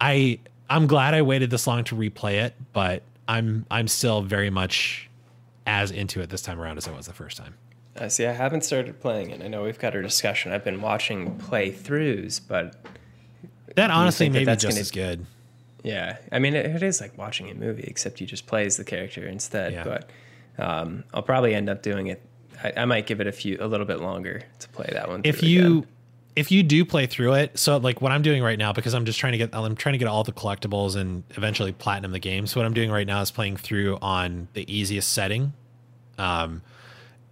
Speaker 2: I I'm glad I waited this long to replay it, but I'm I'm still very much as into it this time around as I was the first time.
Speaker 3: I see. I haven't started playing it. I know we've got our discussion. I've been watching playthroughs, but
Speaker 2: that honestly
Speaker 3: that
Speaker 2: maybe
Speaker 3: that's
Speaker 2: just
Speaker 3: gonna-
Speaker 2: as good.
Speaker 3: yeah, I mean, it, it is like watching a movie, except you just play as the character instead.
Speaker 2: Yeah.
Speaker 3: But um, I'll probably end up doing it. I, I might give it a few, a little bit longer to play that one.
Speaker 2: if you
Speaker 3: again.
Speaker 2: If you do play through it so like what i'm doing right now because i'm just trying to get i'm trying to get all the collectibles and eventually platinum the game so what i'm doing right now is playing through on the easiest setting. Um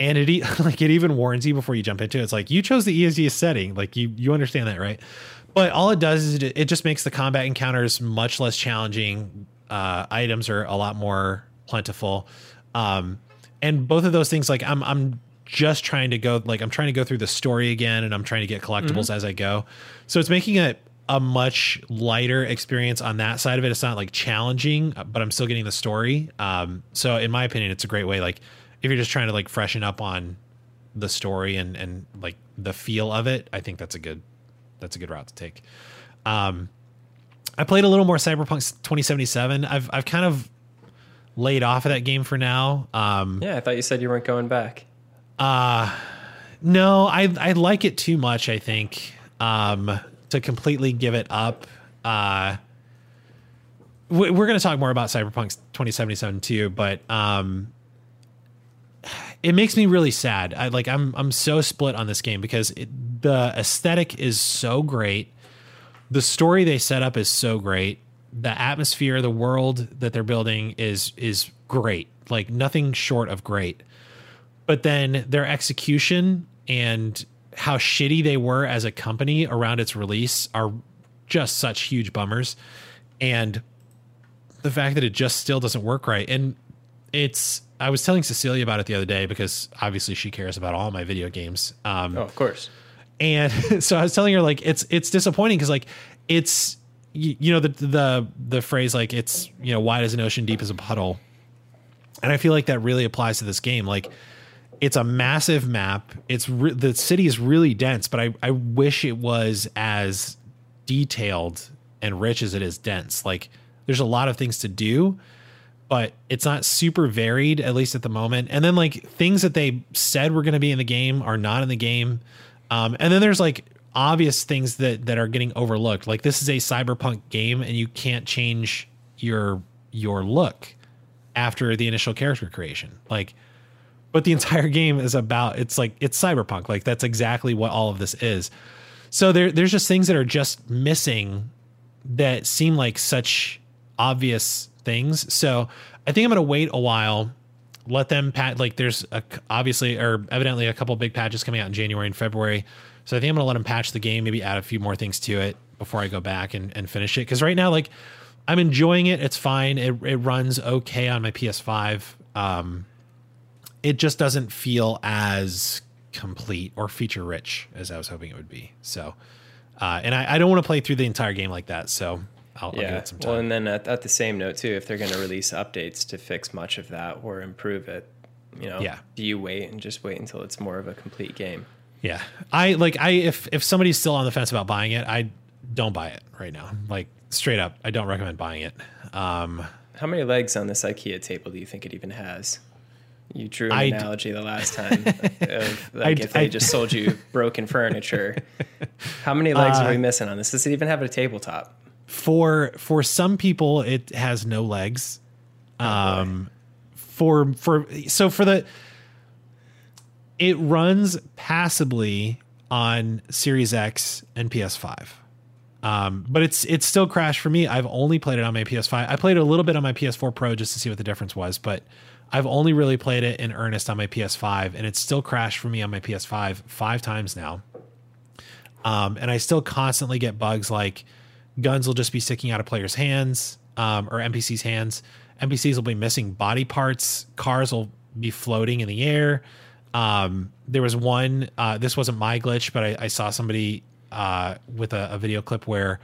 Speaker 2: and it like it even warns you before you jump into it. It's like you chose the easiest setting. Like you you understand that right? But all it does is it, it just makes the combat encounters much less challenging. Uh items are a lot more plentiful. Um and both of those things like i'm i'm just trying to go like i'm trying to go through the story again and i'm trying to get collectibles as i go. So it's making it a much lighter experience on that side of it. It's not like challenging but i'm still getting the story. Um so in my opinion it's a great way like if you're just trying to like freshen up on the story and and like the feel of it i think that's a good that's a good route to take. Um i played a little more cyberpunk 2077 i've i've kind of laid off of that game for now. Um
Speaker 3: yeah, I thought you said you weren't going back.
Speaker 2: No, I I like it too much. I think um, to completely give it up. Uh, we- we're going to talk more about Cyberpunk 2077 too, but um, it makes me really sad. I like I'm I'm so split on this game because it, the aesthetic is so great, the story they set up is so great, the atmosphere, the world that they're building is is great. Like nothing short of great but then their execution and how shitty they were as a company around its release are just such huge bummers and the fact that it just still doesn't work right and it's i was telling cecilia about it the other day because obviously she cares about all my video games um,
Speaker 3: Oh, of course.
Speaker 2: and so I was telling her like it's it's disappointing because like it's you, you know the the the phrase like it's you know wide as an ocean, deep as a puddle, and I feel like that really applies to this game. Like it's a massive map. It's re- the city is really dense, but I I wish it was as detailed and rich as it is dense. Like there's a lot of things to do, but it's not super varied at least at the moment. And then like things that they said were going to be in the game are not in the game. Um, and then there's like obvious things that that are getting overlooked. Like this is a cyberpunk game, and you can't change your your look after the initial character creation. Like, but the entire game is about it's like it's cyberpunk. Like that's exactly what all of this is. So there there's just things that are just missing that seem like such obvious things. So I think I'm gonna wait a while, let them pat. Like there's a, obviously or evidently a couple big patches coming out in January and February. So I think I'm gonna let them patch the game, maybe add a few more things to it before I go back and, and finish it. Because right now, like I'm enjoying it. It's fine. It it runs okay on my PS5. Um, it just doesn't feel as complete or feature rich as I was hoping it would be. So, uh, and I, I don't want to play through the entire game like that. So I'll, I'll give
Speaker 3: Yeah.
Speaker 2: it some time.
Speaker 3: Well, and then at, at the same note too, if they're going to release updates to fix much of that or improve it, you know,
Speaker 2: Yeah.
Speaker 3: do you wait and just wait until it's more of a complete game?
Speaker 2: Yeah. I like I if if somebody's still on the fence about buying it, I don't buy it right now. Like straight up, I don't recommend buying it. Um
Speaker 3: How many legs on this IKEA table do you think it even has? You drew an
Speaker 2: I d-
Speaker 3: analogy the last time of like
Speaker 2: I-
Speaker 3: if they
Speaker 2: I-
Speaker 3: just sold you broken furniture. How many legs
Speaker 2: Uh,
Speaker 3: are we missing on this? Does it even have a tabletop?
Speaker 2: for for some people it has no legs. Um for for so for the it runs passably on Series X and PS5. Um, but it's it's still crashed for me. I've only played it on my PS5. I played it a little bit on my PS4 Pro just to see what the difference was, but I've only really played it in earnest on my PS5, and it's still crashed for me on my PS5 five times now. Um, and I still constantly get bugs like guns will just be sticking out of players' hands um, or NPCs' hands. NPCs will be missing body parts. Cars will be floating in the air. Um, there was one. Uh, this wasn't my glitch, but I, I saw somebody uh, with a, a, video clip where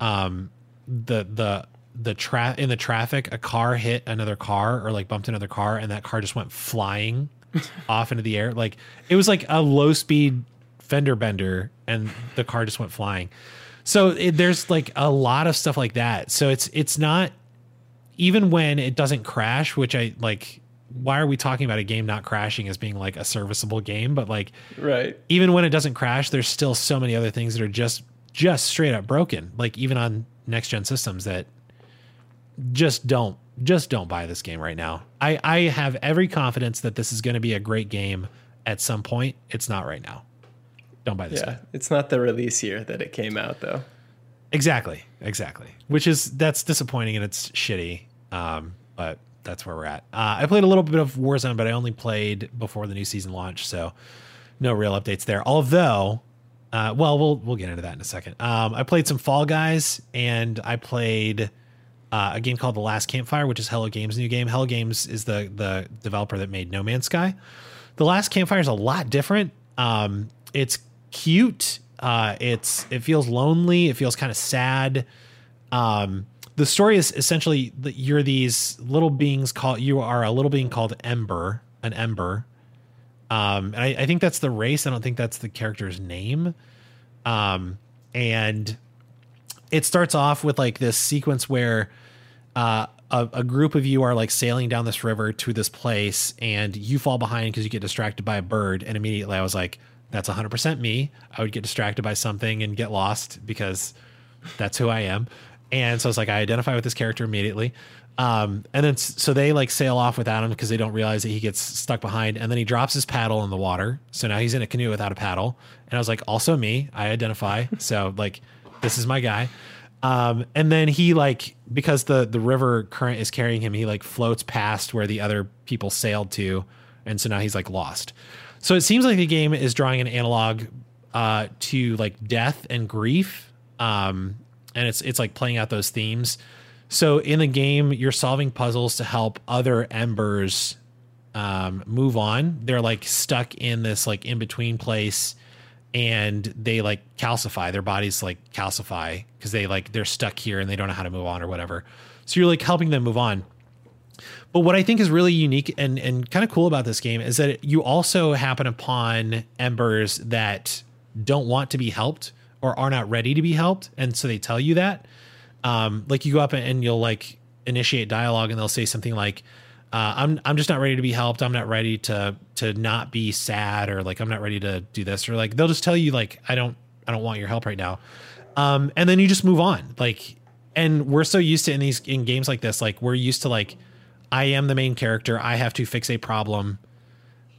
Speaker 2: um, the the the tra- in the traffic, a car hit another car or like bumped another car, and that car just went flying off into the air. Like it was like a low speed fender bender, and the car just went flying. So it, there's like a lot of stuff like that. So it's it's not even when it doesn't crash, which I like. Why are we talking about a game not crashing as being like a serviceable game? But like,
Speaker 3: right?
Speaker 2: Even when it doesn't crash, there's still so many other things that are just just straight up broken. Like even on next gen systems that just don't just don't buy this game right now. I I have every confidence that this is going to be a great game at some point. It's not right now. Don't buy this. Yeah, game.
Speaker 3: it's not the release year that it came out though.
Speaker 2: Exactly, exactly. Which is that's disappointing and it's shitty. Um, but that's where we're at. Uh, I played a little bit of Warzone, but I only played before the new season launched, so no real updates there. Although, uh, well, we'll we'll get into that in a second. Um, I played some Fall Guys, and I played uh, a game called The Last Campfire, which is Hello Games' new game. Hello Games is the the developer that made No Man's Sky. The Last Campfire is a lot different. Um, it's cute. Uh, it's it feels lonely. It feels kind of sad. Um, the story is essentially that you're these little beings called. You are a little being called Ember, an Ember. Um, and I, I think that's the race. I don't think that's the character's name. Um, and it starts off with like this sequence where uh, a, a, group of you are like sailing down this river to this place and you fall behind because you get distracted by a bird. And immediately i was like that's 100% me. I would get distracted by something and get lost because that's who i am. And so it's like i identify with this character immediately. Um, and then so they like sail off without him because they don't realize that he gets stuck behind. And then he drops his paddle in the water. So now he's in a canoe without a paddle. And i was like also me. I identify. So like this is my guy. Um, and then he like because the the river current is carrying him, he like floats past where the other people sailed to, and so now he's like lost. So it seems like the game is drawing an analog uh, to like death and grief, um, and it's it's like playing out those themes. So in the game, you're solving puzzles to help other embers um, move on. They're like stuck in this like in between place and they like calcify. Their bodies like calcify because they like they're stuck here and they don't know how to move on or whatever. So you're like helping them move on. But what i think is really unique and and kind of cool about this game is that you also happen upon embers that don't want to be helped or are not ready to be helped and so they tell you that. Um like you go up and you'll like initiate dialogue and they'll say something like uh, I'm I'm just not ready to be helped. I'm not ready to to not be sad or like I'm not ready to do this or like they'll just tell you like I don't I don't want your help right now. Um, and then you just move on. Like and we're so used to in these in games like this like we're used to like I am the main character. I have to fix a problem.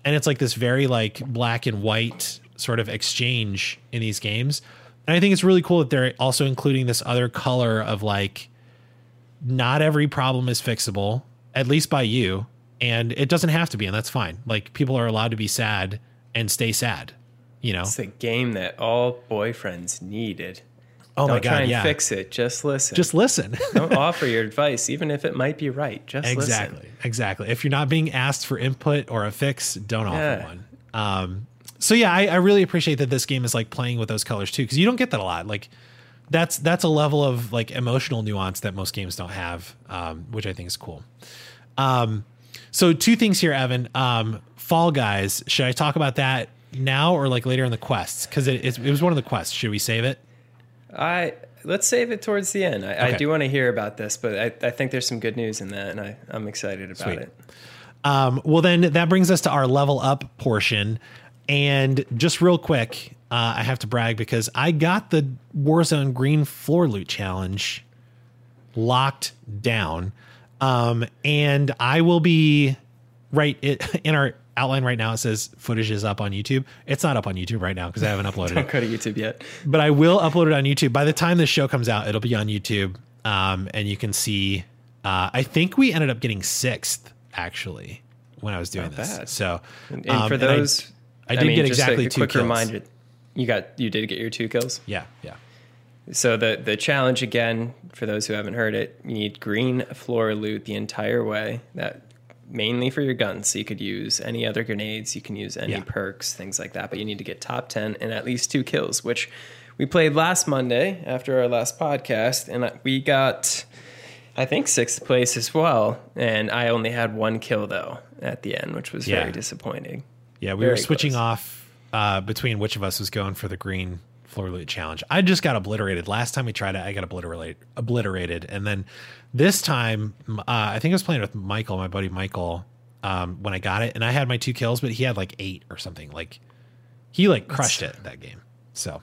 Speaker 2: And it's like this very like black and white sort of exchange in these games. And I think it's really cool that they're also including this other color of like not every problem is fixable at least by you. And it doesn't have to be, and that's fine. Like people are allowed to be sad and stay sad. You know,
Speaker 3: it's the game that all boyfriends needed.
Speaker 2: Oh
Speaker 3: Don't
Speaker 2: my god!
Speaker 3: Try and
Speaker 2: yeah.
Speaker 3: fix it. Just listen.
Speaker 2: Just listen.
Speaker 3: Don't offer your advice, even if it might be right. Just
Speaker 2: exactly,
Speaker 3: listen.
Speaker 2: exactly. If you're not being asked for input or a fix, don't yeah. offer one. Um, so yeah, I, I really appreciate that this game is like playing with those colors too, because you don't get that a lot. Like that's that's a level of like emotional nuance that most games don't have, um, which I think is cool. Um, so two things here, Evan. Um, Fall Guys. Should I talk about that now or like later in the quests? Because it, it, was one of the quests. Should we save it?
Speaker 3: I let's save it towards the end. I, okay. I do want to hear about this, but I, I, think there's some good news in that, and I, I'm excited about Sweet. it.
Speaker 2: Um, well, then that brings us to our level up portion. And just real quick, uh, I have to brag because I got the Warzone Green Floor Loot Challenge locked down. Um, and I will be right it, in our outline right now. It says footage is up on YouTube. It's not up on YouTube right now because I haven't uploaded
Speaker 3: Don't
Speaker 2: it.
Speaker 3: go to YouTube yet.
Speaker 2: But I will upload it on YouTube. By the time this show comes out, it'll be on YouTube. Um, and you can see. Uh, I think we ended up getting sixth actually when I was doing not this. Bad. So,
Speaker 3: and, and um, for those,
Speaker 2: and I, I, did
Speaker 3: mean,
Speaker 2: get exactly
Speaker 3: a, a
Speaker 2: two
Speaker 3: quick
Speaker 2: kills.
Speaker 3: reminder. You got you did get your two kills.
Speaker 2: Yeah, yeah.
Speaker 3: So the the challenge again for those who haven't heard it, you need green floor loot the entire way. That mainly for your guns. So you could use any other grenades, you can use any
Speaker 2: Yeah.
Speaker 3: perks, things like that. But you need to get top ten and at least two kills, which we played last Monday after our last podcast, and we got. I think sixth place as well, and I only had one kill though at the end, which was
Speaker 2: Yeah.
Speaker 3: very disappointing.
Speaker 2: Yeah, we were switching
Speaker 3: close.
Speaker 2: off uh, between which of us was going for the green floor loot challenge. I just got obliterated. Last time we tried it, I got obliterated, obliterated, and then this time, uh, I think I was playing with Michael, my buddy Michael, um, when I got it, and I had my two kills, but he had like eight or something. Like he like crushed it that game. So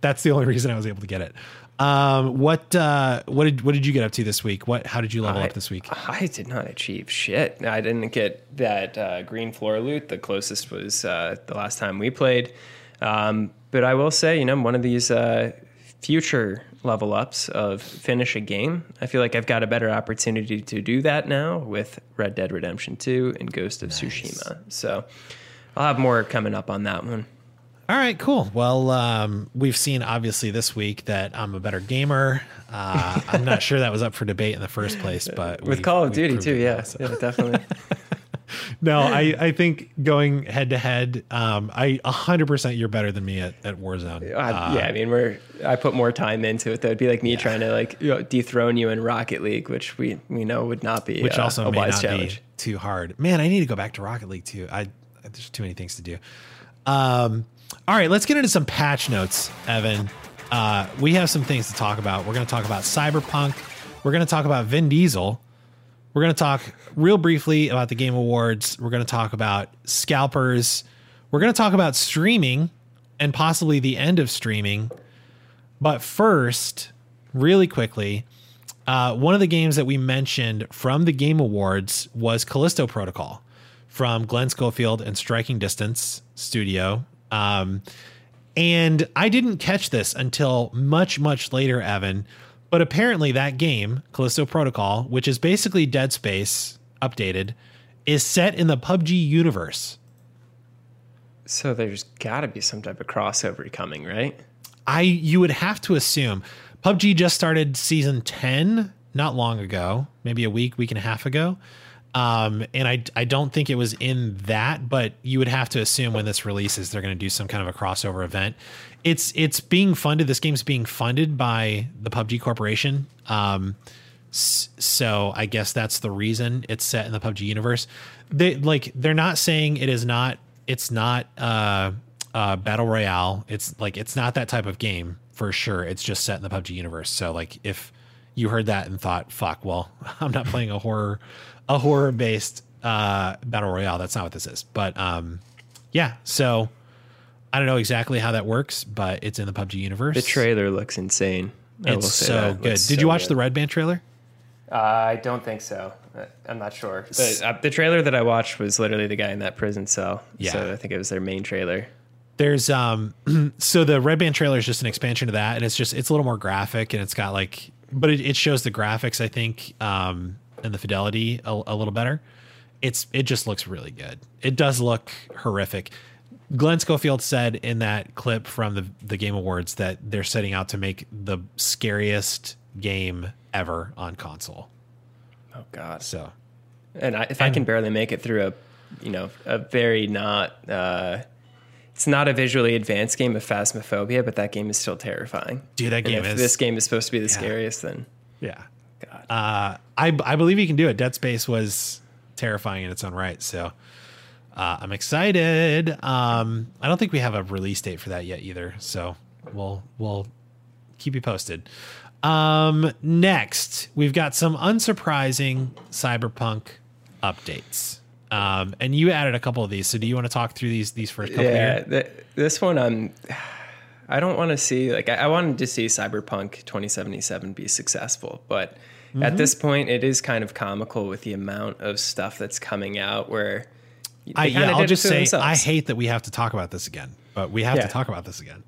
Speaker 2: that's the only reason I was able to get it. Um, what uh, what did what did you get up to this week? What how did you level
Speaker 3: I-
Speaker 2: up this week?
Speaker 3: I did not achieve shit. I didn't get that uh, green floor loot. The closest was uh, the last time we played. Um, but I will say, you know, one of these uh, future level ups of finish a game, I feel like I've got a better opportunity to do that now with Red Dead Redemption 2 and Ghost of Tsushima. So I'll have more coming up on that one.
Speaker 2: All right, cool. Well, um, we've seen obviously this week that I'm a better gamer. Uh, I'm not sure that was up for debate in the first place, but
Speaker 3: With Call of Duty too, yeah,
Speaker 2: so.
Speaker 3: yeah, definitely.
Speaker 2: No, I, I think going head to head, um, I 100% you're better than me at, at Warzone.
Speaker 3: Uh,
Speaker 2: Uh,
Speaker 3: yeah, I mean, we're I put more time into it. That would be like me trying to like you know, dethrone you in Rocket League, which we we know would not be
Speaker 2: which
Speaker 3: uh,
Speaker 2: also
Speaker 3: a
Speaker 2: may
Speaker 3: wise
Speaker 2: not
Speaker 3: challenge.
Speaker 2: be too hard. Man, I need to go back to Rocket League too. I there's too many things to do. Um, all right, let's get into some patch notes, Evan. Uh, we have some things to talk about. We're going to talk about Cyberpunk. We're going to talk about Vin Diesel. We're going to talk real briefly about the Game Awards. We're going to talk about scalpers. We're going to talk about streaming and possibly the end of streaming. But first, really quickly, uh, one of the games that we mentioned from the Game Awards was Callisto Protocol from Glenn Schofield and Striking Distance Studio. Um, and I didn't catch this until much, much later, Evan. But apparently, that game, Callisto Protocol, which is basically Dead Space updated, is set in the PUBG universe.
Speaker 3: So there's got to be some type of crossover coming, right?
Speaker 2: I you would have to assume PUBG just started season 10 not long ago, maybe a week, week and a half ago. Um, and I I don't think it was in that, but you would have to assume when this releases they're going to do some kind of a crossover event. It's it's being funded. This game's being funded by the PUBG Corporation. Um, so I guess that's the reason it's set in the PUBG universe. They like they're not saying it is not. It's not uh, uh, battle royale. It's like it's not that type of game for sure. It's just set in the PUBG universe. So like if you heard that and thought, "Fuck," well, I'm not playing a horror a horror based uh, battle royale. That's not what this is. But um, yeah. So I don't know exactly how that works, but it's in the PUBG universe.
Speaker 3: The trailer looks insane. I will
Speaker 2: It's
Speaker 3: say
Speaker 2: so
Speaker 3: that.
Speaker 2: good.
Speaker 3: Looks
Speaker 2: Did
Speaker 3: so
Speaker 2: you watch
Speaker 3: good.
Speaker 2: the Red Band trailer?
Speaker 3: Uh, I don't think so. Uh, I'm not sure. The, uh, the trailer that I watched was literally the guy in that prison cell.
Speaker 2: Yeah.
Speaker 3: So I think it was their main trailer.
Speaker 2: There's um so the Red Band trailer is just an expansion of that and it's just it's a little more graphic and it's got like but it, it shows the graphics I think um and the fidelity a, a little better. It's it just looks really good. It does look horrific. Glenn Schofield said in that clip from the the Game Awards that they're setting out to make the scariest game ever on console.
Speaker 3: Oh God.
Speaker 2: So
Speaker 3: And I, if I can barely make it through a, you know, a very not, uh, it's not a visually advanced game of Phasmophobia, but that game is still terrifying.
Speaker 2: Dude, that
Speaker 3: And
Speaker 2: game
Speaker 3: if
Speaker 2: is-
Speaker 3: This game is supposed to be the scariest, then
Speaker 2: yeah.
Speaker 3: God.
Speaker 2: Uh, I I believe you can do it. Dead Space was terrifying in its own right, so uh, I'm excited. Um, I don't think we have a release date for that yet either, so we'll we'll keep you posted. Um, next, we've got some unsurprising Cyberpunk updates. Um, and you added a couple of these. So do you want to talk through these these first couple
Speaker 3: yeah,
Speaker 2: here?
Speaker 3: th- this one I'm. I don't want to see like I, I wanted to see Cyberpunk 2077 be successful, but
Speaker 2: Mm-hmm.
Speaker 3: at this point, it is kind of comical with the amount of stuff that's coming out. Where
Speaker 2: I, yeah, I'll just say
Speaker 3: themselves.
Speaker 2: I hate that we have to talk about this again, but we have
Speaker 3: Yeah.
Speaker 2: to talk about this again.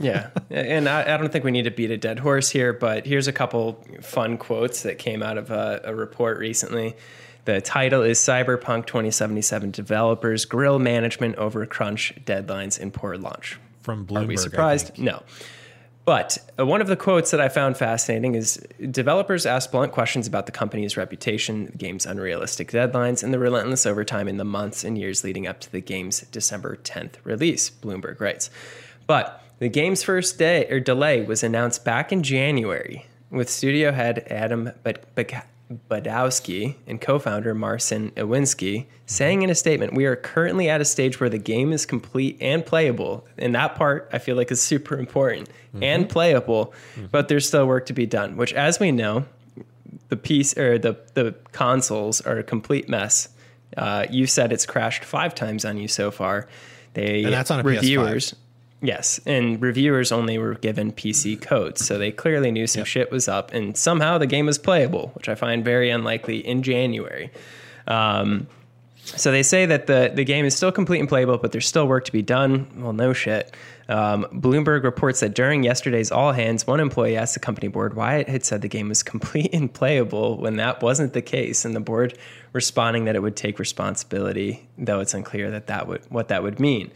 Speaker 3: Yeah, and I, I don't think we need to beat a dead horse here, but here's a couple fun quotes that came out of a, a report recently. The title is Cyberpunk 2077 Developers Grill Management Over Crunch Deadlines and Poor Launch.
Speaker 2: from Bloomberg.
Speaker 3: Are we surprised? No. But uh, one of the quotes that I found fascinating is developers asked blunt questions about the company's reputation, the game's unrealistic deadlines, and the relentless overtime in the months and years leading up to the game's December 10th release, Bloomberg writes. But the game's first day or delay was announced back in January with studio head Adam Badowski and co-founder Marcin Iwinski saying in a statement, "We are currently at a stage where the game is complete and playable, and that part I feel like is super important and playable, but there's still work to be done." Which, as we know, the piece or the the consoles are a complete mess. Uh, you said it's crashed five times on you so far. They
Speaker 2: And that's on a PS5.
Speaker 3: reviewers. Yes, and reviewers only were given PC codes, so they clearly knew some shit was up, and somehow the game was playable, which I find very unlikely in January. Um, so they say that the, the game is still complete and playable, but there's still work to be done. Well, no shit. Um, Bloomberg reports that during yesterday's all hands, one employee asked the company board why it had said the game was complete and playable when that wasn't the case, and the board responding that it would take responsibility, though it's unclear that that would what that would mean.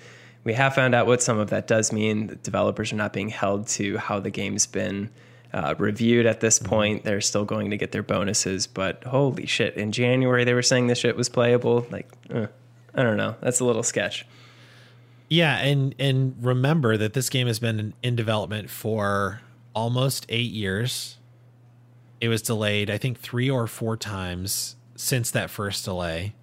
Speaker 3: We have found out what some of that does mean. The developers are not being held to how the game's been uh, reviewed at this point. They're still going to get their bonuses, but holy shit! In January, they were saying this shit was playable. Like, uh, I don't know. That's a little sketch.
Speaker 2: Yeah, and and remember that this game has been in development for almost eight years. It was delayed, I think, three or four times since that first delay.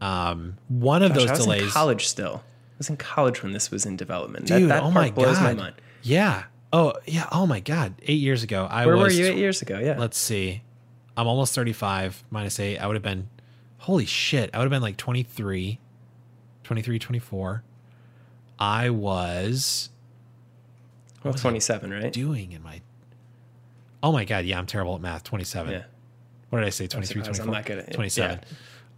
Speaker 2: Um, one of
Speaker 3: Gosh,
Speaker 2: those delays,
Speaker 3: in college still. I was in college when this was in development.
Speaker 2: dude.
Speaker 3: that, that
Speaker 2: oh my
Speaker 3: blows
Speaker 2: god,
Speaker 3: my mind.
Speaker 2: yeah. Oh yeah. Oh my god. Eight years ago, I
Speaker 3: Where
Speaker 2: was.
Speaker 3: were you eight years ago? Yeah.
Speaker 2: Let's see. I'm almost 35 minus eight. I would have been, holy shit. I would have been like 23, 23, 24. I was
Speaker 3: well, 27, right?
Speaker 2: doing in my, oh my God. Yeah. I'm terrible at math. 27.
Speaker 3: Yeah.
Speaker 2: What did I say? 23,
Speaker 3: surprised.
Speaker 2: 24?
Speaker 3: I'm not good at it.
Speaker 2: 27.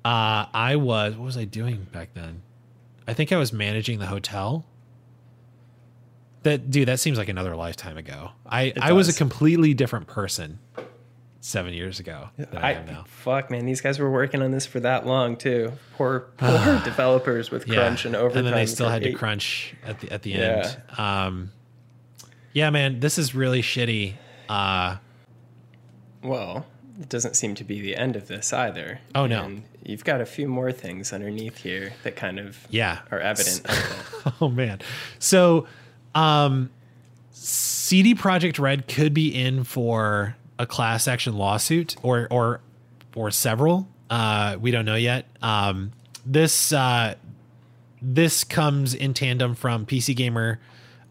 Speaker 2: Uh, I was, what was I doing back then? I think I was managing the hotel. That dude, that seems like another lifetime ago. I, I was a completely different person seven years ago than I,
Speaker 3: I,
Speaker 2: am now.
Speaker 3: fuck, man, these guys were working on this for that long too. Poor, poor developers with crunch and overtime.
Speaker 2: and then they still had to crunch at the at the
Speaker 3: Yeah.
Speaker 2: end. Um, yeah, man, this is really shitty. Uh,
Speaker 3: Well, it doesn't seem to be the end of this either.
Speaker 2: Oh, no.
Speaker 3: And you've got a few more things underneath here that kind of
Speaker 2: yeah,
Speaker 3: are evident.
Speaker 2: oh man. So, um, CD Projekt Red could be in for a class action lawsuit or or or several. Uh, we don't know yet. Um, this uh, this comes in tandem from PC Gamer.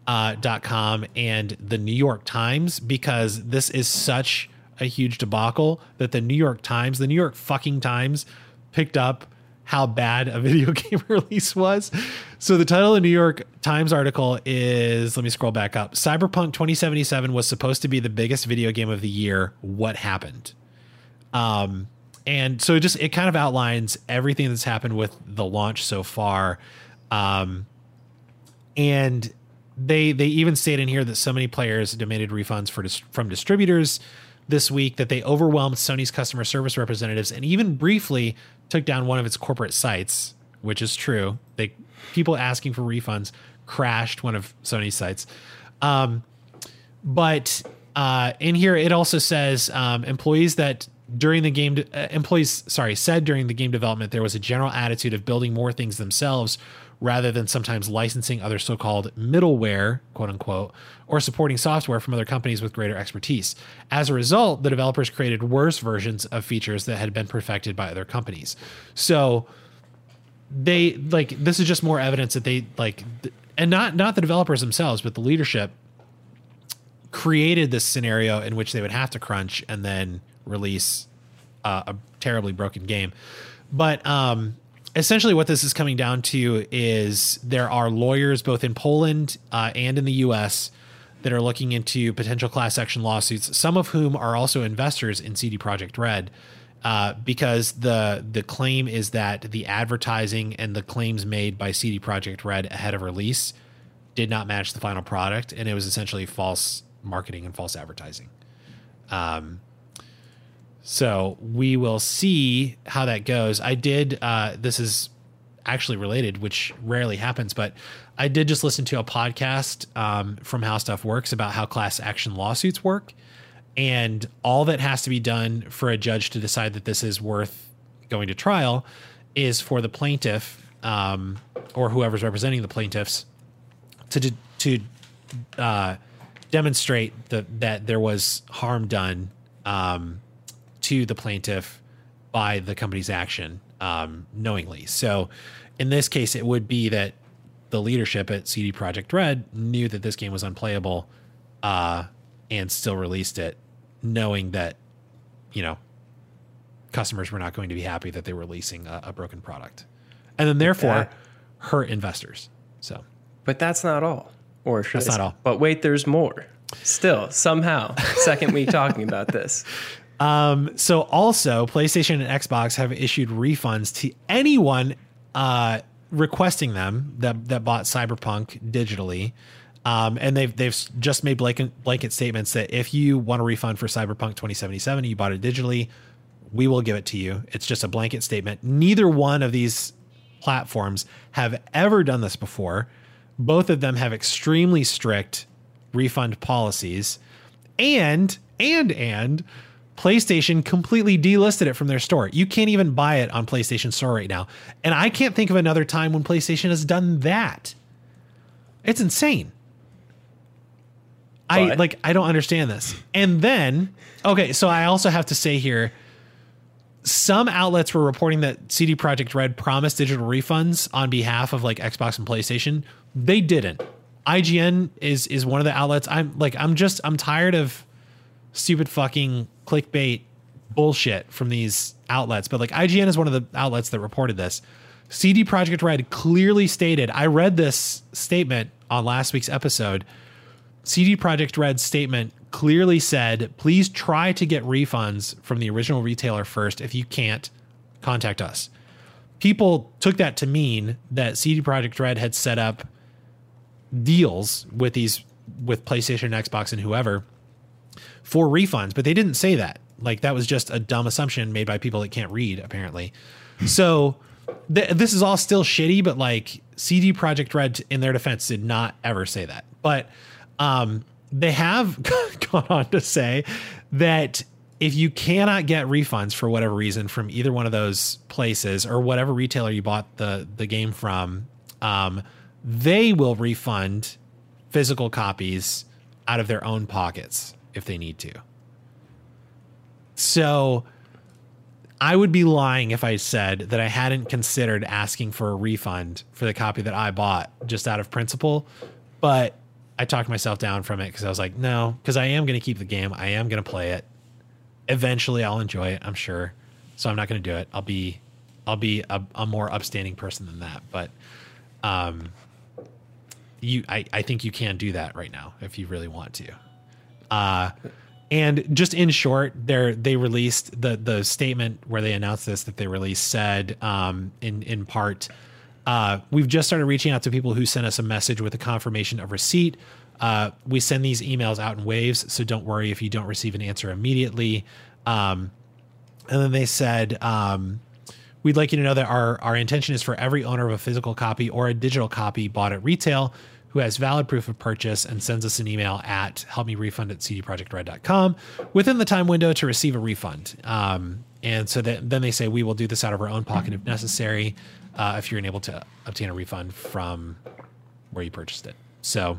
Speaker 2: Uh, dot com and the New York Times because this is such a huge debacle that the New York Times, the New York fucking Times, picked up how bad a video game release was. So the title of the New York Times article is let me scroll back up. Cyberpunk 2077 was supposed to be the biggest video game of the year. What happened? Um and so it just it kind of outlines everything that's happened with the launch so far. Um and they they even state in here that so many players demanded refunds for from distributors this week that they overwhelmed Sony's customer service representatives and even briefly took down one of its corporate sites, which is true. They people asking for refunds crashed one of Sony's sites. Um, but uh, in here it also says um, employees that during the game de- uh, employees sorry said during the game development there was a general attitude of building more things themselves rather than sometimes licensing other so-called middleware quote unquote or supporting software from other companies with greater expertise as a result the developers created worse versions of features that had been perfected by other companies so they like this is just more evidence that they like and not not the developers themselves but the leadership created this scenario in which they would have to crunch and then release uh, a terribly broken game. But um, essentially, what this is coming down to is there are lawyers both in Poland uh, and in the U.S. that are looking into potential class action lawsuits. Some of whom are also investors in CD Projekt Red. Uh, because the the claim is that the advertising and the claims made by CD Projekt Red ahead of release did not match the final product, and it was essentially false marketing and false advertising. Um, so we will see how that goes. I did. Uh, this is actually related, which rarely happens. But I did just listen to a podcast um, from How Stuff Works about how class action lawsuits work, and all that has to be done for a judge to decide that this is worth going to trial is for the plaintiff um, or whoever's representing the plaintiffs to to uh, demonstrate the, that there was harm done um, to the plaintiff by the company's action um, knowingly. So, in this case, it would be that the leadership at CD Projekt Red knew that this game was unplayable uh, and still released it, knowing that you know customers were not going to be happy that they were releasing a, a broken product, and then therefore
Speaker 3: That-
Speaker 2: hurt investors. So.
Speaker 3: But that's not all. Or
Speaker 2: That's not all.
Speaker 3: But wait, there's more. Still, somehow, second week talking about this.
Speaker 2: So also, PlayStation and Xbox have issued refunds to anyone uh, requesting them that that bought Cyberpunk digitally. Um, and they've they've just made blanket blanket statements that if you want a refund for Cyberpunk 2077, you bought it digitally, we will give it to you. It's just a blanket statement. Neither one of these platforms have ever done this before. Both of them have extremely strict refund policies. And and and PlayStation completely delisted it from their store. You can't even buy it on PlayStation Store right now. And I can't think of another time when PlayStation has done that. It's insane. I like I don't understand this. And then okay, so I also have to say here some outlets were reporting that CD Projekt Red promised digital refunds on behalf of like Xbox and PlayStation. They didn't. IGN is is one of the outlets. I'm like I'm just I'm tired of stupid fucking clickbait bullshit from these outlets. But like IGN is one of the outlets that reported this. CD Projekt Red clearly stated, I read this statement on last week's episode. CD Projekt Red's statement clearly said, please try to get refunds from the original retailer first. If you can't, contact us. People took that to mean that CD Projekt Red had set up deals with these with PlayStation, Xbox, and whoever for refunds, but they didn't say that. Like that was just a dumb assumption made by people that can't read, apparently. So th- this is all still shitty, but like CD Projekt Red, in their defense, did not ever say that. But um, they have gone on to say that if you cannot get refunds for whatever reason from either one of those places or whatever retailer you bought the the game from, um, they will refund physical copies out of their own pockets if they need to. So I would be lying if I said that I hadn't considered asking for a refund for the copy that I bought just out of principle, but I talked myself down from it because I was like, no, because I am going to keep the game. I am going to play it. Eventually, I'll enjoy it. I'm sure. So I'm not going to do it. I'll be, I'll be a, a more upstanding person than that. But, um, you, I, I think you can do that right now if you really want to. Uh, and just in short, they they released the the statement where they announced this that they released said um, in in part, uh, we've just started reaching out to people who sent us a message with a confirmation of receipt. Uh, we send these emails out in waves, so don't worry if you don't receive an answer immediately. Um, and then they said, um, we'd like you to know that our, our intention is for every owner of a physical copy or a digital copy bought at retail who has valid proof of purchase and sends us an email at helpmerefund at cdprojektred.com within the time window to receive a refund. Um, and so that, then they say, we will do this out of our own pocket if necessary, uh, if you're unable to obtain a refund from where you purchased it. So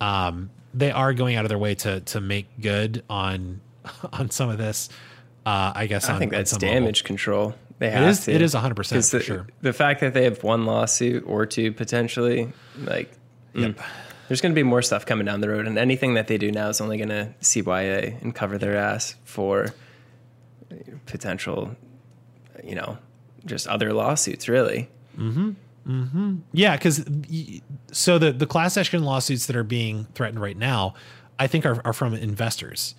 Speaker 2: um, they are going out of their way to to make good on on some of this. Uh, I guess
Speaker 3: I
Speaker 2: on,
Speaker 3: think that's damage
Speaker 2: level.
Speaker 3: control. They have
Speaker 2: is-
Speaker 3: to.
Speaker 2: it is 100%
Speaker 3: 'Cause
Speaker 2: for
Speaker 3: the,
Speaker 2: sure.
Speaker 3: The fact that they have one lawsuit or two potentially, like, mm, there's going to be more stuff coming down the road, and anything that they do now is only going to CYA and cover their ass for potential, you know, just other lawsuits. Really, mm-hmm.
Speaker 2: Yeah, because so the the class action lawsuits that are being threatened right now, I think are, are from investors.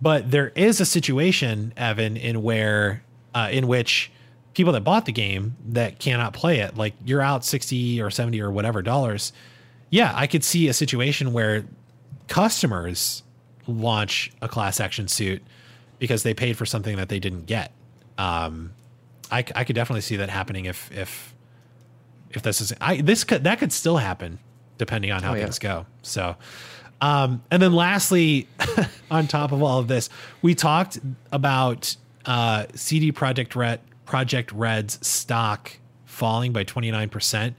Speaker 2: But there is a situation, Evan, in where uh, in which people that bought the game that cannot play it, like you're out sixty or seventy or whatever dollars. Yeah, I could see a situation where customers launch a class action suit because they paid for something that they didn't get. Um, I, I could definitely see that happening if if if this is I this could that could still happen depending on how
Speaker 3: Oh, yeah.
Speaker 2: things go. So um and then lastly on top of all of this, we talked about uh CD Projekt Red Projekt Red's stock falling by 29%.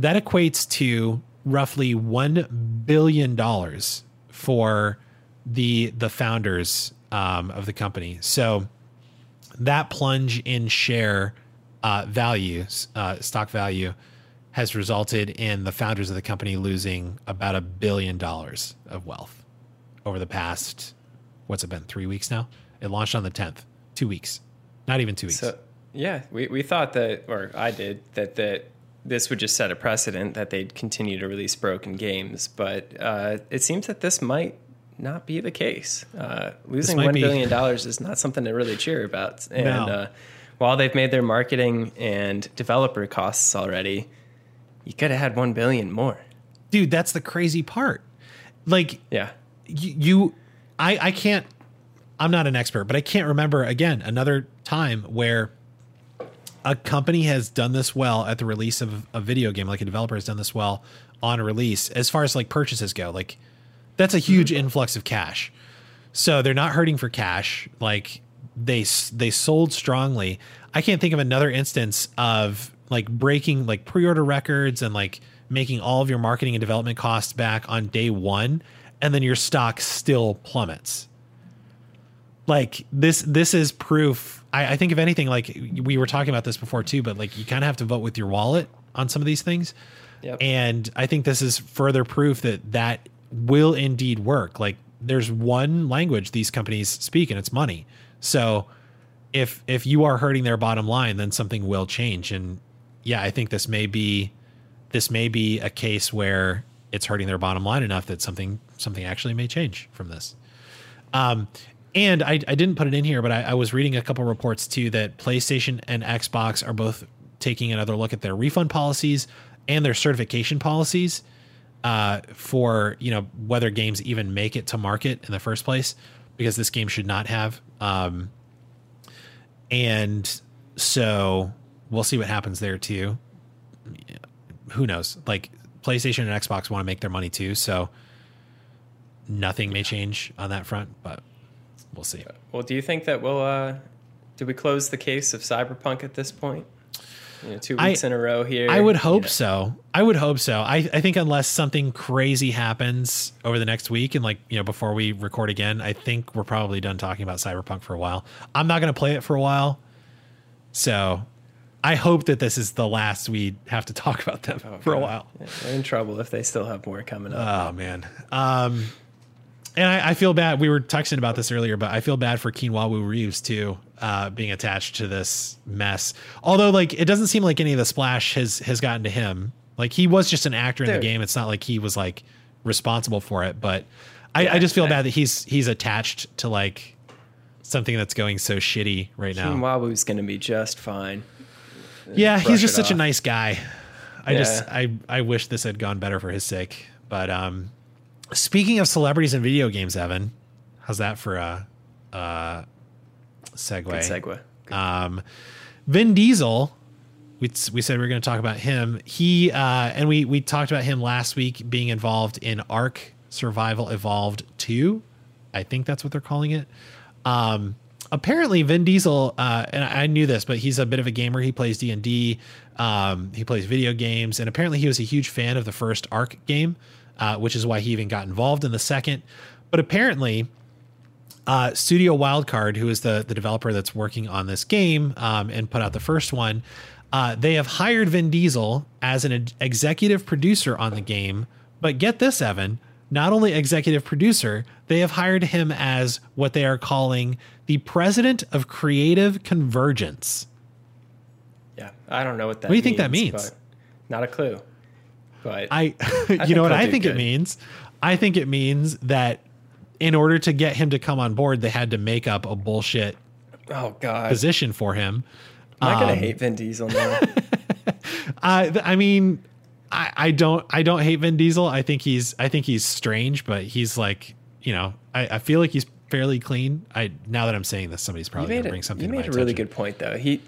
Speaker 2: That equates to roughly 1 billion dollars for the the founders um, of the company. So that plunge in share uh, values, uh, stock value, has resulted in the founders of the company losing about a billion dollars of wealth over the past, what's it been, three weeks now? It launched on the 10th, two weeks, not even two weeks.
Speaker 3: So yeah, we, we thought that, or I did, that that this would just set a precedent that they'd continue to release broken games. But uh, it seems that this might not be the case. Uh, losing one
Speaker 2: be-
Speaker 3: billion dollars is not something to really cheer about. And
Speaker 2: No.
Speaker 3: uh, while they've made their marketing and developer costs already, you could have had one billion more.
Speaker 2: Dude, that's the crazy part. Like,
Speaker 3: Yeah.
Speaker 2: you, you I, I can't i'm not an expert but i can't remember again another time where a company has done this well at the release of a video game like a developer has done this well on release as far as like purchases go like that's a huge mm-hmm. influx of cash. So they're not hurting for cash like they they sold strongly. I can't think of another instance of like breaking like pre-order records and like making all of your marketing and development costs back on day one and then your stock still plummets. Like this this is proof I, I think if anything like we were talking about this before too but like you kind of have to vote with your wallet on some of these things.
Speaker 3: Yep.
Speaker 2: and i think this is further proof that that will indeed work. Like there's one language these companies speak and it's money. So if if you are hurting their bottom line then something will change. And yeah i think this may be this may be a case where it's hurting their bottom line enough that something something actually may change from this. Um, and I, I didn't put it in here, but I, I was reading a couple reports too that PlayStation and Xbox are both taking another look at their refund policies and their certification policies uh, for you know whether games even make it to market in the first place, because this game should not have. Um, and so we'll see what happens there too. Who knows? Like PlayStation and Xbox want to make their money too, so nothing may change on that front, but we'll see.
Speaker 3: Well, do you think that we'll, uh, do we close the case of Cyberpunk at this point? You know, two
Speaker 2: I-
Speaker 3: weeks in a row here.
Speaker 2: I would
Speaker 3: you
Speaker 2: hope
Speaker 3: know.
Speaker 2: so. I would hope so. I, I think unless something crazy happens over the next week and like, you know, before we record again, I think we're probably done talking about Cyberpunk for a while. I'm not going to play it for a while. So I hope that this is the last we have to talk about them for a while.
Speaker 3: Yeah, they're in trouble if they still have more coming up.
Speaker 2: Oh man. Um, and I, I feel bad. We were texting about this earlier, but I feel bad for Keanu Reeves too, uh, being attached to this mess. Although, like, it doesn't seem like any of the splash has has gotten to him. Like, he was just an actor in the game. It's not like he was like responsible for it. But I, I just feel
Speaker 3: I-
Speaker 2: bad that he's he's attached to like something that's going so shitty right now.
Speaker 3: Kinwabu's going to be just fine.
Speaker 2: Yeah, he's just
Speaker 3: it
Speaker 2: such a nice guy. I just I I wish this had gone better for his sake. But um speaking of celebrities and video games, Evan, how's that for a uh segue?
Speaker 3: Good segue.
Speaker 2: Um Vin Diesel we, we said we were going to talk about him. He uh, and we we talked about him last week being involved in Ark Survival Evolved 2. I think that's what they're calling it. Um, apparently, Vin Diesel, uh, and I knew this, but he's a bit of a gamer. He plays D and D. Um, he plays video games, and apparently, he was a huge fan of the first Ark game, uh, which is why he even got involved in the second. But apparently, uh, Studio Wildcard, who is the the developer that's working on this game um, and put out the first one, uh, they have hired Vin Diesel as an ex- executive producer on the game. But get this, Evan, not only executive producer, they have hired him as what they are calling the president of creative convergence.
Speaker 3: Yeah, I don't know what that.
Speaker 2: What do you think that means?
Speaker 3: Not a clue. But
Speaker 2: I, you know what I think it means? I think it means that in order to get him to come on board, they had to make up a bullshit
Speaker 3: oh god,
Speaker 2: position for him.
Speaker 3: am I gonna
Speaker 2: um,
Speaker 3: hate Vin Diesel now?
Speaker 2: I I mean, I, I don't I don't hate Vin Diesel. I think he's I think he's strange, but he's like you know I, I feel like he's fairly clean. I now that I'm saying this, somebody's probably gonna
Speaker 3: a,
Speaker 2: bring something.
Speaker 3: you
Speaker 2: to
Speaker 3: made a really good point though. He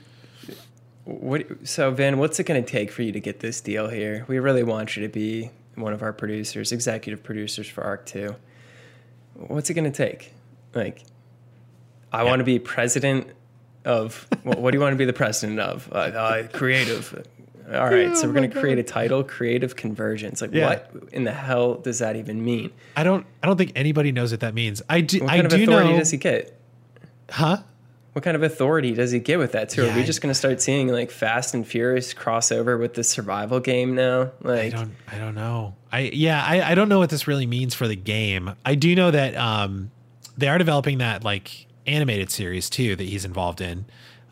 Speaker 3: What so Vin, what's it going to take for you to get this deal here? We really want you to be one of our producers, executive producers for Ark 2. What's it going to take? Like I want to be president of what, what do you want to be the president of? Uh, uh, creative. All right, so we're going to create a title, creative convergence. Like
Speaker 2: Yeah.
Speaker 3: what in the hell does that even mean?
Speaker 2: I don't I don't think anybody knows what that means. I do
Speaker 3: What
Speaker 2: I
Speaker 3: kind of
Speaker 2: do
Speaker 3: authority
Speaker 2: know
Speaker 3: does he get?
Speaker 2: Huh?
Speaker 3: What kind of authority does he get with that too?
Speaker 2: Yeah,
Speaker 3: Are we just going to start seeing like Fast and Furious crossover with the survival game now? Like, I
Speaker 2: don't I don't know. I yeah, I, I don't know what this really means for the game. I do know that um they are developing that like animated series too that he's involved in.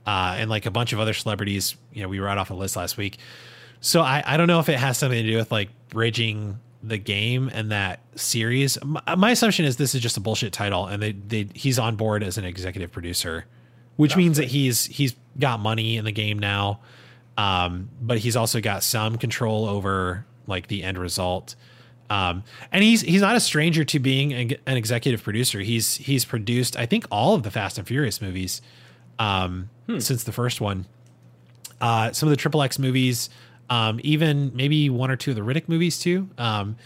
Speaker 2: Uh and like a bunch of other celebrities, you know, we were out off a list last week. So I, I don't know if it has something to do with like bridging the game and that series. My, my assumption is this is just a bullshit title and they, they he's on board as an executive producer, which means that he's he's got money in the game now. Um, but he's also got some control over like the end result. Um, and he's he's not a stranger to being an an executive producer. He's he's produced I think all of the Fast and Furious movies um, since the first one. Uh, some of the Triple X movies, um, even maybe one or two of the Riddick movies too. Um,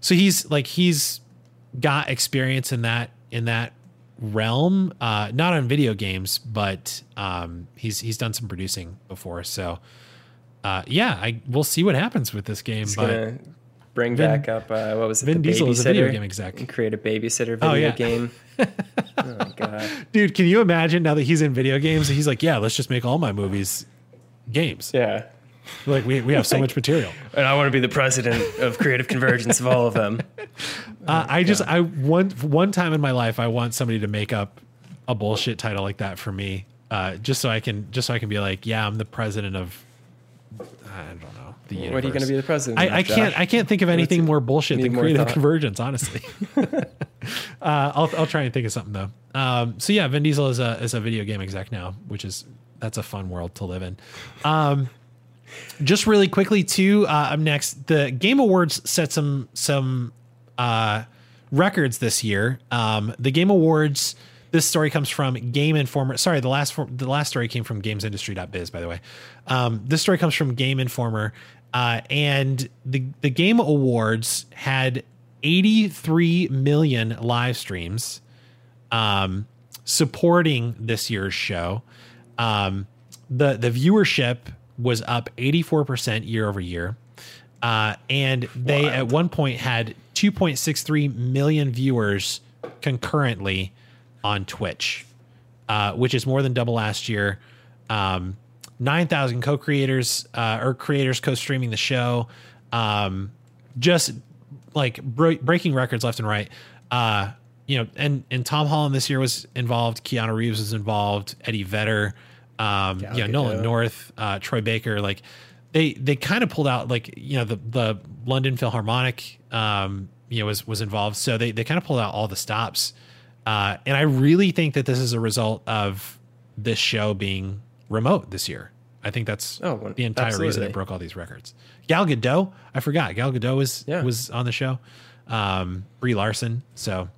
Speaker 2: so he's like he's got experience in that in that realm, uh, not on video games, but um, he's he's done some producing before. So uh, yeah, I we'll see what happens with this game.
Speaker 3: it's
Speaker 2: But
Speaker 3: bring
Speaker 2: Vin-
Speaker 3: back up, uh, what was it?
Speaker 2: Vin
Speaker 3: the
Speaker 2: Diesel is a video game exec.
Speaker 3: And create a babysitter
Speaker 2: Oh,
Speaker 3: video
Speaker 2: yeah.
Speaker 3: game. oh my God.
Speaker 2: dude, can you imagine now that he's in video games? He's like, yeah, let's just make all my movies games.
Speaker 3: Yeah.
Speaker 2: Like we we have so much material.
Speaker 3: And I want to be the president of creative convergence of all of them.
Speaker 2: Uh, I just I one one time in my life I want somebody to make up a bullshit title like that for me, uh, just so I can just so I can be like, yeah, I'm the president of I don't know the universe.
Speaker 3: What are you going to be the president
Speaker 2: I,
Speaker 3: of,
Speaker 2: I can't I can't think of anything more bullshit than
Speaker 3: more
Speaker 2: creative
Speaker 3: thought.
Speaker 2: convergence. Honestly, uh, I'll I'll try and think of something though. Um, so yeah, Vin Diesel is a is a video game exec now, which is that's a fun world to live in. Um, just really quickly too uh, up next the game awards set some some uh records this year um the game awards this story comes from game informer sorry the last the last story came from gamesindustry.biz by the way um this story comes from game informer uh and the the game awards had 83 million live streams um, supporting this year's show. Um, the the viewership was up 84% year over year. Uh, and they at one point had 2.63 million viewers concurrently on Twitch, uh, which is more than double last year. Um, 9,000 co-creators uh, or creators co-streaming the show. Um, just like bre- breaking records left and right. Uh, you know, and and Tom Holland this year was involved. Keanu Reeves was involved. Eddie Vedder, um, you know, Nolan. North, uh, Troy Baker. Like they they kind of pulled out like you know the the London Philharmonic, um, you know, was was involved. So they they kind of pulled out all the stops. Uh, and I really think that this is a result of this show being remote this year. I think that's
Speaker 3: Oh, well,
Speaker 2: the entire reason
Speaker 3: absolutely.
Speaker 2: it broke all these records. Gal Gadot, I forgot. Gal Gadot was
Speaker 3: Yeah.
Speaker 2: was on the show. Um, Brie Larson. So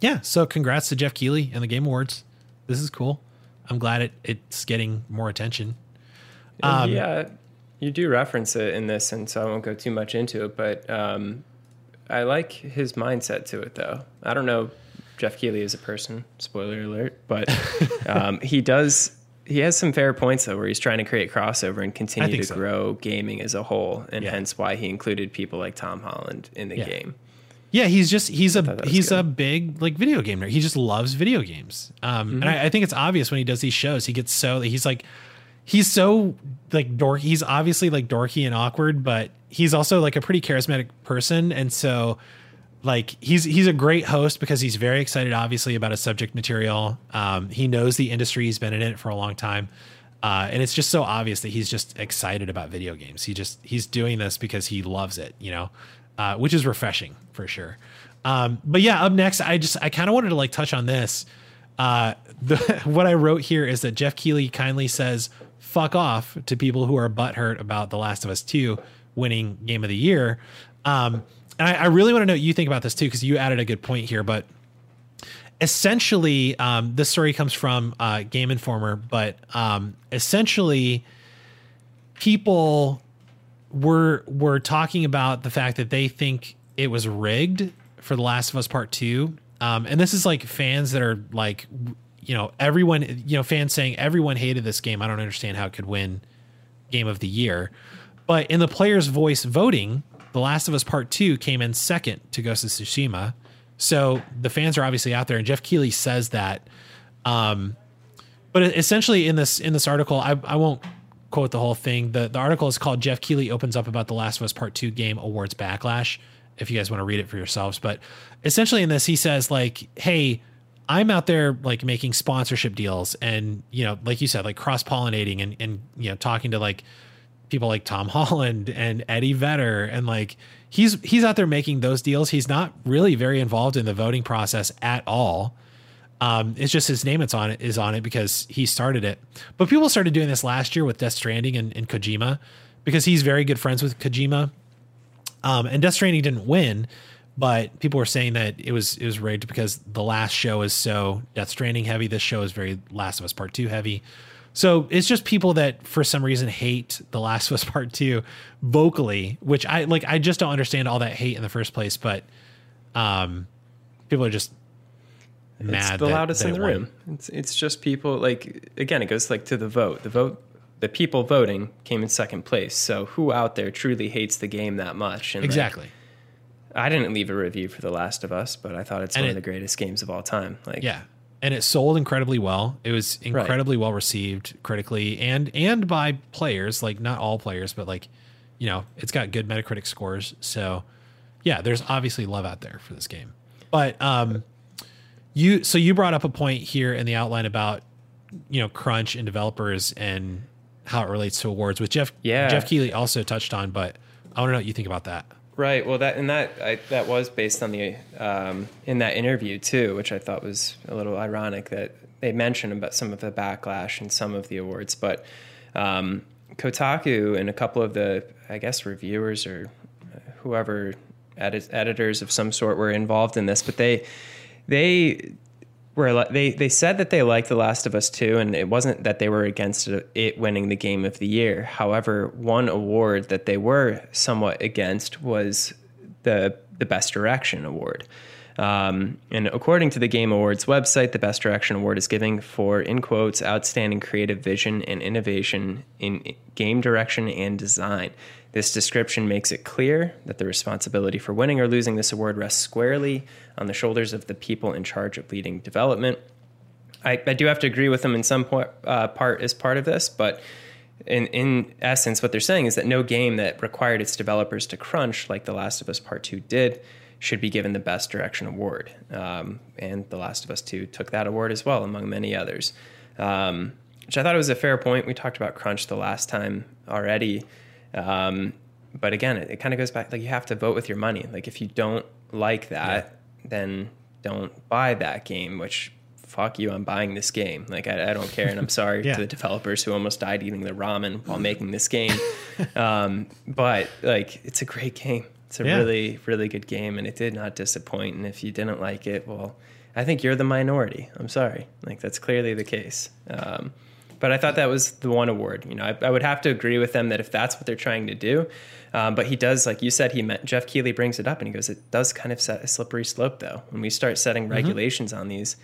Speaker 2: yeah. So congrats to Jeff Keighley and the Game Awards. This is cool. I'm glad it it's getting more attention. Um,
Speaker 3: yeah, you do reference it in this, and so I won't go too much into it. But um, I like his mindset to it, though. I don't know Jeff Keighley as a person. Spoiler alert, but um, he does. He has some fair points though, where he's trying to create crossover and continue to
Speaker 2: so.
Speaker 3: grow gaming as a whole, and
Speaker 2: Yeah.
Speaker 3: hence why he included people like Tom Holland in the
Speaker 2: Yeah.
Speaker 3: game.
Speaker 2: Yeah, he's just he's a
Speaker 3: thought that was
Speaker 2: he's a big like video game nerd. He just loves video games. Um, and I, I think it's obvious when he does these shows. He gets so he's like he's so like dorky. He's obviously like dorky and awkward, but he's also like a pretty charismatic person. And so like he's he's a great host because he's very excited, obviously, about his subject material. Um, he knows the industry. He's been in it for a long time. Uh, and it's just so obvious that he's just excited about video games. He just he's doing this because he loves it, you know, uh, which is refreshing for sure. Um, but yeah, up next, I just I kind of wanted to like touch on this. Uh, the, what I wrote here is that Jeff Keighley kindly says "fuck off" to people who are butthurt about The Last of Us Two winning Game of the Year. Um, and I, I really want to know what you think about this too, because you added a good point here. But essentially, um, this story comes from uh, Game Informer, but um, essentially, people were were talking about the fact that they think it was rigged for The Last of Us Part Two, um, and this is like fans that are like, you know, everyone, you know, fans saying everyone hated this game. I don't understand how it could win Game of the Year, but in the players' voice voting, The Last of Us Part Two came in second to Ghost of Tsushima. So the fans are obviously out there, and Jeff Keighley says that. Um, but essentially, in this in this article, I, I won't quote the whole thing. The the article is called Jeff Keighley opens up about the Last of Us Part Two game awards backlash. If you guys want to read it for yourselves, but essentially in this, he says like, "Hey, I'm out there like making sponsorship deals, and you know, like you said, like cross pollinating and and you know, talking to like people like Tom Holland and Eddie Vedder, and like he's he's out there making those deals. He's not really very involved in the voting process at all." Um, it's just his name it's on it is on it because he started it. But people started doing this last year with Death Stranding and, and Kojima because he's very good friends with Kojima. Um, and Death Stranding didn't win, but people were saying that it was it was rigged because the last show is so Death Stranding heavy. This show is very Last of Us Part Two heavy. So it's just people that for some reason hate The Last of Us Part Two vocally, which I like. I just don't understand all that hate in the first place. But um, people are just
Speaker 3: it's the loudest in the room. It's it's just people like again. It goes like to the vote. The vote. The people voting came in second place. So who out there truly hates the game that much?
Speaker 2: And exactly.
Speaker 3: Like, I didn't leave a review for The Last of Us, but I thought it's and one it, of the greatest games of all time. Like
Speaker 2: yeah, and it sold incredibly well. It was incredibly right. well received critically and and by players. Like not all players, but like you know, it's got good Metacritic scores. So yeah, there's obviously love out there for this game. But um, you so you brought up a point here in the outline about you know crunch and developers and how it relates to awards, which Jeff yeah. Jeff Keighley also touched on. But I want to know what you think about that.
Speaker 3: Right. Well, that and that I, that was based on the um, in that interview too, which I thought was a little ironic that they mentioned about some of the backlash and some of the awards, but um, Kotaku and a couple of the I guess reviewers or whoever edit, editors of some sort were involved in this, but they they were they they said that they liked The Last of Us 2 and it wasn't that they were against it winning the game of the year. However, one award that they were somewhat against was the the best direction award. Um, and according to the Game Awards website, the Best Direction Award is given for, in quotes, outstanding creative vision and innovation in game direction and design. This description makes it clear that the responsibility for winning or losing this award rests squarely on the shoulders of the people in charge of leading development. I, I do have to agree with them in some uh, part as part of this, but in, in essence, what they're saying is that no game that required its developers to crunch, like The Last of Us Part 2 did, should be given the Best Direction Award. Um, and The Last of Us 2 took that award as well, among many others. Um, which I thought was a fair point. We talked about crunch the last time already. Um, but again, it, it kind of goes back like you have to vote with your money. Like if you don't like that, yeah. then don't buy that game. Which fuck you, I'm buying this game. Like I, I don't care, and I'm sorry yeah. to the developers who almost died eating the ramen while making this game. um, but like it's a great game. It's a yeah. really really good game, and it did not disappoint. And if you didn't like it, well, I think you're the minority. I'm sorry. Like that's clearly the case. Um, but I thought that was the one award. You know, I, I would have to agree with them that if that's what they're trying to do, um, but he does, like you said, he meant Jeff Keighley brings it up and he goes, it does kind of set a slippery slope though. When we start setting mm-hmm. regulations on these,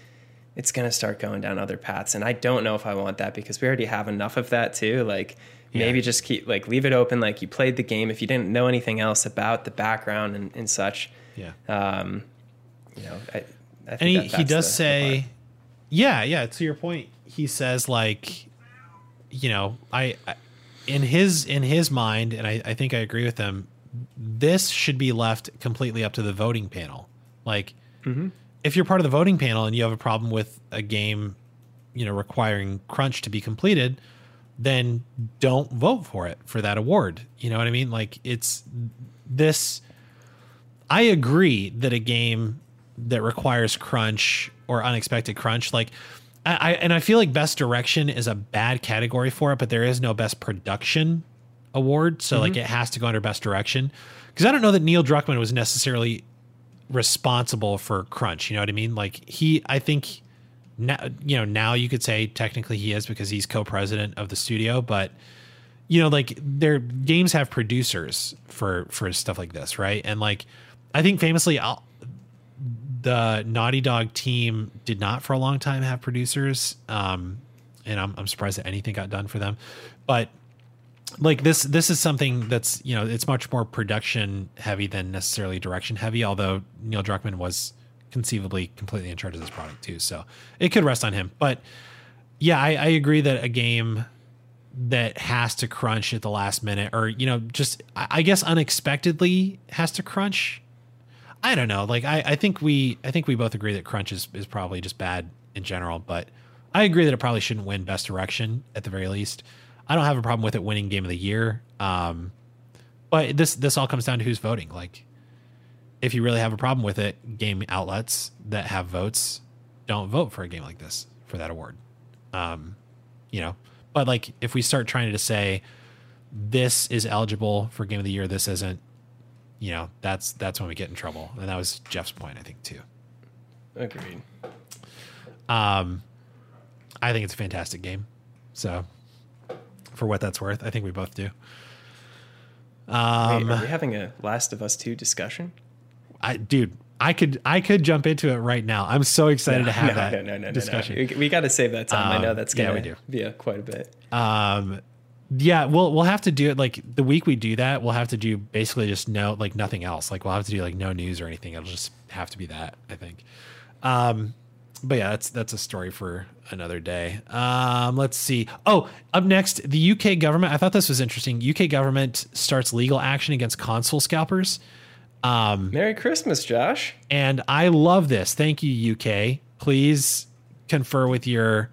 Speaker 3: it's going to start going down other paths. And I don't know if I want that because we already have enough of that too. Like yeah. maybe just keep like leave it open. Like you played the game. If you didn't know anything else about the background and, and such,
Speaker 2: yeah.
Speaker 3: Um, you know, I,
Speaker 2: I and he, he does the, say, the yeah, yeah. To your point, he says like you know, I, I in his in his mind, and I, I think I agree with him. This should be left completely up to the voting panel. Like, mm-hmm. if you're part of the voting panel and you have a problem with a game, you know, requiring crunch to be completed, then don't vote for it for that award. You know what I mean? Like, it's this. I agree that a game that requires crunch or unexpected crunch, like I, and I feel like best direction is a bad category for it, but there is no best production award, so mm-hmm. like it has to go under best direction. Because I don't know that Neil Druckmann was necessarily responsible for Crunch. You know what I mean? Like he, I think now, you know, now you could say technically he is because he's co-president of the studio, but you know, like their games have producers for for stuff like this, right? And like, I think famously, I'll, the Naughty Dog team did not for a long time have producers, um, and I'm I'm surprised that anything got done for them, but like this this is something that's you know it's much more production heavy than necessarily direction heavy although neil druckmann was conceivably completely in charge of this product too so it could rest on him. But yeah i, I agree that a game that has to crunch at the last minute or you know just i, I guess unexpectedly has to crunch i don't know like I, I think we i think we both agree that crunch is, is probably just bad in general but i agree that it probably shouldn't win best direction at the very least I don't have a problem with it winning game of the year. Um, but this this all comes down to who's voting. Like, if you really have a problem with it, game outlets that have votes don't vote for a game like this for that award. Um, you know, but like if we start trying to say this is eligible for game of the year, this isn't, you know, that's that's when we get in trouble. And that was Jeff's point, I think, too.
Speaker 3: Agreed.
Speaker 2: Um, I think it's a fantastic game. So for what that's worth. I think we both do.
Speaker 3: Um, Wait, are we having a Last of Us two discussion?
Speaker 2: I, dude, I could I could jump into it right now. I'm so excited no, to have no, that no, no, no, discussion.
Speaker 3: No, We, we got to save that time. Um, I know that's gonna yeah, we do. be a, quite a bit.
Speaker 2: Um, yeah, we'll we'll have to do it like the week we do that. We'll have to do basically just no like nothing else. Like we'll have to do like no news or anything. It'll just have to be that. I think. Um, but yeah, that's that's a story for another day. Um, let's see. Oh, up next, the UK government. I thought this was interesting. UK government starts legal action against console scalpers.
Speaker 3: Um, Merry Christmas, Josh.
Speaker 2: And I love this. Thank you, UK. Please confer with your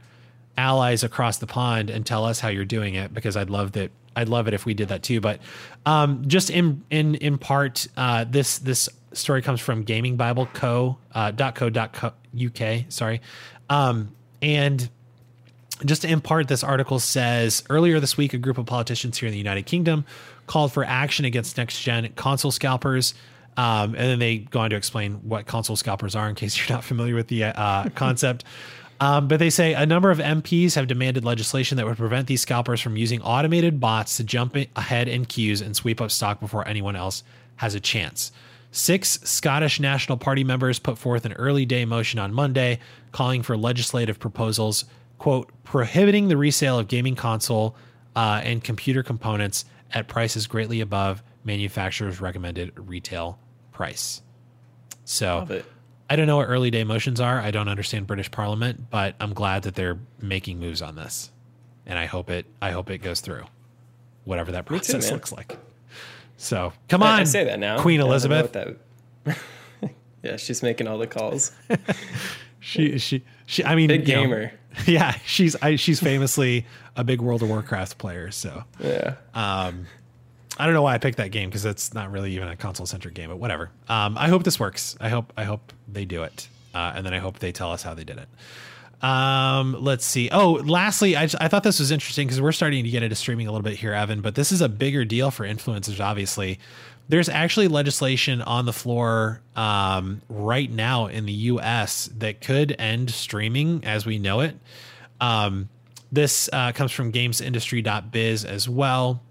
Speaker 2: allies across the pond and tell us how you're doing it because I'd love that. I'd love it if we did that too. But um, just in in in part, uh, this this story comes from Gaming Bible Co. Uh, .co. .co UK. Sorry, um, and just to impart, this article says earlier this week, a group of politicians here in the United Kingdom called for action against next gen console scalpers. Um, and then they go on to explain what console scalpers are in case you're not familiar with the uh, concept. Um, but they say a number of MPs have demanded legislation that would prevent these scalpers from using automated bots to jump ahead in queues and sweep up stock before anyone else has a chance. Six Scottish National Party members put forth an early day motion on Monday calling for legislative proposals, quote, prohibiting the resale of gaming console uh, and computer components at prices greatly above manufacturer's recommended retail price. So I don't know what early day motions are. I don't understand British Parliament, but I'm glad that they're making moves on this. And I hope it I hope it goes through. Whatever that process too, looks like. So come on, I, say that now, Queen Elizabeth.
Speaker 3: yeah, she's making all the calls.
Speaker 2: she she she. I mean,
Speaker 3: big gamer.
Speaker 2: Know, yeah, she's I, she's famously a big World of Warcraft player. So
Speaker 3: yeah.
Speaker 2: Um, I don't know why I picked that game because it's not really even a console centric game, but whatever. Um, I hope this works. I hope I hope they do it, uh, and then I hope they tell us how they did it. Um, let's see. Oh, lastly, I, I thought this was interesting because we're starting to get into streaming a little bit here, Evan, but this is a bigger deal for influencers, obviously. There's actually legislation on the floor um, right now in the US that could end streaming as we know it. Um, this uh, comes from gamesindustry.biz as well.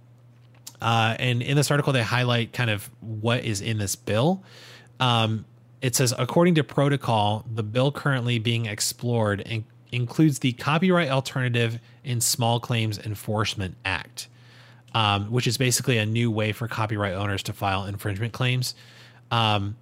Speaker 2: Uh, and in this article, they highlight kind of what is in this bill. Um, it says, according to protocol, the bill currently being explored in- includes the Copyright Alternative in Small Claims Enforcement Act, um, which is basically a new way for copyright owners to file infringement claims. Um,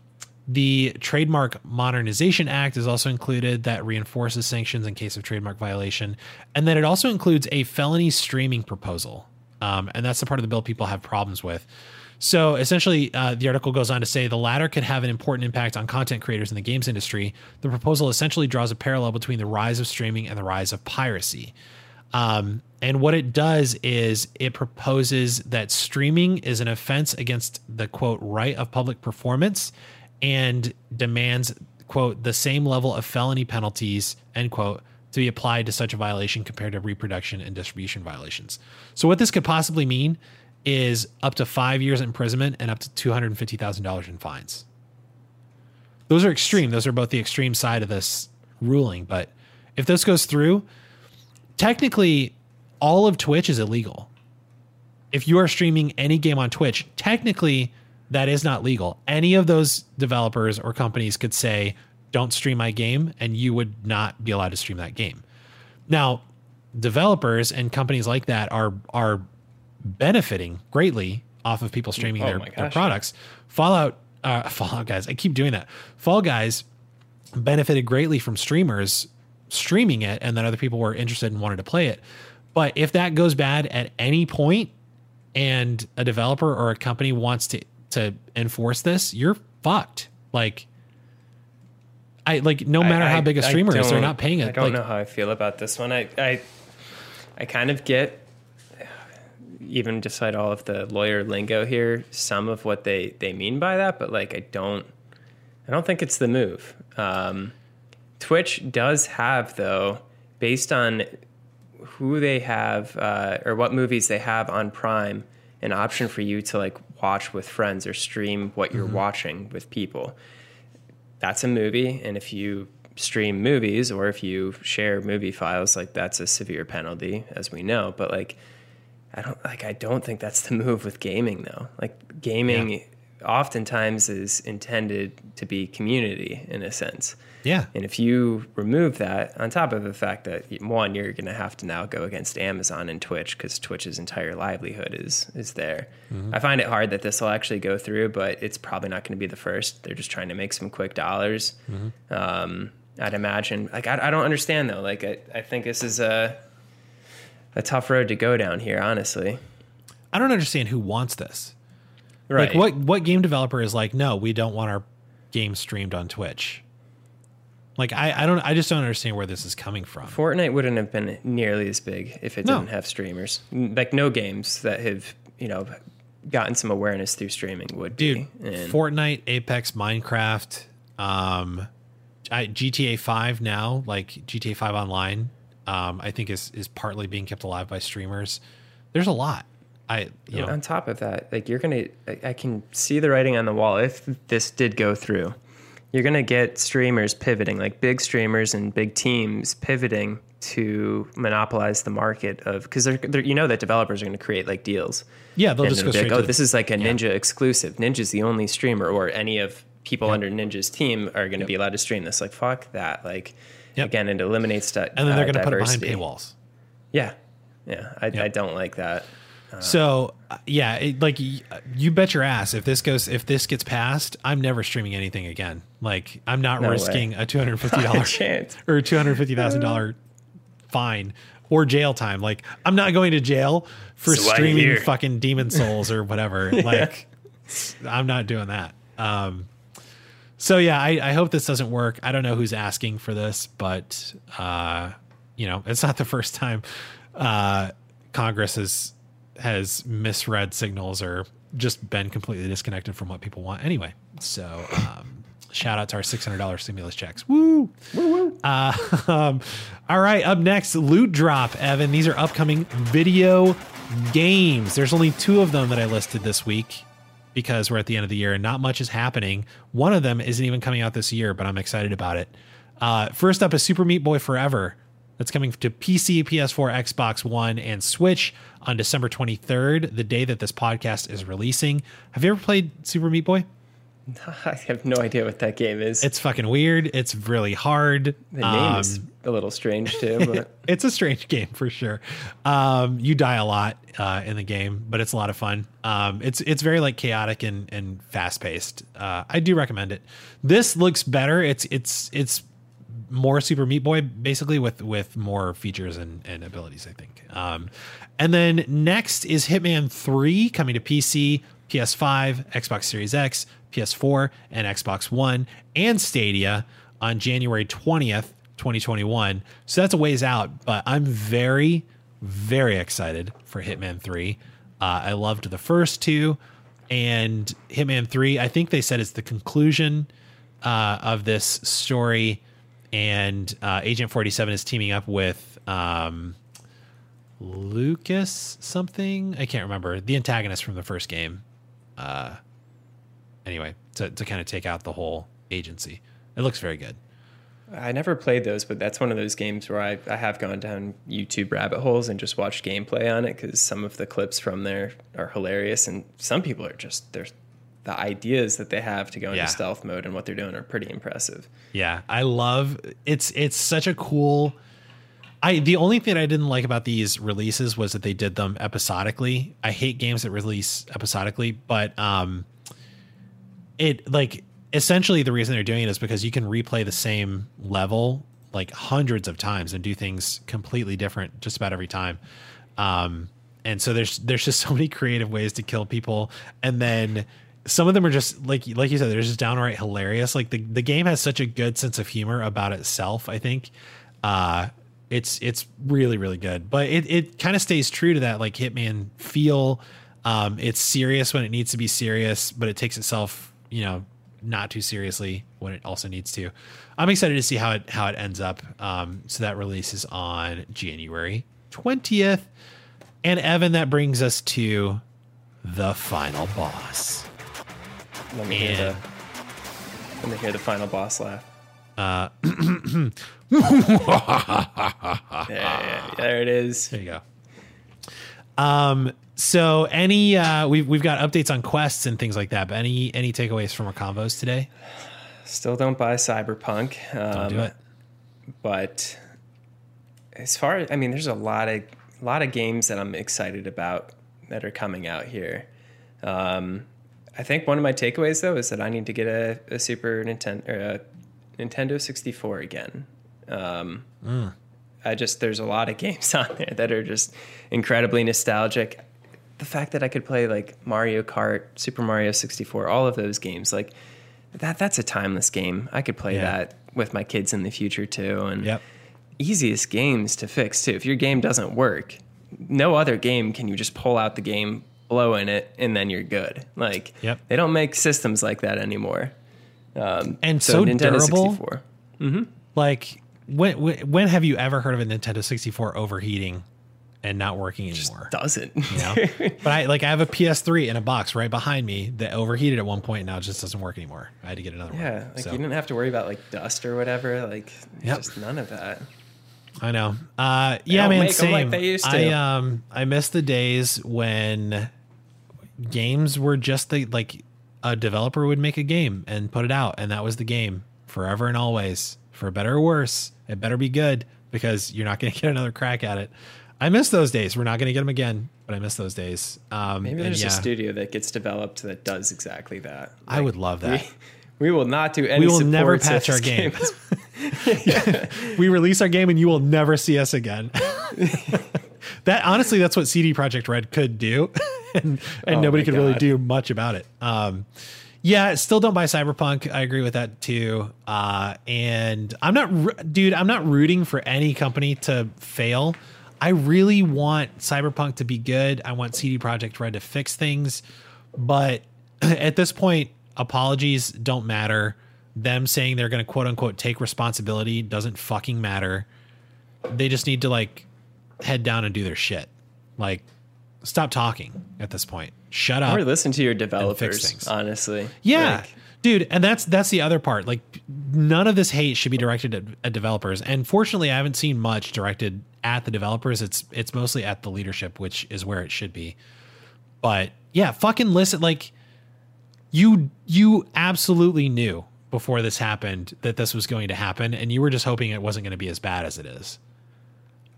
Speaker 2: the Trademark Modernization Act is also included that reinforces sanctions in case of trademark violation. And then it also includes a felony streaming proposal. Um, and that's the part of the bill people have problems with. So essentially, uh, the article goes on to say the latter could have an important impact on content creators in the games industry. The proposal essentially draws a parallel between the rise of streaming and the rise of piracy. Um, and what it does is it proposes that streaming is an offense against the quote right of public performance and demands quote the same level of felony penalties end quote to be applied to such a violation compared to reproduction and distribution violations. So what this could possibly mean is up to five years imprisonment and up to two hundred and fifty thousand dollars in fines. Those are extreme. Those are both the extreme side of this ruling. But if this goes through, technically, all of Twitch is illegal. if you are streaming any game on Twitch, technically that is not legal. Any of those developers or companies could say, "Don't stream my game," and you would not be allowed to stream that game. Now, developers and companies like that are are benefiting greatly off of people streaming
Speaker 3: Oh
Speaker 2: their, their products. Fallout, uh, Fallout guys, I keep doing that. Fall Guys benefited greatly from streamers streaming it, and then other people were interested and wanted to play it. But if that goes bad at any point, and a developer or a company wants to to enforce this, you're fucked. Like, I like no matter
Speaker 3: I-
Speaker 2: how big a streamer is, they're
Speaker 3: don't-
Speaker 2: paying it.
Speaker 3: I don't
Speaker 2: like,
Speaker 3: know how I feel about this one. I, I, I kind of get, even despite all of the lawyer lingo here, some of what they they mean by that, but like I don't, I don't think it's the move. Um, Twitch does have though, based on who they have uh, or what movies they have on Prime, an option for you to like watch with friends or stream what you're watching with people that's a movie and if you stream movies or if you share movie files like that's a severe penalty as we know. But like i don't like i don't think that's the move with gaming though. Like gaming oftentimes is intended to be community in a sense
Speaker 2: yeah,
Speaker 3: and if you remove that, on top of the fact that one, you're going to have to now go against Amazon and Twitch because Twitch's entire livelihood is is there. I find it hard that this will actually go through, but it's probably not going to be the first. They're just trying to make some quick dollars. Um, I'd imagine. Like I, I don't understand though. Like I, I think this is a a tough road to go down here. Honestly,
Speaker 2: I don't understand who wants this.
Speaker 3: right?
Speaker 2: Like, what what game developer is like, no, we don't want our game streamed on Twitch. Like, I I don't I just don't understand where this is coming from.
Speaker 3: Fortnite wouldn't have been nearly as big if it
Speaker 2: No.
Speaker 3: didn't have streamers. Like no games that have you know gotten some awareness through streaming would
Speaker 2: dude
Speaker 3: be. And
Speaker 2: fortnite apex minecraft um I, gta 5 now like gta 5 online um i think is is partly being kept alive by streamers there's a lot i you know
Speaker 3: on top of that, like you're gonna, I, I can see the writing on the wall. If this did go through, you're gonna get streamers pivoting, like big streamers and big teams pivoting to monopolize the market of because they're, they're you know that developers are going to create like deals.
Speaker 2: yeah they'll
Speaker 3: and
Speaker 2: just go
Speaker 3: it'll be
Speaker 2: straight
Speaker 3: like,
Speaker 2: to
Speaker 3: oh, this is like a Ninja exclusive. Ninja's the only streamer, or any of people under Ninja's team are going to be allowed to stream this. Like fuck that. Like
Speaker 2: Yep.
Speaker 3: again, it eliminates that.
Speaker 2: and then they're
Speaker 3: uh,
Speaker 2: going to put it behind paywalls
Speaker 3: Yeah, yeah. I, I don't like that.
Speaker 2: So uh, yeah it, like you bet your ass if this goes if this gets passed i'm never streaming anything again like i'm not
Speaker 3: No way.
Speaker 2: risking a $250
Speaker 3: Chance.
Speaker 2: or $250,000 fine or jail time. Like I'm not going to jail for
Speaker 3: So
Speaker 2: streaming fucking Demon Souls or whatever. Like I'm not doing that. Um so yeah, I, I hope this doesn't work. I don't know who's asking for this, but uh you know, it's not the first time uh Congress has has misread signals or just been completely disconnected from what people want anyway. So um shout out to our $600 stimulus checks. Woo! Uh, um, all right, up next, Loot Drop, Evan. These are upcoming video games. There's only two of them that I listed this week because we're at the end of the year and not much is happening. One of them isn't even coming out this year, but I'm excited about it. Uh, first up is Super Meat Boy Forever. That's coming to PC, PS4, Xbox One, and Switch on December 23rd, the day that this podcast is releasing. Have you ever played Super Meat Boy?
Speaker 3: I have no idea what that game is.
Speaker 2: It's fucking weird. It's really hard.
Speaker 3: the name
Speaker 2: Um,
Speaker 3: is a little strange too, but
Speaker 2: it's a strange game for sure. Um, you die a lot uh, in the game, but it's a lot of fun. Um, it's it's very like chaotic and and fast paced. Uh, I do recommend it. This looks better. It's it's it's more Super Meat Boy basically with with more features and, and abilities. I think. Um, and then next is Hitman Three coming to PC, PS5, Xbox Series X, PS4, and Xbox One, and Stadia on January twentieth. 2021. So that's a ways out, but I'm very, very excited for Hitman 3. Uh, I loved the first two, and Hitman 3, I think they said it's the conclusion uh, of this story. And uh, Agent 47 is teaming up with um, Lucas something. I can't remember. The antagonist from the first game. Uh, anyway, to, to kind of take out the whole agency. It looks very good.
Speaker 3: I never played those, but that's one of those games where I, I have gone down YouTube rabbit holes and just watched gameplay on it because some of the clips from there are hilarious, and some people are just there's the ideas that they have to go into stealth mode and what they're doing are pretty impressive.
Speaker 2: Yeah, I love it's it's such a cool I the only thing I didn't like about these releases was that they did them episodically. I hate games that release episodically, but um it like essentially the reason they're doing it is because you can replay the same level like hundreds of times and do things completely different just about every time. Um and so there's there's just so many creative ways to kill people and then some of them are just like like you said they're just downright hilarious. Like the, the game has such a good sense of humor about itself i think. Uh it's it's really really good. But it, it kind of stays true to that like hitman feel. Um it's serious when it needs to be serious but it takes itself you know not too seriously when it also needs to. I'm excited to see how it how it ends up. Um so that releases on january 20th and evan that brings us to the final boss
Speaker 3: Let me hear the let me hear the final boss laugh.
Speaker 2: Uh,
Speaker 3: yeah, there it is.
Speaker 2: There you go. Um. So any uh, we've we've got updates on quests and things like that. But any any takeaways from our convos today?
Speaker 3: Still don't buy Cyberpunk. Um,
Speaker 2: Don't do it.
Speaker 3: but as far as I mean, there's a lot of a lot of games that I'm excited about that are coming out here. Um, I think one of my takeaways though is that I need to get a, a Super Nintendo or a Nintendo 64 again. Um, I just there's a lot of games on there that are just incredibly nostalgic. The fact that I could play like Mario Kart, Super Mario 64, all of those games, like that that's a timeless game. I could play
Speaker 2: Yeah.
Speaker 3: that with my kids in the future too. And
Speaker 2: Yep.
Speaker 3: easiest games to fix too. If your game doesn't work, no other game can you just pull out the game, blow in it, and then you're good. Like
Speaker 2: Yep.
Speaker 3: they don't make systems like that anymore. Um,
Speaker 2: And so durable.
Speaker 3: 64.
Speaker 2: Like when when when have you ever heard of a Nintendo 64 overheating and not working anymore?
Speaker 3: doesn't.
Speaker 2: You know? but I like I have a PS3 in a box right behind me that overheated at one point and now it just doesn't work anymore. I had to get another
Speaker 3: yeah,
Speaker 2: one.
Speaker 3: Yeah, like
Speaker 2: So,
Speaker 3: you didn't have to worry about like dust or whatever. Like
Speaker 2: Yep.
Speaker 3: just none of that.
Speaker 2: I know. Uh, yeah, man. Same.
Speaker 3: like they used
Speaker 2: I um I miss the days when games were just the like a developer would make a game and put it out, and that was the game forever and always, for better or worse. It better be good because you're not going to get another crack at it. I miss those days. We're not going to get them again, but I miss those days. Um,
Speaker 3: Maybe there's
Speaker 2: yeah,
Speaker 3: a studio that gets developed that does exactly that.
Speaker 2: I would love that.
Speaker 3: We, we will not do any.
Speaker 2: We will never patch our game. we release our game and you will never see us again. that honestly, that's what CD Projekt Red could do, and, and
Speaker 3: Oh
Speaker 2: nobody could really do much about it. Um, yeah, still don't buy Cyberpunk. I agree with that too. Uh, and I'm not, dude. I'm not rooting for any company to fail. I really want Cyberpunk to be good. I want CD Projekt Red to fix things, but at this point, apologies don't matter. Them saying they're going to quote unquote take responsibility doesn't fucking matter. They just need to like head down and do their shit. Like, stop talking at this point. Shut up.
Speaker 3: or listen to your developers. Honestly,
Speaker 2: Yeah.
Speaker 3: Like,
Speaker 2: Dude, and that's that's the other part. Like none of this hate should be directed at, at developers. And fortunately, I haven't seen much directed at the developers. It's it's mostly at the leadership, which is where it should be. But yeah, fucking listen like you you absolutely knew before this happened that this was going to happen and you were just hoping it wasn't going to be as bad as it is.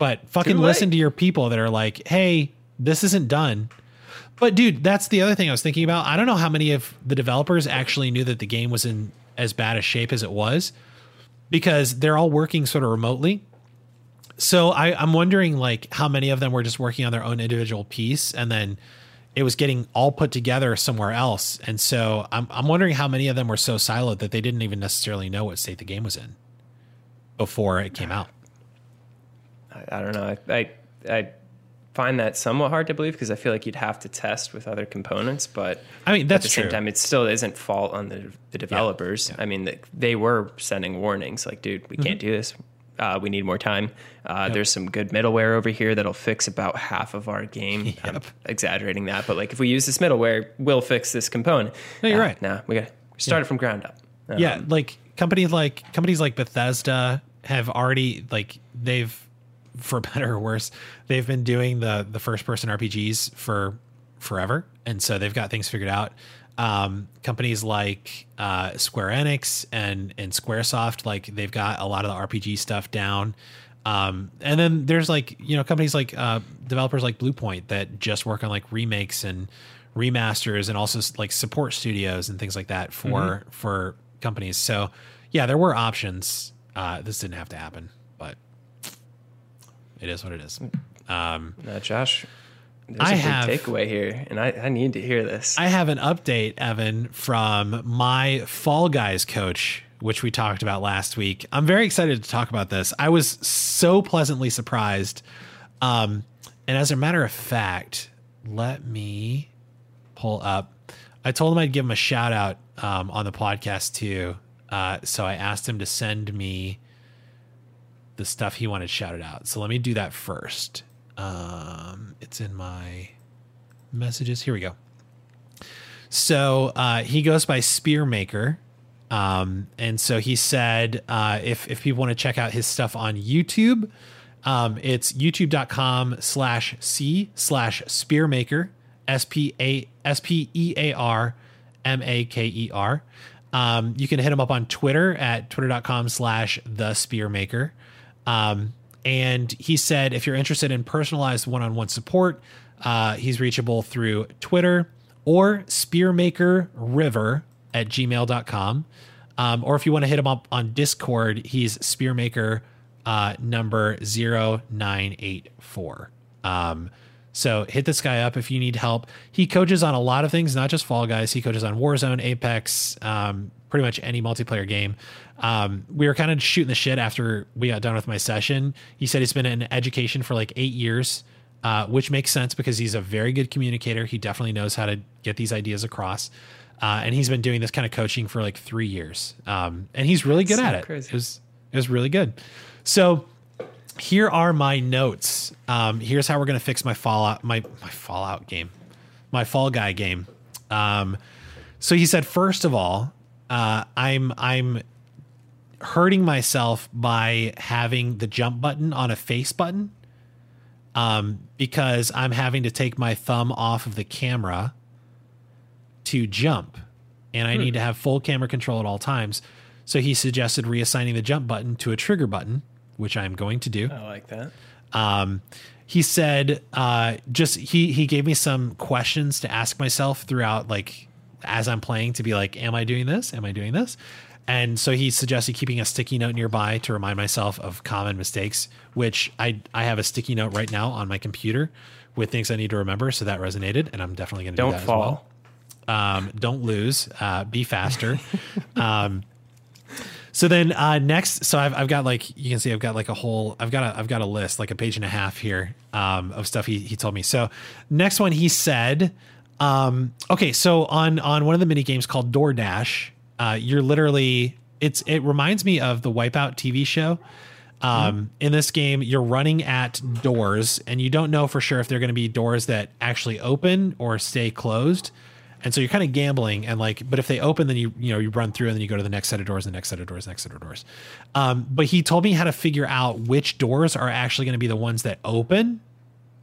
Speaker 2: But fucking listen to your people that are like, "Hey, this isn't done." But dude, that's the other thing I was thinking about. I don't know how many of the developers actually knew that the game was in as bad a shape as it was because they're all working sort of remotely. So I, I'm wondering like how many of them were just working on their own individual piece and then it was getting all put together somewhere else. And so I'm I'm wondering how many of them were so siloed that they didn't even necessarily know what state the game was in before it came out.
Speaker 3: I, I don't know. I, I I find that somewhat hard to believe because I feel like you'd have to test with other components, but
Speaker 2: I mean, that's
Speaker 3: at the
Speaker 2: true.
Speaker 3: same time, it still isn't fault on the, the developers. I mean, they, they were sending warnings like, dude, we
Speaker 2: Mm-hmm.
Speaker 3: can't do this. Uh, we need more time. Uh, There's some good middleware over here that'll fix about half of our game. I'm exaggerating that, but like if we use this middleware, we'll fix this component.
Speaker 2: No, you're
Speaker 3: Uh,
Speaker 2: right.
Speaker 3: Nah, we got to start it from ground up. Um,
Speaker 2: yeah, like companies like companies like Bethesda have already like they've for better or worse they've been doing the the first person RPGs for forever, and so they've got things figured out. Um, companies like uh, Square Enix and and SquareSoft, like they've got a lot of the RPG stuff down. Um, and then there's like you know companies like uh, developers like Bluepoint that just work on like remakes and remasters and also like support studios and things like that for mm-hmm. for companies. So yeah, there were options. Uh, this didn't have to happen, but it is what it is. Um,
Speaker 3: now, Josh, there's I a have, big takeaway here, and I, I need to hear this.
Speaker 2: I have an update, Evan, from my Fall Guys coach, which we talked about last week. I'm very excited to talk about this. I was so pleasantly surprised. Um, and as a matter of fact, let me pull up. I told him I'd give him a shout out um, on the podcast too. Uh, so I asked him to send me the stuff he wanted shouted out. So let me do that first. Um, it's in my messages. Here we go. So uh, he goes by Spearmaker. Um, and so he said uh, if, if people want to check out his stuff on YouTube, um, it's youtube.com slash C slash Spearmaker, S P A S P E A R M A K E R. Um, you can hit him up on Twitter at twitter.com slash the Spearmaker. Um, and he said, if you're interested in personalized one on one support, uh, he's reachable through Twitter or spearmakerriver at gmail.com. Um, or if you want to hit him up on Discord, he's spearmaker uh, number 0984. Um, so hit this guy up if you need help. He coaches on a lot of things, not just Fall Guys. He coaches on Warzone, Apex, um, pretty much any multiplayer game. Um, we were kind of shooting the shit after we got done with my session. He said he's been in education for like eight years, uh, which makes sense because he's a very good communicator. He definitely knows how to get these ideas across. Uh, and he's been doing this kind of coaching for like three years. Um, and he's really good That's at it. Crazy. It was, it was really good. So here are my notes. Um, here's how we're going to fix my Fallout, my, my Fallout game, my Fall Guy game. Um, so he said, first of all, uh, I'm I'm hurting myself by having the jump button on a face button um, because I'm having to take my thumb off of the camera to jump, and I hmm. need to have full camera control at all times. So he suggested reassigning the jump button to a trigger button, which I'm going to do.
Speaker 3: I like that.
Speaker 2: Um, he said, uh, just he he gave me some questions to ask myself throughout, like as I'm playing to be like, am I doing this? Am I doing this? And so he suggested keeping a sticky note nearby to remind myself of common mistakes, which I I have a sticky note right now on my computer with things I need to remember. So that resonated, and I'm definitely going to do that fall. as well. Um, don't lose. Uh, be faster. um, so then uh, next, so I've, I've got like you can see I've got like a whole I've got a I've got a list like a page and a half here um, of stuff he he told me. So next one he said um, okay, so on on one of the mini games called DoorDash, uh, you're literally it's it reminds me of the Wipeout TV show. Um. In this game, you're running at doors, and you don't know for sure if they're going to be doors that actually open or stay closed. And so you're kind of gambling, and like, but if they open, then you you know you run through, and then you go to the next set of doors, the next set of doors, next set of doors. Um, but he told me how to figure out which doors are actually going to be the ones that open.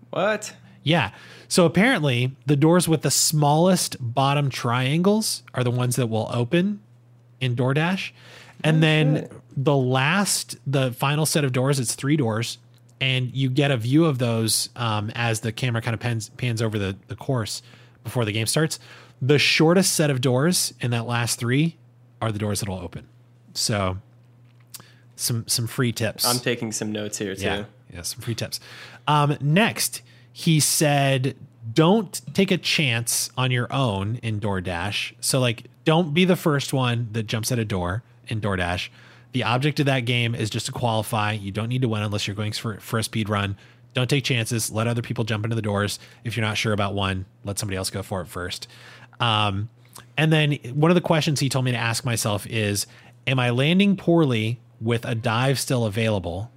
Speaker 3: What?
Speaker 2: Yeah. So apparently, the doors with the smallest bottom triangles are the ones that will open in DoorDash. And oh, then shit. the last, the final set of doors, it's three doors, and you get a view of those um, as the camera kind of pans, pans over the, the course before the game starts. The shortest set of doors in that last three are the doors that will open. So some some free tips.
Speaker 3: I'm taking some notes here too.
Speaker 2: Yeah, yeah some free tips. Um, next, he said don't take a chance on your own in DoorDash. So like don't be the first one that jumps at a door in DoorDash. The object of that game is just to qualify. You don't need to win unless you're going for, for a speed run. Don't take chances. Let other people jump into the doors. If you're not sure about one, let somebody else go for it first. Um, and then one of the questions he told me to ask myself is Am I landing poorly with a dive still available?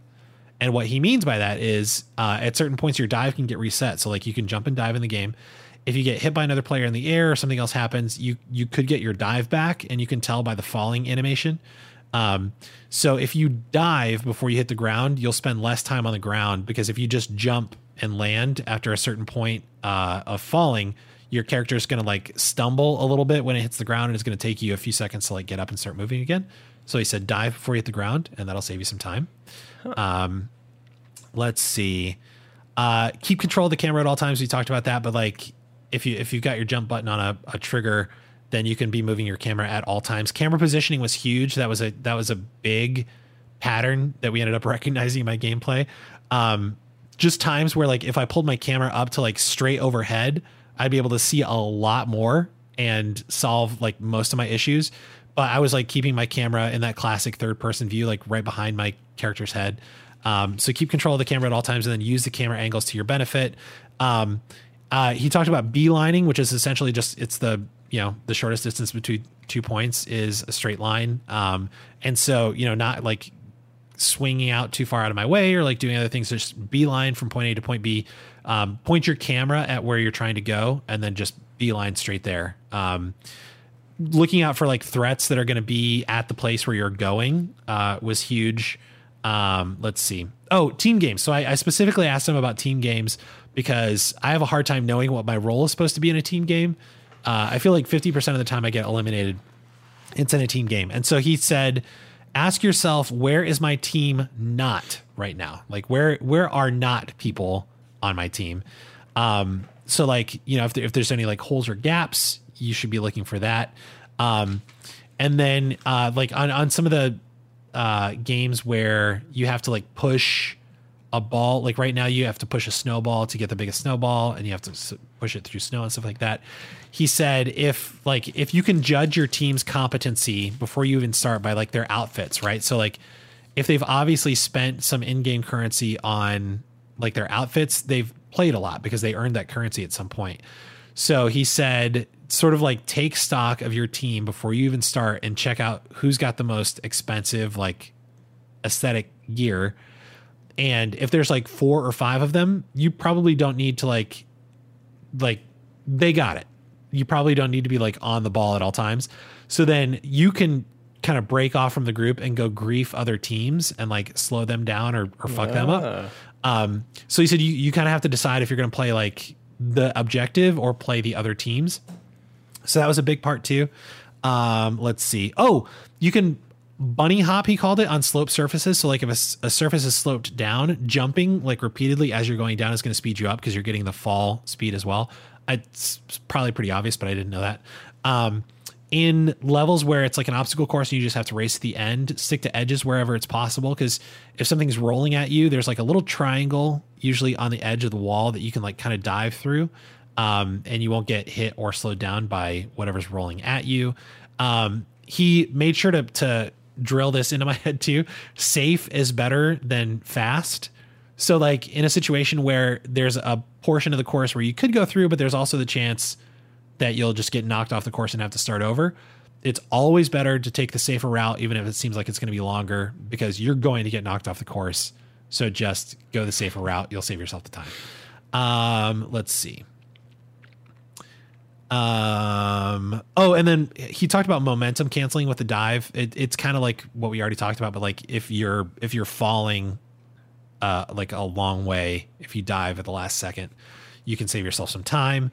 Speaker 2: And what he means by that is uh, at certain points, your dive can get reset. So, like, you can jump and dive in the game. If you get hit by another player in the air or something else happens, you you could get your dive back, and you can tell by the falling animation. Um, so if you dive before you hit the ground, you'll spend less time on the ground because if you just jump and land after a certain point uh, of falling, your character is going to like stumble a little bit when it hits the ground and it's going to take you a few seconds to like get up and start moving again. So he said dive before you hit the ground and that'll save you some time. Um, let's see. Uh, keep control of the camera at all times. We talked about that, but like if you if you've got your jump button on a, a trigger, then you can be moving your camera at all times. Camera positioning was huge. That was a that was a big pattern that we ended up recognizing in my gameplay. Um, just times where like if I pulled my camera up to like straight overhead, I'd be able to see a lot more and solve like most of my issues. But I was like keeping my camera in that classic third person view, like right behind my character's head. Um, so keep control of the camera at all times and then use the camera angles to your benefit. Um, uh, he talked about beelining, which is essentially just it's the you know the shortest distance between two points is a straight line. Um, and so you know not like swinging out too far out of my way or like doing other things. Just beeline from point A to point B. Um, point your camera at where you're trying to go, and then just beeline straight there. Um, looking out for like threats that are going to be at the place where you're going uh, was huge. Um, let's see. Oh, team games. So I, I specifically asked him about team games because I have a hard time knowing what my role is supposed to be in a team game. Uh, I feel like 50% of the time I get eliminated. It's in a team game. And so he said, ask yourself, where is my team not right now? Like where, where are not people on my team? Um, so like, you know, if, there, if there's any like holes or gaps, you should be looking for that. Um, and then, uh, like on, on some of the, uh, games where you have to like push a ball. Like right now, you have to push a snowball to get the biggest snowball, and you have to push it through snow and stuff like that. He said if like if you can judge your team's competency before you even start by like their outfits, right? So like if they've obviously spent some in-game currency on like their outfits, they've played a lot because they earned that currency at some point. So he said, sort of like take stock of your team before you even start and check out who's got the most expensive, like aesthetic gear. And if there's like four or five of them, you probably don't need to like, like, they got it. You probably don't need to be like on the ball at all times. So then you can kind of break off from the group and go grief other teams and like slow them down or, or fuck them up. Um, so he said you, you kind of have to decide if you're going to play like the objective or play the other teams. So that was a big part too. Um, let's see. Oh, you can bunny hop, he called it, on slope surfaces. So like if a, a surface is sloped down, jumping like repeatedly as you're going down is going to speed you up because you're getting the fall speed as well. It's probably pretty obvious, but I didn't know that. Um, in levels where it's like an obstacle course and you just have to race to the end, stick to edges wherever it's possible. Because if something's rolling at you, there's like a little triangle usually on the edge of the wall that you can like kind of dive through. Um, and you won't get hit or slowed down by whatever's rolling at you. Um, he made sure to, to drill this into my head too. Safe is better than fast. So, like in a situation where there's a portion of the course where you could go through, but there's also the chance that you'll just get knocked off the course and have to start over. It's always better to take the safer route, even if it seems like it's going to be longer, because you're going to get knocked off the course. So just go the safer route. You'll save yourself the time. Um, let's see. Um, oh, and then he talked about momentum canceling with the dive. It, it's kind of like what we already talked about, but like if you're if you're falling, uh, like a long way, if you dive at the last second, you can save yourself some time.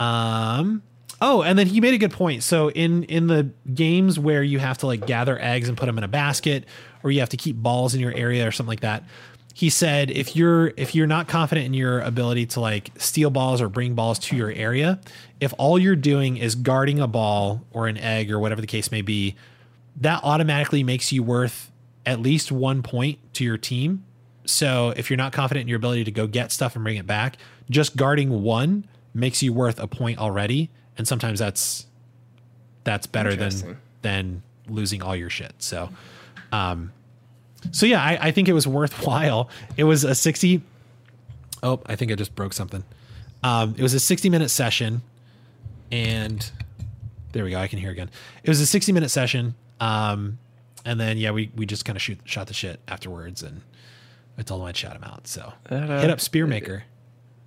Speaker 2: Um, oh, and then he made a good point. So in in the games where you have to like gather eggs and put them in a basket, or you have to keep balls in your area or something like that, he said if you're if you're not confident in your ability to like steal balls or bring balls to your area, if all you're doing is guarding a ball or an egg or whatever the case may be, that automatically makes you worth at least one point to your team. So if you're not confident in your ability to go get stuff and bring it back, just guarding one makes you worth a point already, and sometimes that's that's better than than losing all your shit. So, um, so yeah, I, I think it was worthwhile. It was a sixty. Oh, I think I just broke something. Um, it was a sixty minute session, and there we go. I can hear again. It was a sixty minute session. Um, and then yeah, we we just kind of shoot shot the shit afterwards, and I told him I'd shout him out. So
Speaker 3: That, uh,
Speaker 2: hit up Spearmaker.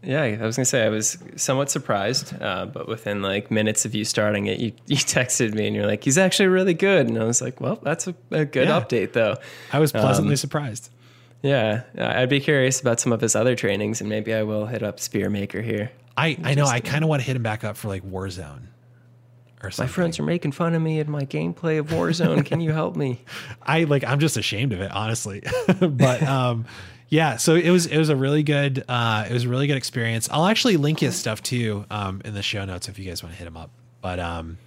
Speaker 3: Yeah, I was gonna say I was somewhat surprised, uh, but within like minutes of you starting it, you, you texted me and you're like, "He's actually really good," and I was like, "Well, that's a, a good
Speaker 2: Yeah.
Speaker 3: update, though."
Speaker 2: I was pleasantly
Speaker 3: Um,
Speaker 2: surprised.
Speaker 3: Yeah, I'd be curious about some of his other trainings, and maybe I will hit up Spearmaker here.
Speaker 2: I, I know I kind of want to hit him back up for like Warzone or
Speaker 3: My friends are making fun of me in my gameplay of Warzone. Can you help me?
Speaker 2: I like I'm just ashamed of it, honestly. but um yeah, so it was it was a really good uh it was a really good experience. I'll actually link his stuff too um in the show notes if you guys want to hit him up. But um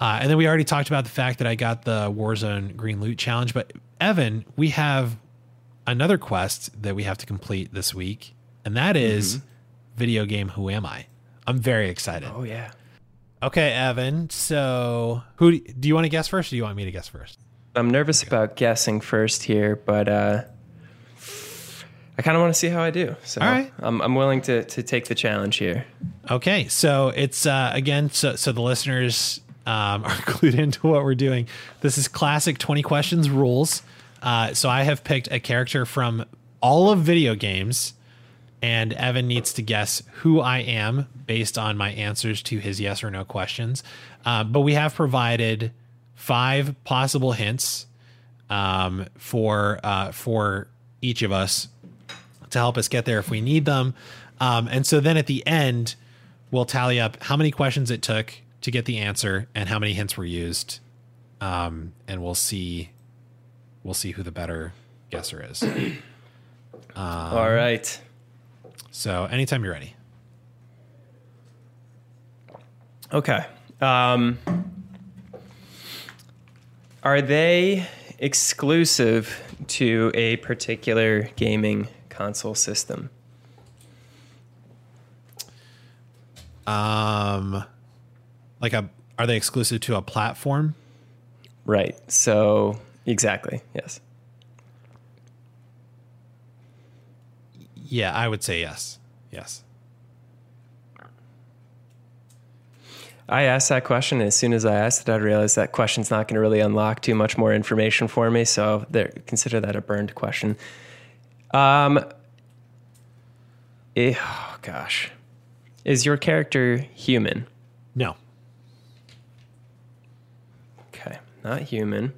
Speaker 2: uh, and then we already talked about the fact that I got the Warzone Green Loot Challenge. But Evan, we have another quest that we have to complete this week, and that is video game Who Am I? I'm very excited.
Speaker 3: Oh yeah.
Speaker 2: Okay, Evan. So who do you want to guess first, or do you want me to guess first?
Speaker 3: I'm nervous about guessing first here, but uh, I kind of want to see how I do. So
Speaker 2: All right.
Speaker 3: I'm, I'm willing to, to take the challenge here.
Speaker 2: Okay, so it's uh, again, so so the listeners um, are clued into what we're doing. This is classic twenty questions rules. Uh, so I have picked a character from all of video games, and Evan needs to guess who I am based on my answers to his yes or no questions. Uh, but we have provided five possible hints um, for uh, for each of us to help us get there if we need them. Um, and so then at the end, we'll tally up how many questions it took to get the answer and how many hints were used. Um, and we'll see we'll see who the better guesser is.
Speaker 3: All right.
Speaker 2: So anytime you're ready.
Speaker 3: Okay. Um, are they exclusive to a particular gaming console system?
Speaker 2: Um like a are they exclusive to a platform?
Speaker 3: Right. So, exactly. Yes.
Speaker 2: Yeah, I would say yes. Yes.
Speaker 3: I asked that question. And as soon as I asked it, I realized that question's not going to really unlock too much more information for me. So there, consider that a burned question. Um, eh, oh gosh, is your character human?
Speaker 2: No.
Speaker 3: Okay, not human.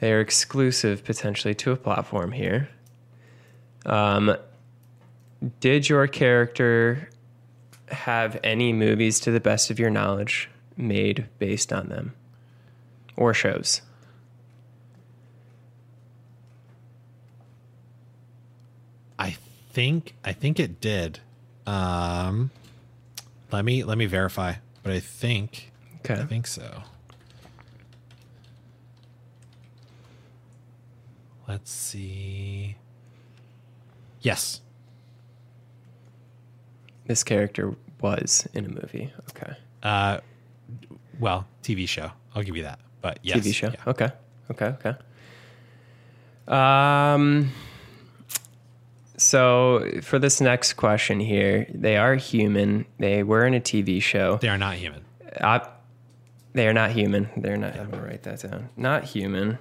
Speaker 3: They are exclusive potentially to a platform here. Um, did your character have any movies, to the best of your knowledge, made based on them, or shows?
Speaker 2: I think I think it did. Um let me let me verify, but I think
Speaker 3: Okay.
Speaker 2: I think so. Let's see. Yes.
Speaker 3: This character was in a movie. Okay.
Speaker 2: Uh well, TV show. I'll give you that. But yes.
Speaker 3: TV show.
Speaker 2: yeah.
Speaker 3: Okay. Okay. Okay. Um. So for this next question here, they are human. They were in a TV show.
Speaker 2: They are not human.
Speaker 3: Uh, they are not human. They're not. I'm gonna write that down. Not human.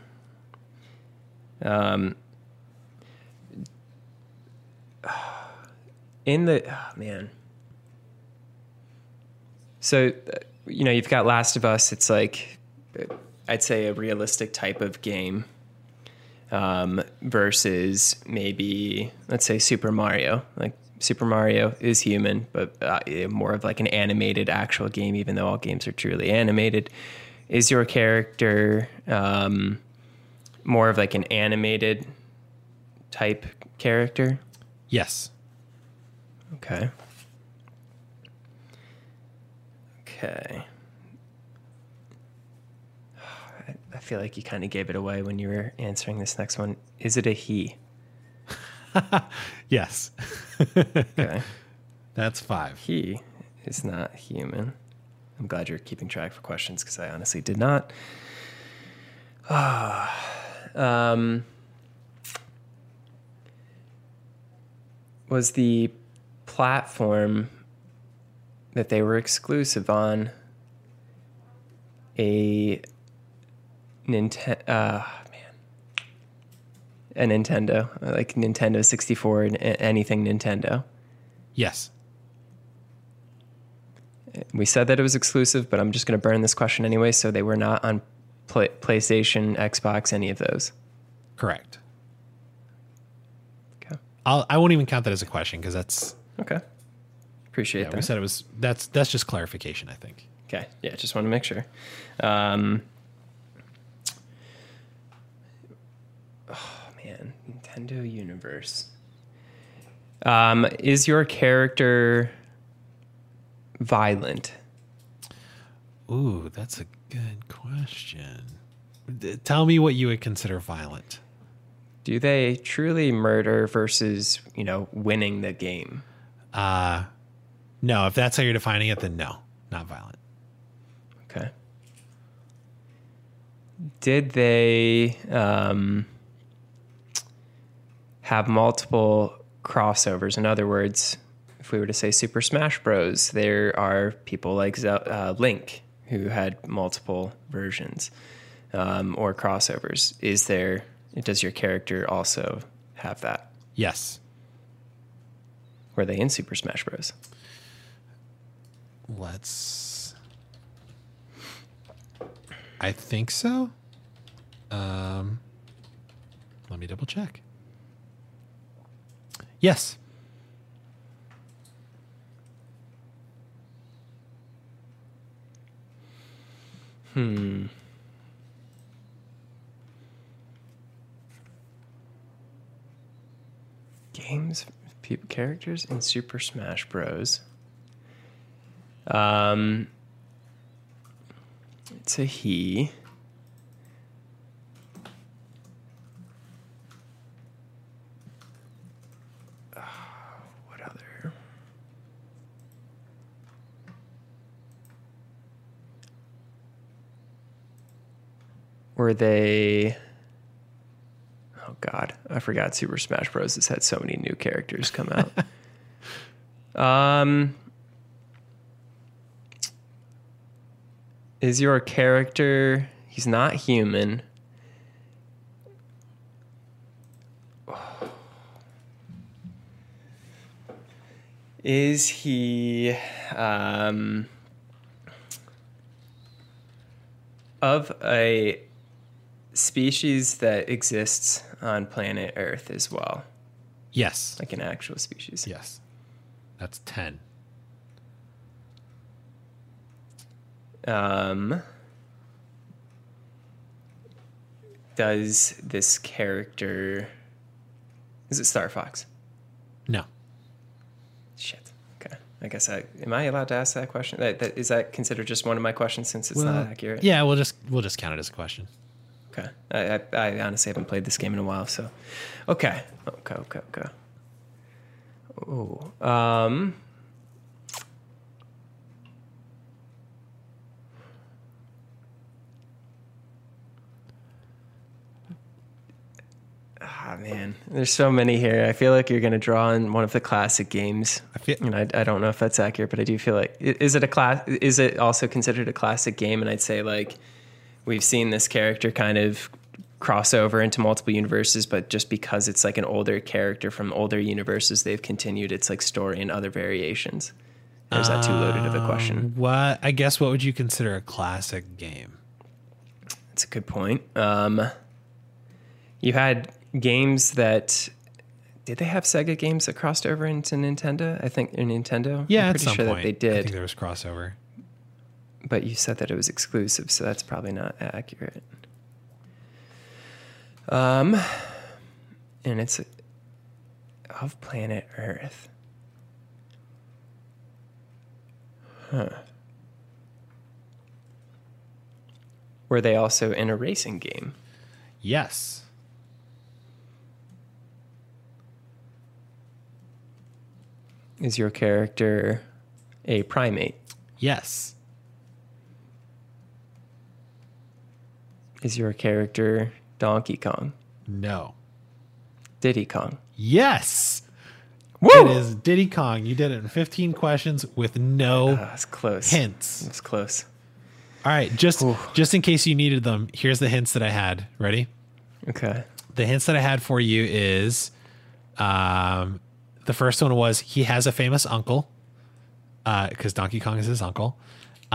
Speaker 3: Um. In the oh, man. So, you know, you've got Last of Us. It's like, I'd say a realistic type of game. Um, versus maybe let's say Super Mario. Like Super Mario is human, but uh, more of like an animated actual game, even though all games are truly animated. Is your character um, more of like an animated type character?
Speaker 2: Yes.
Speaker 3: Okay. Okay. I- feel like you kind of gave it away when you were answering this next one. Is it a he?
Speaker 2: Yes.
Speaker 3: Okay.
Speaker 2: That's five.
Speaker 3: he is not human. I'm glad you're keeping track for questions because I honestly did not. um, was the platform that they were exclusive on a Nintendo? Uh, man, a Nintendo, like Nintendo 64 and anything Nintendo.
Speaker 2: Yes.
Speaker 3: We said that it was exclusive, but I'm just going to burn this question anyway. So they were not on Play- PlayStation, Xbox, any of those.
Speaker 2: Correct.
Speaker 3: Okay.
Speaker 2: I'll, I won't even count that as a question because that's
Speaker 3: Okay. Appreciate
Speaker 2: yeah,
Speaker 3: that.
Speaker 2: we said it was that's that's just clarification. I think.
Speaker 3: Okay. Yeah, just want to make sure. Um, oh man, Nintendo Universe. Um, is your character violent?
Speaker 2: Ooh, that's a good question. Tell me what you would consider violent.
Speaker 3: Do they truly murder versus you know winning the game?
Speaker 2: Uh no, if that's how you're defining it, then no, not violent.
Speaker 3: Okay. Did they um, have multiple crossovers? In other words, if we were to say Super Smash Bros., there are people like Zel- uh, Link who had multiple versions um, or crossovers. Is there? Does your character also have that?
Speaker 2: Yes.
Speaker 3: Were they in Super Smash Bros?
Speaker 2: Let's I think so. Um let me double check. Yes. Hmm.
Speaker 3: games pe- characters in Super Smash Bros. Um, it's a he. Ah, What other? Were they? Oh God, I forgot Super Smash Bros. has had so many new characters come out. um, is your character? He's not human. Is he um, of a species that exists on planet Earth as well,
Speaker 2: Yes.
Speaker 3: like an actual species.
Speaker 2: Yes. That's 10.
Speaker 3: Um, does this character is it Star Fox?
Speaker 2: No.
Speaker 3: Shit. Okay. I guess I am I allowed to ask that question? That, that is that considered just one of my questions since it's not accurate?
Speaker 2: Yeah, we'll just we'll just count it as a question.
Speaker 3: Okay. I, I, I honestly haven't played this game in a while, so okay. Okay. Okay. Okay. Oh. Um. Ah man, there's so many here. I feel like you're gonna draw on one of the classic games.
Speaker 2: I feel
Speaker 3: And I, I don't know if that's accurate, but I do feel like is it a class? Is it also considered a classic game? And I'd say like we've seen this character kind of cross over into multiple universes, but just because it's like an older character from older universes, they've continued its like story in other variations. Or is that too loaded of a question?
Speaker 2: what I guess what would you consider a classic game?
Speaker 3: That's a good point. Um, you had games that did they have Sega games that crossed over into Nintendo? I think in Nintendo.
Speaker 2: Yeah,
Speaker 3: I'm
Speaker 2: at
Speaker 3: pretty
Speaker 2: some
Speaker 3: sure
Speaker 2: point
Speaker 3: that they
Speaker 2: I
Speaker 3: did.
Speaker 2: think there was crossover.
Speaker 3: But you said that it was exclusive, so that's probably not accurate. Um, and it's of planet Earth. Huh. Were they also in a racing game?
Speaker 2: Yes.
Speaker 3: Is your character a primate?
Speaker 2: Yes.
Speaker 3: Is your character Donkey Kong?
Speaker 2: No.
Speaker 3: Diddy Kong?
Speaker 2: Yes.
Speaker 3: Woo!
Speaker 2: It is Diddy Kong. You did it in 15 questions with no
Speaker 3: Ah, that's close.
Speaker 2: hints.
Speaker 3: It's close.
Speaker 2: All right, just just in case you needed them, here's the hints that I had. Ready?
Speaker 3: Okay.
Speaker 2: The hints that I had for you is um the first one was he has a famous uncle, because Donkey Kong is his uncle.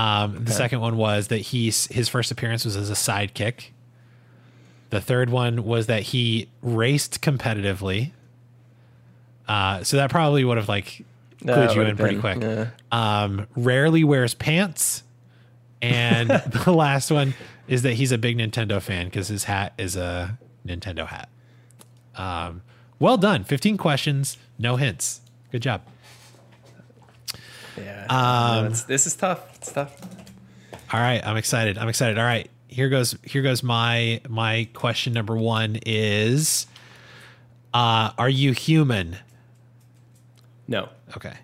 Speaker 2: Um, The second one was that he's his first appearance was as a sidekick. The third one was that he raced competitively. Uh, so that probably would have like clued you in pretty
Speaker 3: been-
Speaker 2: quick.
Speaker 3: yeah.
Speaker 2: Um, rarely wears pants, and the last one is that he's a big Nintendo fan because his hat is a Nintendo hat. Um, well done. 15 questions, no hints. Good job.
Speaker 3: Yeah.
Speaker 2: Um,
Speaker 3: No, this is tough. It's tough.
Speaker 2: All right, I'm excited. I'm excited. All right, here goes. Here goes my my question number one is, uh, are you human?
Speaker 3: No.
Speaker 2: Okay.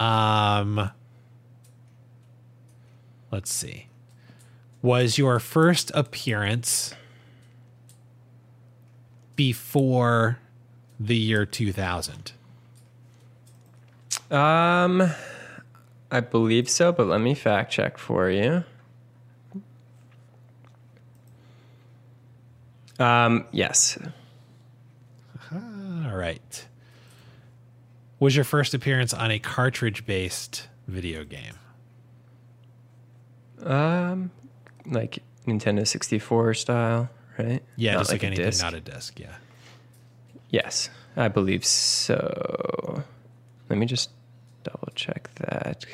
Speaker 2: Um, let's see. Was your first appearance before the year 2000?
Speaker 3: Um, I believe so, but let me fact check for you. Um, yes.
Speaker 2: All right. Was your first appearance on a cartridge based video game?
Speaker 3: Um, like Nintendo 64 style, right?
Speaker 2: Yeah,
Speaker 3: Not
Speaker 2: just like,
Speaker 3: a
Speaker 2: anything,
Speaker 3: disc.
Speaker 2: not a disc. Yeah.
Speaker 3: Yes, I believe so. Let me just double check that.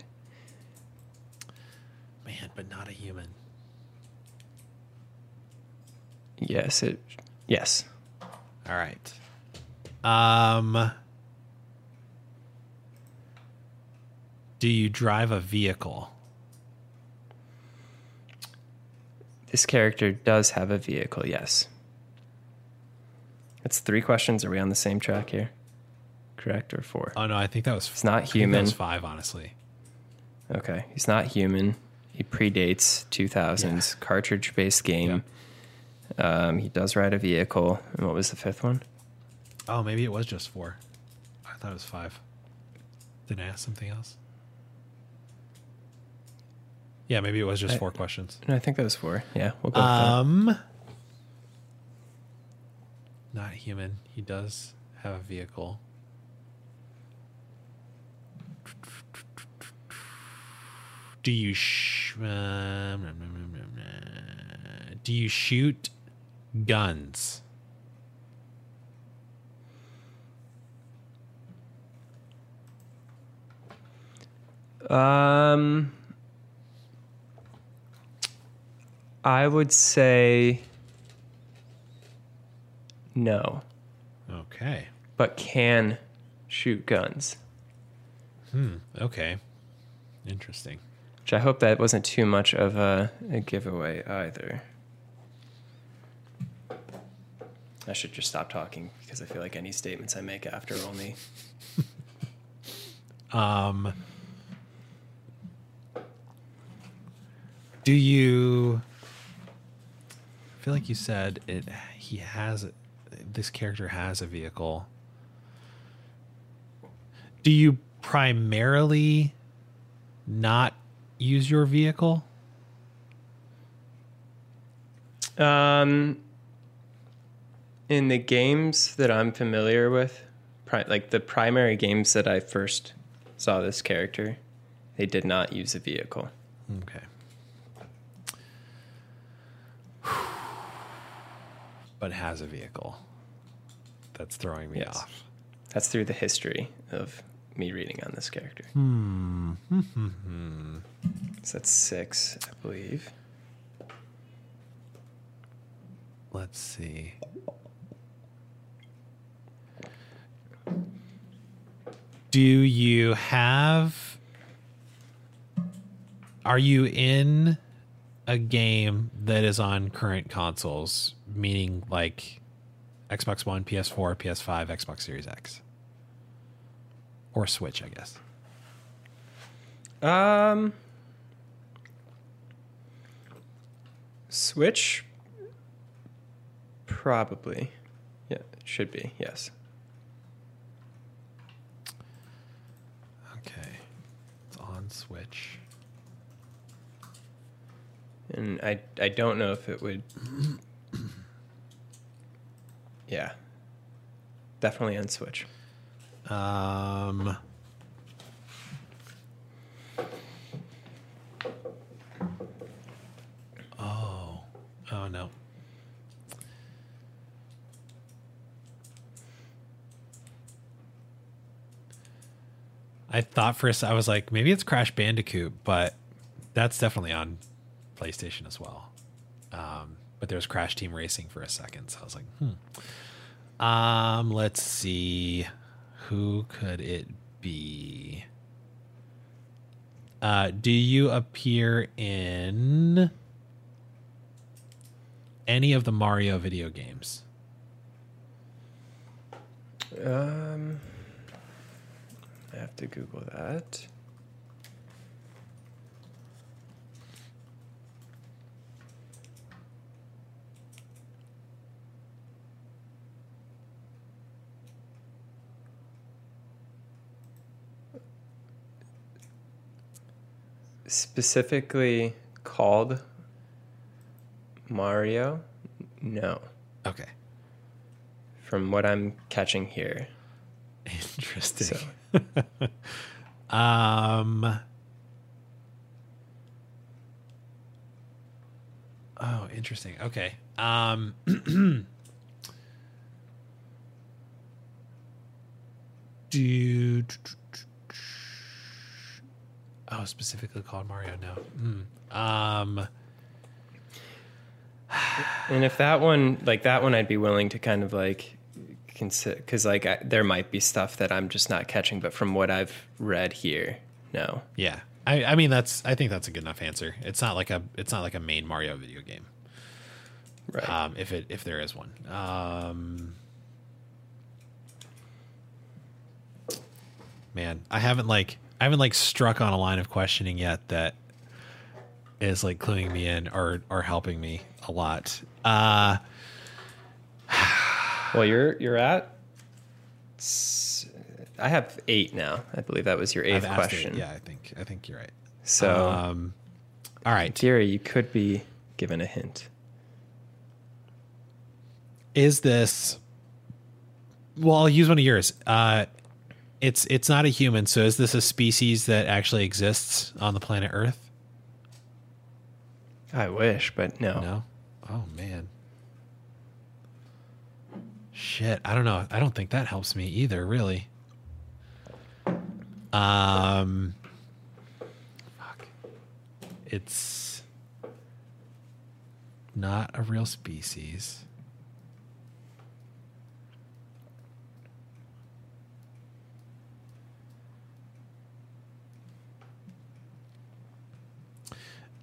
Speaker 2: Man, but not a human.
Speaker 3: Yes, it. Yes.
Speaker 2: All right. Um Do you drive a vehicle?
Speaker 3: This character does have a vehicle, yes. That's three questions. Are we on the same track here? Correct or four?
Speaker 2: Oh no, I think that was
Speaker 3: It's not
Speaker 2: that
Speaker 3: human.
Speaker 2: was 5 honestly.
Speaker 3: Okay. He's not human. He predates 2000s cartridge based game. Um, he does ride a vehicle. And what was the fifth one?
Speaker 2: Oh, maybe it was just 4. I thought it was 5. Did I ask something else? Yeah, maybe it was just
Speaker 3: I-
Speaker 2: four questions.
Speaker 3: No, I think that was four. Yeah, we'll go with that.
Speaker 2: Um, not human. He does have a vehicle. Do you sh- um, do you shoot guns?
Speaker 3: Um, I would say no,
Speaker 2: Okay.
Speaker 3: but can shoot guns. Hmm.
Speaker 2: Okay. Interesting.
Speaker 3: Which I hope that wasn't too much of a, a giveaway either. I should just stop talking because I feel like any statements I make after only.
Speaker 2: Um, do you feel like you said it he has this character has a vehicle. Do you primarily not use your vehicle?
Speaker 3: Um, in the games that I'm familiar with, pri- like the primary games that I first saw this character, they did not use a vehicle.
Speaker 2: Okay. But has a vehicle. That's throwing me
Speaker 3: Yes.
Speaker 2: off.
Speaker 3: That's through the history of me reading on this character. Hmm. so that's six, I believe.
Speaker 2: Let's see. Do you have Are you in a game that is on current consoles, meaning like Xbox One, PS4, PS5, Xbox Series X? Or Switch, I guess.
Speaker 3: Um, Switch, probably. Yeah, it should be. Yes.
Speaker 2: Okay. It's on Switch.
Speaker 3: And I I don't know if it would Yeah. Definitely on Switch.
Speaker 2: Um. Oh. Oh no. I thought first I was like maybe it's Crash Bandicoot, but that's definitely on PlayStation as well. Um, but was Crash Team Racing for a second, so I was like, hmm. Um, let's see. Who could it be? Uh, do you appear in any of the Mario video games?
Speaker 3: Um, I have to Google that. Specifically called Mario? No.
Speaker 2: Okay.
Speaker 3: From what I'm catching here.
Speaker 2: Interesting. um. Oh, interesting. Okay. Um. do. Oh, specifically called Mario. No. Mm. Um.
Speaker 3: And if that one, like that one, I'd be willing to kind of like consider because like I, there might be stuff that I'm just not catching, but from what I've read here, no.
Speaker 2: Yeah. I, I mean that's I think that's a good enough answer. It's not like a it's not like a main Mario video game.
Speaker 3: Right.
Speaker 2: Um, if it if there is one. Um, man, I haven't like I haven't like struck on a line of questioning yet that is like cluing me in or or helping me a lot. Uh,
Speaker 3: well, you're you're at. I have eight now. I believe that was your eighth
Speaker 2: asked it.
Speaker 3: question.
Speaker 2: Yeah, I think I think you're right.
Speaker 3: So,
Speaker 2: Um, all right.
Speaker 3: Gary, you could be given a hint.
Speaker 2: is this well i'll use one of yours uh it's it's not a human. So is this a species that actually exists on the planet earth?
Speaker 3: I wish, but no.
Speaker 2: no? Oh man. Shit. I don't know. I don't think that helps me either really. Um fuck. It's not a real species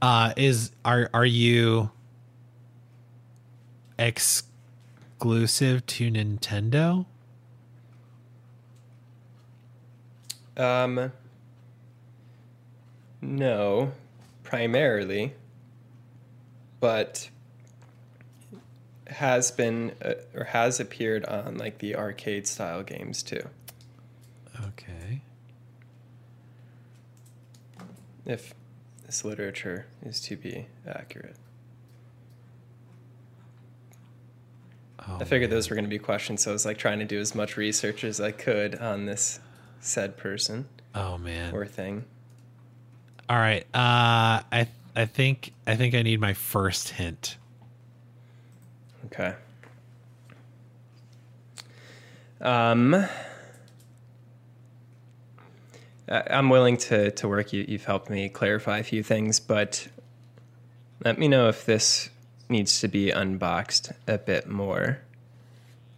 Speaker 2: uh is are are you exclusive to Nintendo?
Speaker 3: Um. No, primarily, but has been uh, or has appeared on like the arcade style games too.
Speaker 2: Okay.
Speaker 3: If this literature is to be accurate,
Speaker 2: Oh,
Speaker 3: I figured those were going to be questions, so I was like trying to do as much research as I could on this said person
Speaker 2: Oh man.
Speaker 3: or thing.
Speaker 2: All right. Uh I I think I think I need my first hint.
Speaker 3: Okay. Um, I'm willing to to work. You, you've helped me clarify a few things, but let me know if this needs to be unboxed a bit more.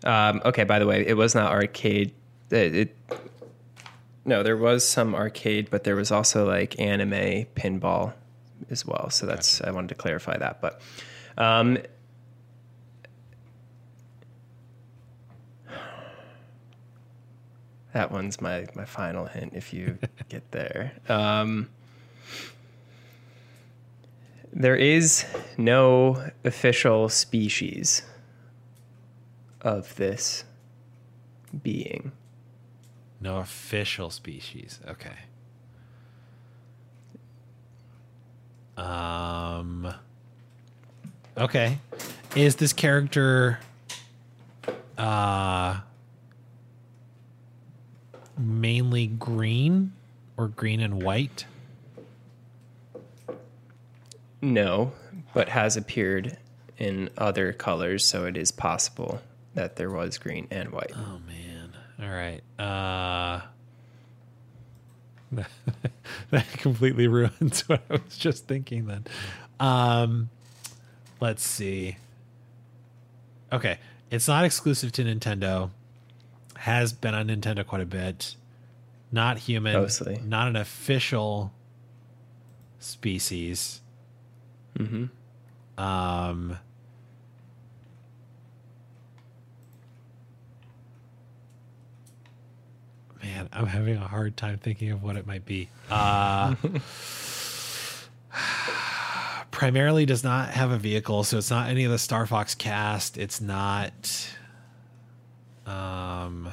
Speaker 3: Um, okay. By the way, it was not arcade. It, it no, there was some arcade, but there was also like anime pinball as well. So that's I wanted to clarify that, but. Um, That one's my my final hint. If you get there, um, there is no official species of this being.
Speaker 2: No official species. Okay. Um Okay. Is this character uh, mainly green or green and white?
Speaker 3: No, but has appeared in other colors, so it is possible that there was green and white.
Speaker 2: Oh man. All right. Uh that completely ruins what I was just thinking then. Um let's see. Okay. It's not exclusive to Nintendo. Has been on Nintendo quite a bit. Not human.
Speaker 3: Mostly.
Speaker 2: Not an official species.
Speaker 3: Mm-hmm.
Speaker 2: Um, man, I'm having a hard time thinking of what it might be. Uh, primarily does not have a vehicle, so it's not any of the Star Fox cast. It's not. Um,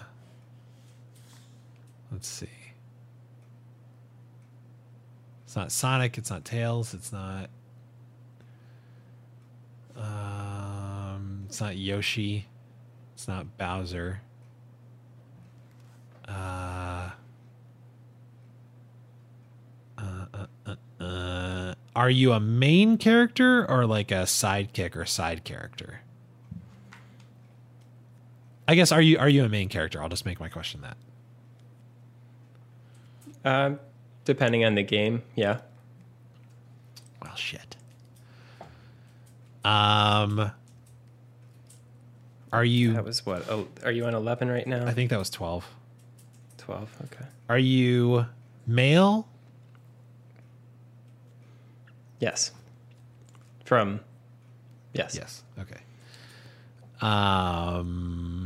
Speaker 2: let's see. It's not Sonic. It's not Tails. It's not. Um, it's not Yoshi. It's not Bowser. Uh, uh, uh, uh, uh, are you a main character or like a sidekick or side character? I guess are you are you a main character? I'll just make my question that.
Speaker 3: Um, depending on the game, yeah.
Speaker 2: Well, shit. Um, are you?
Speaker 3: That was what? Oh, are you on eleven right now?
Speaker 2: I think that was twelve.
Speaker 3: twelve. Okay.
Speaker 2: Are you male?
Speaker 3: Yes. From. Yes.
Speaker 2: Yes. Okay. Um.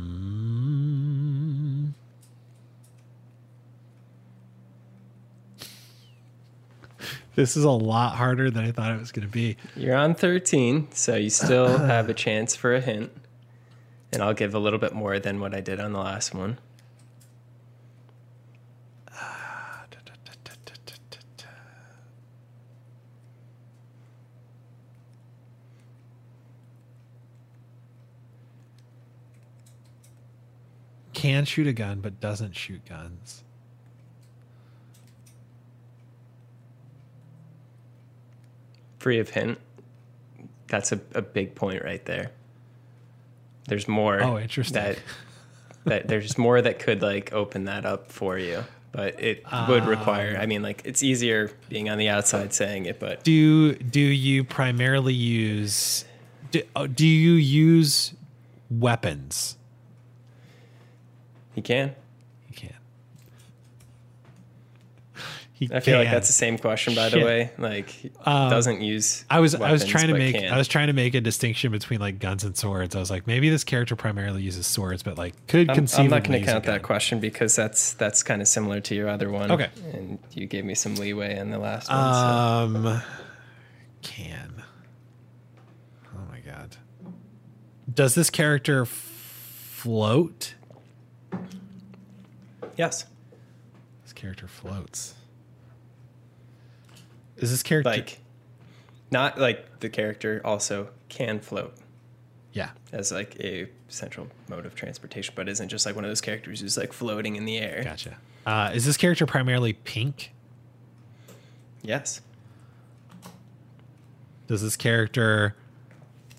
Speaker 2: This is a lot harder than I thought it was going to be.
Speaker 3: You're on thirteen, so you still have a chance for a hint, and I'll give a little bit more than what I did on the last one.
Speaker 2: Can shoot a gun, but doesn't shoot guns.
Speaker 3: Free of hint. That's a, a big point right there. There's more.
Speaker 2: Oh, interesting.
Speaker 3: That, that there's more that could like open that up for you, but it would um, require. I mean, like it's easier being on the outside saying it, but
Speaker 2: Do do you primarily use? Do, oh, do you use weapons?
Speaker 3: You can.
Speaker 2: He
Speaker 3: I feel like that's the same question, by
Speaker 2: Shit.
Speaker 3: the way. Like,
Speaker 2: Um,
Speaker 3: doesn't use.
Speaker 2: I was I was trying to make
Speaker 3: can.
Speaker 2: I was trying to make a distinction between like guns and swords. I was like, maybe this character primarily uses swords, but like could
Speaker 3: I'm,
Speaker 2: conceivably.
Speaker 3: I'm not going to count that question because that's that's kind of similar to your other one.
Speaker 2: Okay.
Speaker 3: and you gave me some leeway in the last one. so.
Speaker 2: Um, can. Oh my god. Does this character f- float?
Speaker 3: Yes,
Speaker 2: This character floats. Is this character
Speaker 3: like not like the character also can float
Speaker 2: Yeah.
Speaker 3: as like a central mode of transportation, but isn't just like one of those characters who's like floating in the air.
Speaker 2: Gotcha. Uh, is this character primarily pink?
Speaker 3: Yes,
Speaker 2: Does this character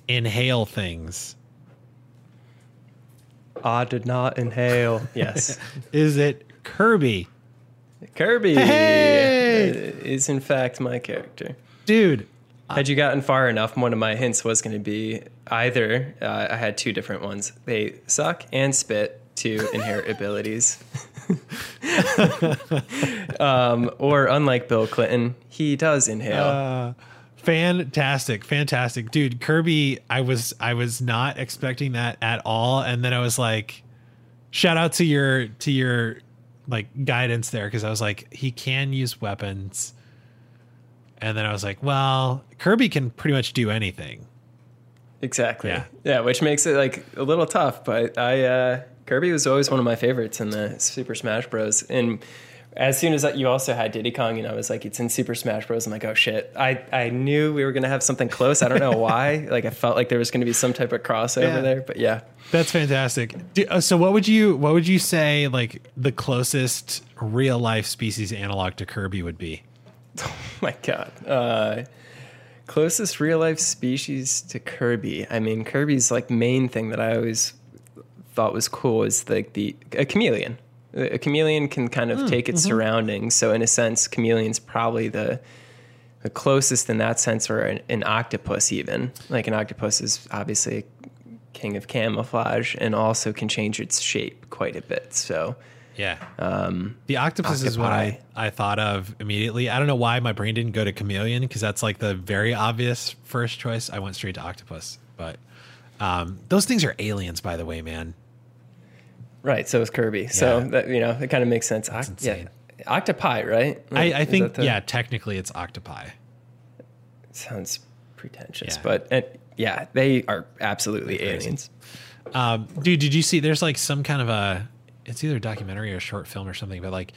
Speaker 2: inhale things?
Speaker 3: I did not inhale. yes,
Speaker 2: Is it Kirby?
Speaker 3: Kirby
Speaker 2: Hey!
Speaker 3: is in fact my character.
Speaker 2: Dude,
Speaker 3: Had you gotten far enough, one of my hints was going to be either uh, I had two different ones. They suck and spit, to inherit abilities. um, or unlike Bill Clinton, he does inhale.
Speaker 2: uh, fantastic, fantastic, dude. Kirby, I was I was not expecting that at all, and then I was like, shout out to your to your like guidance there because I was like, he can use weapons, and then I was like, well, Kirby can pretty much do anything.
Speaker 3: exactly.
Speaker 2: Yeah.
Speaker 3: Yeah. which makes it like a little tough. But I uh, Kirby was always one of my favorites in the Super Smash Bros. And as soon as you also had Diddy Kong, you know, I was like, it's in Super Smash Bros. I'm like, oh shit! I I knew we were gonna have something close. I don't know why. like I felt like there was gonna be some type of crossover
Speaker 2: Yeah.
Speaker 3: there, but yeah.
Speaker 2: That's fantastic. Do, uh, so, what would you what would you say like the closest real life species analog to Kirby would be?
Speaker 3: Oh my god. Uh, closest real life species to Kirby. I mean, Kirby's like main thing that I always thought was cool is like the a chameleon. A chameleon can kind of take its surroundings. So in a sense, chameleon's probably the the closest in that sense, or an, an octopus even. Like an octopus is obviously king of camouflage and also can change its shape quite a bit. So
Speaker 2: Yeah. Um, the octopus is what I. I thought of immediately. I don't know why my brain didn't go to chameleon because that's like the very obvious first choice. I went straight to octopus. But um, those things are aliens, by the way, man.
Speaker 3: Right, so is Kirby. So that you know, it kind of makes sense. Oc-
Speaker 2: insane.
Speaker 3: Yeah, octopi, right?
Speaker 2: I, I think,
Speaker 3: the-
Speaker 2: yeah, technically it's octopi.
Speaker 3: sounds pretentious,
Speaker 2: Yeah.
Speaker 3: but uh, yeah, they are absolutely aliens.
Speaker 2: Um, dude, did you see? There's like some kind of a. It's either a documentary or a short film or something, but like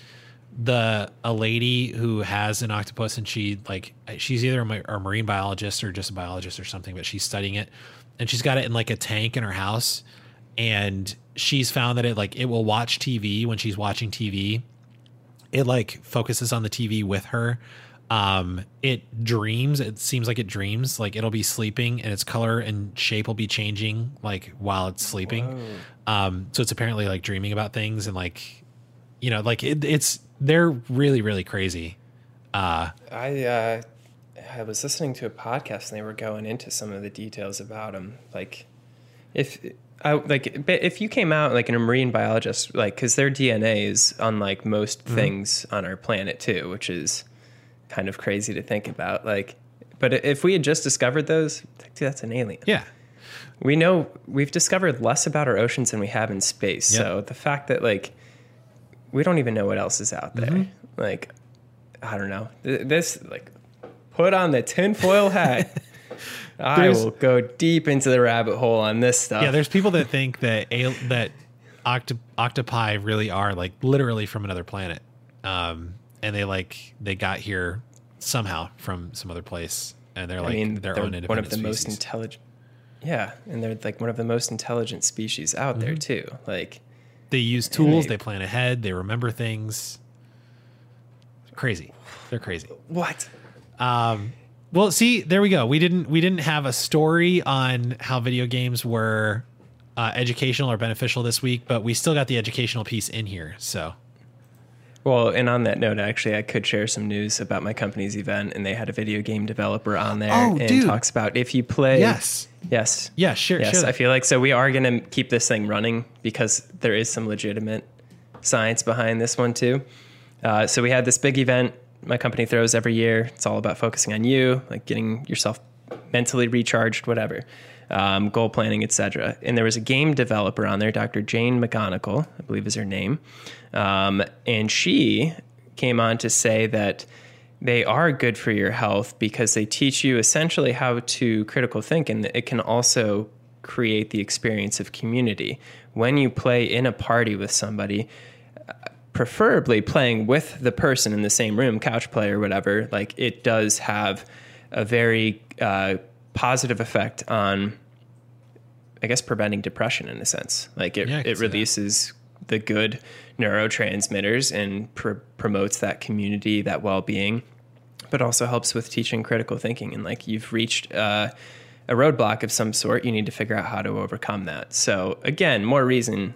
Speaker 2: the a lady who has an octopus and she like she's either a, a marine biologist or just a biologist or something, but she's studying it and she's got it in like a tank in her house, and she's found that it like it will watch TV when she's watching TV. It like focuses on the TV with her. Um, it dreams. It seems like it dreams. Like it'll be sleeping, and its color and shape will be changing like while it's sleeping. Um, so it's apparently like dreaming about things and like, you know, like it, it's they're really really crazy. Uh,
Speaker 3: I uh, I was listening to a podcast and they were going into some of the details about them. Like, if I like, but if you came out like in a marine biologist, like, because their DNA is unlike most
Speaker 2: Mm-hmm.
Speaker 3: things on our planet too, which is kind of crazy to think about. Like, but if we had just discovered those, dude, that's an alien.
Speaker 2: yeah,
Speaker 3: we know we've discovered less about our oceans than we have in space.
Speaker 2: Yep.
Speaker 3: So the fact that like we don't even know what else is out there,
Speaker 2: Mm-hmm.
Speaker 3: like I don't know. This like put on the tinfoil hat. I will go deep into the rabbit hole on this stuff.
Speaker 2: yeah. There's people that think that al- that octo- octopi really are like literally from another planet, um, and they like they got here somehow from some other place, and they're
Speaker 3: I
Speaker 2: like
Speaker 3: mean,
Speaker 2: their
Speaker 3: they're
Speaker 2: own
Speaker 3: one of the most intelligent. Yeah, and they're like one of the most intelligent species out there
Speaker 2: Mm-hmm.
Speaker 3: too. Like
Speaker 2: They use tools.
Speaker 3: they-
Speaker 2: They plan ahead. They remember things. Crazy. They're crazy.
Speaker 3: what?
Speaker 2: Well, see, there we go. We didn't we didn't have a story on how video games were uh, educational or beneficial this week, but we still got the educational piece in here. So
Speaker 3: Well, and on that note, actually, I could share some news about my company's event, and they had a video game developer on there,
Speaker 2: Oh,
Speaker 3: and
Speaker 2: dude.
Speaker 3: talks about if you play.
Speaker 2: yes,
Speaker 3: Yes.
Speaker 2: yeah, sure,
Speaker 3: Yes.
Speaker 2: sure.
Speaker 3: I feel like so we are going to keep this thing running because there is some legitimate science behind this one too. Uh, so we had this big event my company throws every year. It's all about focusing on you, like getting yourself mentally recharged, whatever, um, goal planning, etc. And there was a game developer on there, Dr. Jane McGonigal, I believe is her name, um, and she came on to say that they are good for your health because they teach you essentially how to critical think, and it can also create the experience of community when you play in a party with somebody preferably playing with the person in the same room, couch play or whatever, like it does have a very uh, positive effect on, I guess, preventing depression in a sense. Like it,
Speaker 2: Yeah,
Speaker 3: it releases the good neurotransmitters and pr- promotes that community, that well being, but also helps with teaching critical thinking. And like you've reached uh, a roadblock of some sort, you need to figure out how to overcome that. So, again, more reason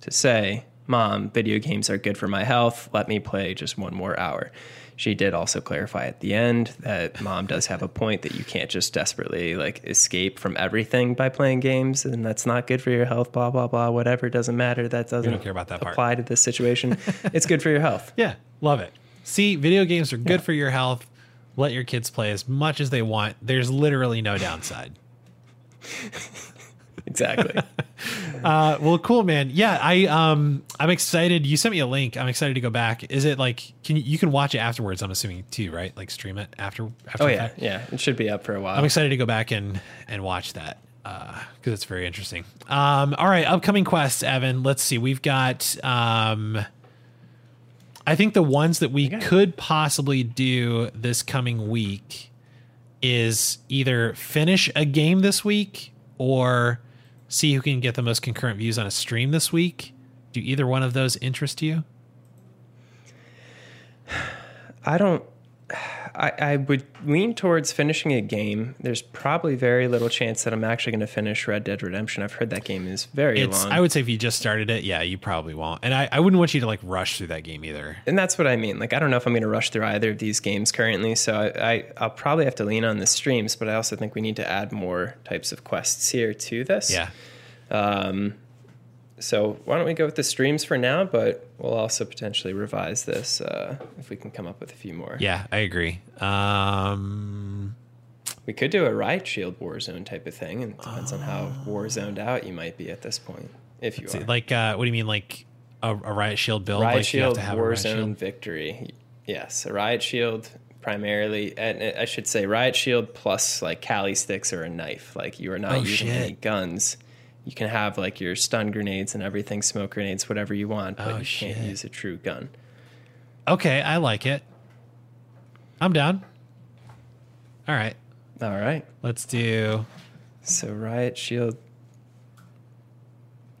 Speaker 3: to say, Mom, video games are good for my health. Let me play just one more hour. She did also clarify at the end that mom does have a point that you can't just desperately like escape from everything by playing games, and that's not good for your health. Blah blah blah. Whatever doesn't matter. That doesn't
Speaker 2: care about that part.
Speaker 3: apply to this situation. it's good for your health.
Speaker 2: yeah, love it. See, video games are good for your health. Let your kids play as much as they want. There's literally no downside.
Speaker 3: Exactly.
Speaker 2: Uh, well, cool, man. Yeah, I um, I'm excited. You sent me a link. I'm excited to go back. Is it like can you, you can watch it afterwards? I'm assuming too, right? Like stream it after. after
Speaker 3: oh yeah, yeah. It should be up for a while.
Speaker 2: I'm excited to go back and and watch that because it's very interesting. Um, all right, upcoming quests, Evan. Let's see. We've got um, I think the ones that we could possibly do this coming week is either finish a game this week or see who can get the most concurrent views on a stream this week. Do either one of those interest you?
Speaker 3: I don't. I, I would lean towards finishing a game. There's probably very little chance that I'm actually going to finish Red Dead Redemption. I've heard that game is very
Speaker 2: It's
Speaker 3: long.
Speaker 2: I would say if you just started it, yeah, you probably won't. And I, I wouldn't want you to like rush through that game either.
Speaker 3: and that's what I mean. Like, I don't know if I'm going to rush through either of these games currently. So I, I, I'll probably have to lean on the streams, but I also think we need to add more types of quests here to this.
Speaker 2: Yeah.
Speaker 3: Um, So why don't we go with the streams for now? But we'll also potentially revise this uh, if we can come up with a few more.
Speaker 2: Yeah, I agree. Um
Speaker 3: We could do a riot shield Warzone type of thing, and it depends on how war zoned out you might be at this point. If you are.
Speaker 2: like uh what do you mean like a, a riot shield build?
Speaker 3: riot
Speaker 2: like you have
Speaker 3: shield
Speaker 2: to have a riot
Speaker 3: Warzone
Speaker 2: shield?
Speaker 3: victory. Yes, a riot shield primarily, and I should say riot shield plus like Kali sticks or a knife. Like you are not
Speaker 2: Oh,
Speaker 3: using
Speaker 2: shit.
Speaker 3: any guns. You can have like your stun grenades and everything, smoke grenades, whatever you want, but
Speaker 2: Oh,
Speaker 3: you can't use a true gun.
Speaker 2: Okay, I like it. I'm down. All right.
Speaker 3: All right.
Speaker 2: Let's do
Speaker 3: So riot shield.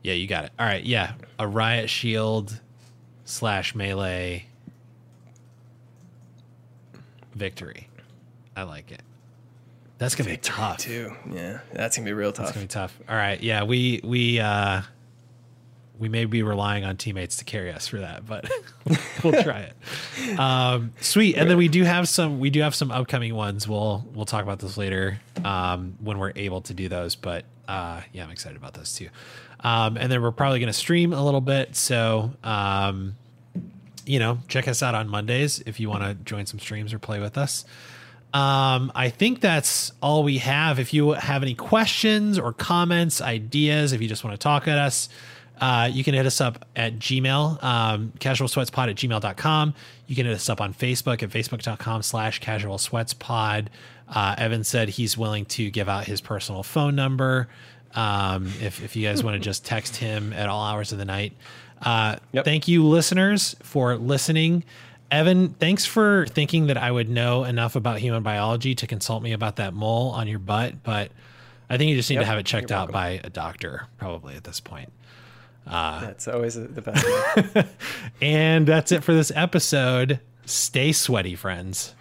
Speaker 2: Yeah, you got it. All right, yeah. A riot shield slash melee victory. I like it. That's gonna be tough.
Speaker 3: Too. Yeah, that's gonna be real tough.
Speaker 2: It's gonna be tough. All right, yeah. We we uh we may be relying on teammates to carry us for that, but we'll try it. Um, sweet. And then we do have some we do have some upcoming ones. We'll we'll talk about those later um, when we're able to do those. But uh, yeah, I'm excited about those too. Um, and then we're probably going to stream a little bit. So um, you know, check us out on Mondays if you want to join some streams or play with us. Um, I think that's all we have. If you have any questions or comments, ideas, if you just want to talk at us, uh, you can hit us up at Gmail, um, casualsweatspod at gmail.com. You can hit us up on Facebook at facebook.com slash casual sweats pod. Uh, Evan said he's willing to give out his personal phone number. Um, if, if you guys want to just text him at all hours of the night. Uh,
Speaker 3: Yep.
Speaker 2: Thank you, listeners, for listening. Evan, thanks for thinking that I would know enough about human biology to consult me about that mole on your butt, but I think you just need to have it checked out by a doctor, probably at this point.
Speaker 3: Uh, That's always the best.
Speaker 2: And that's it for this episode. Stay sweaty, friends.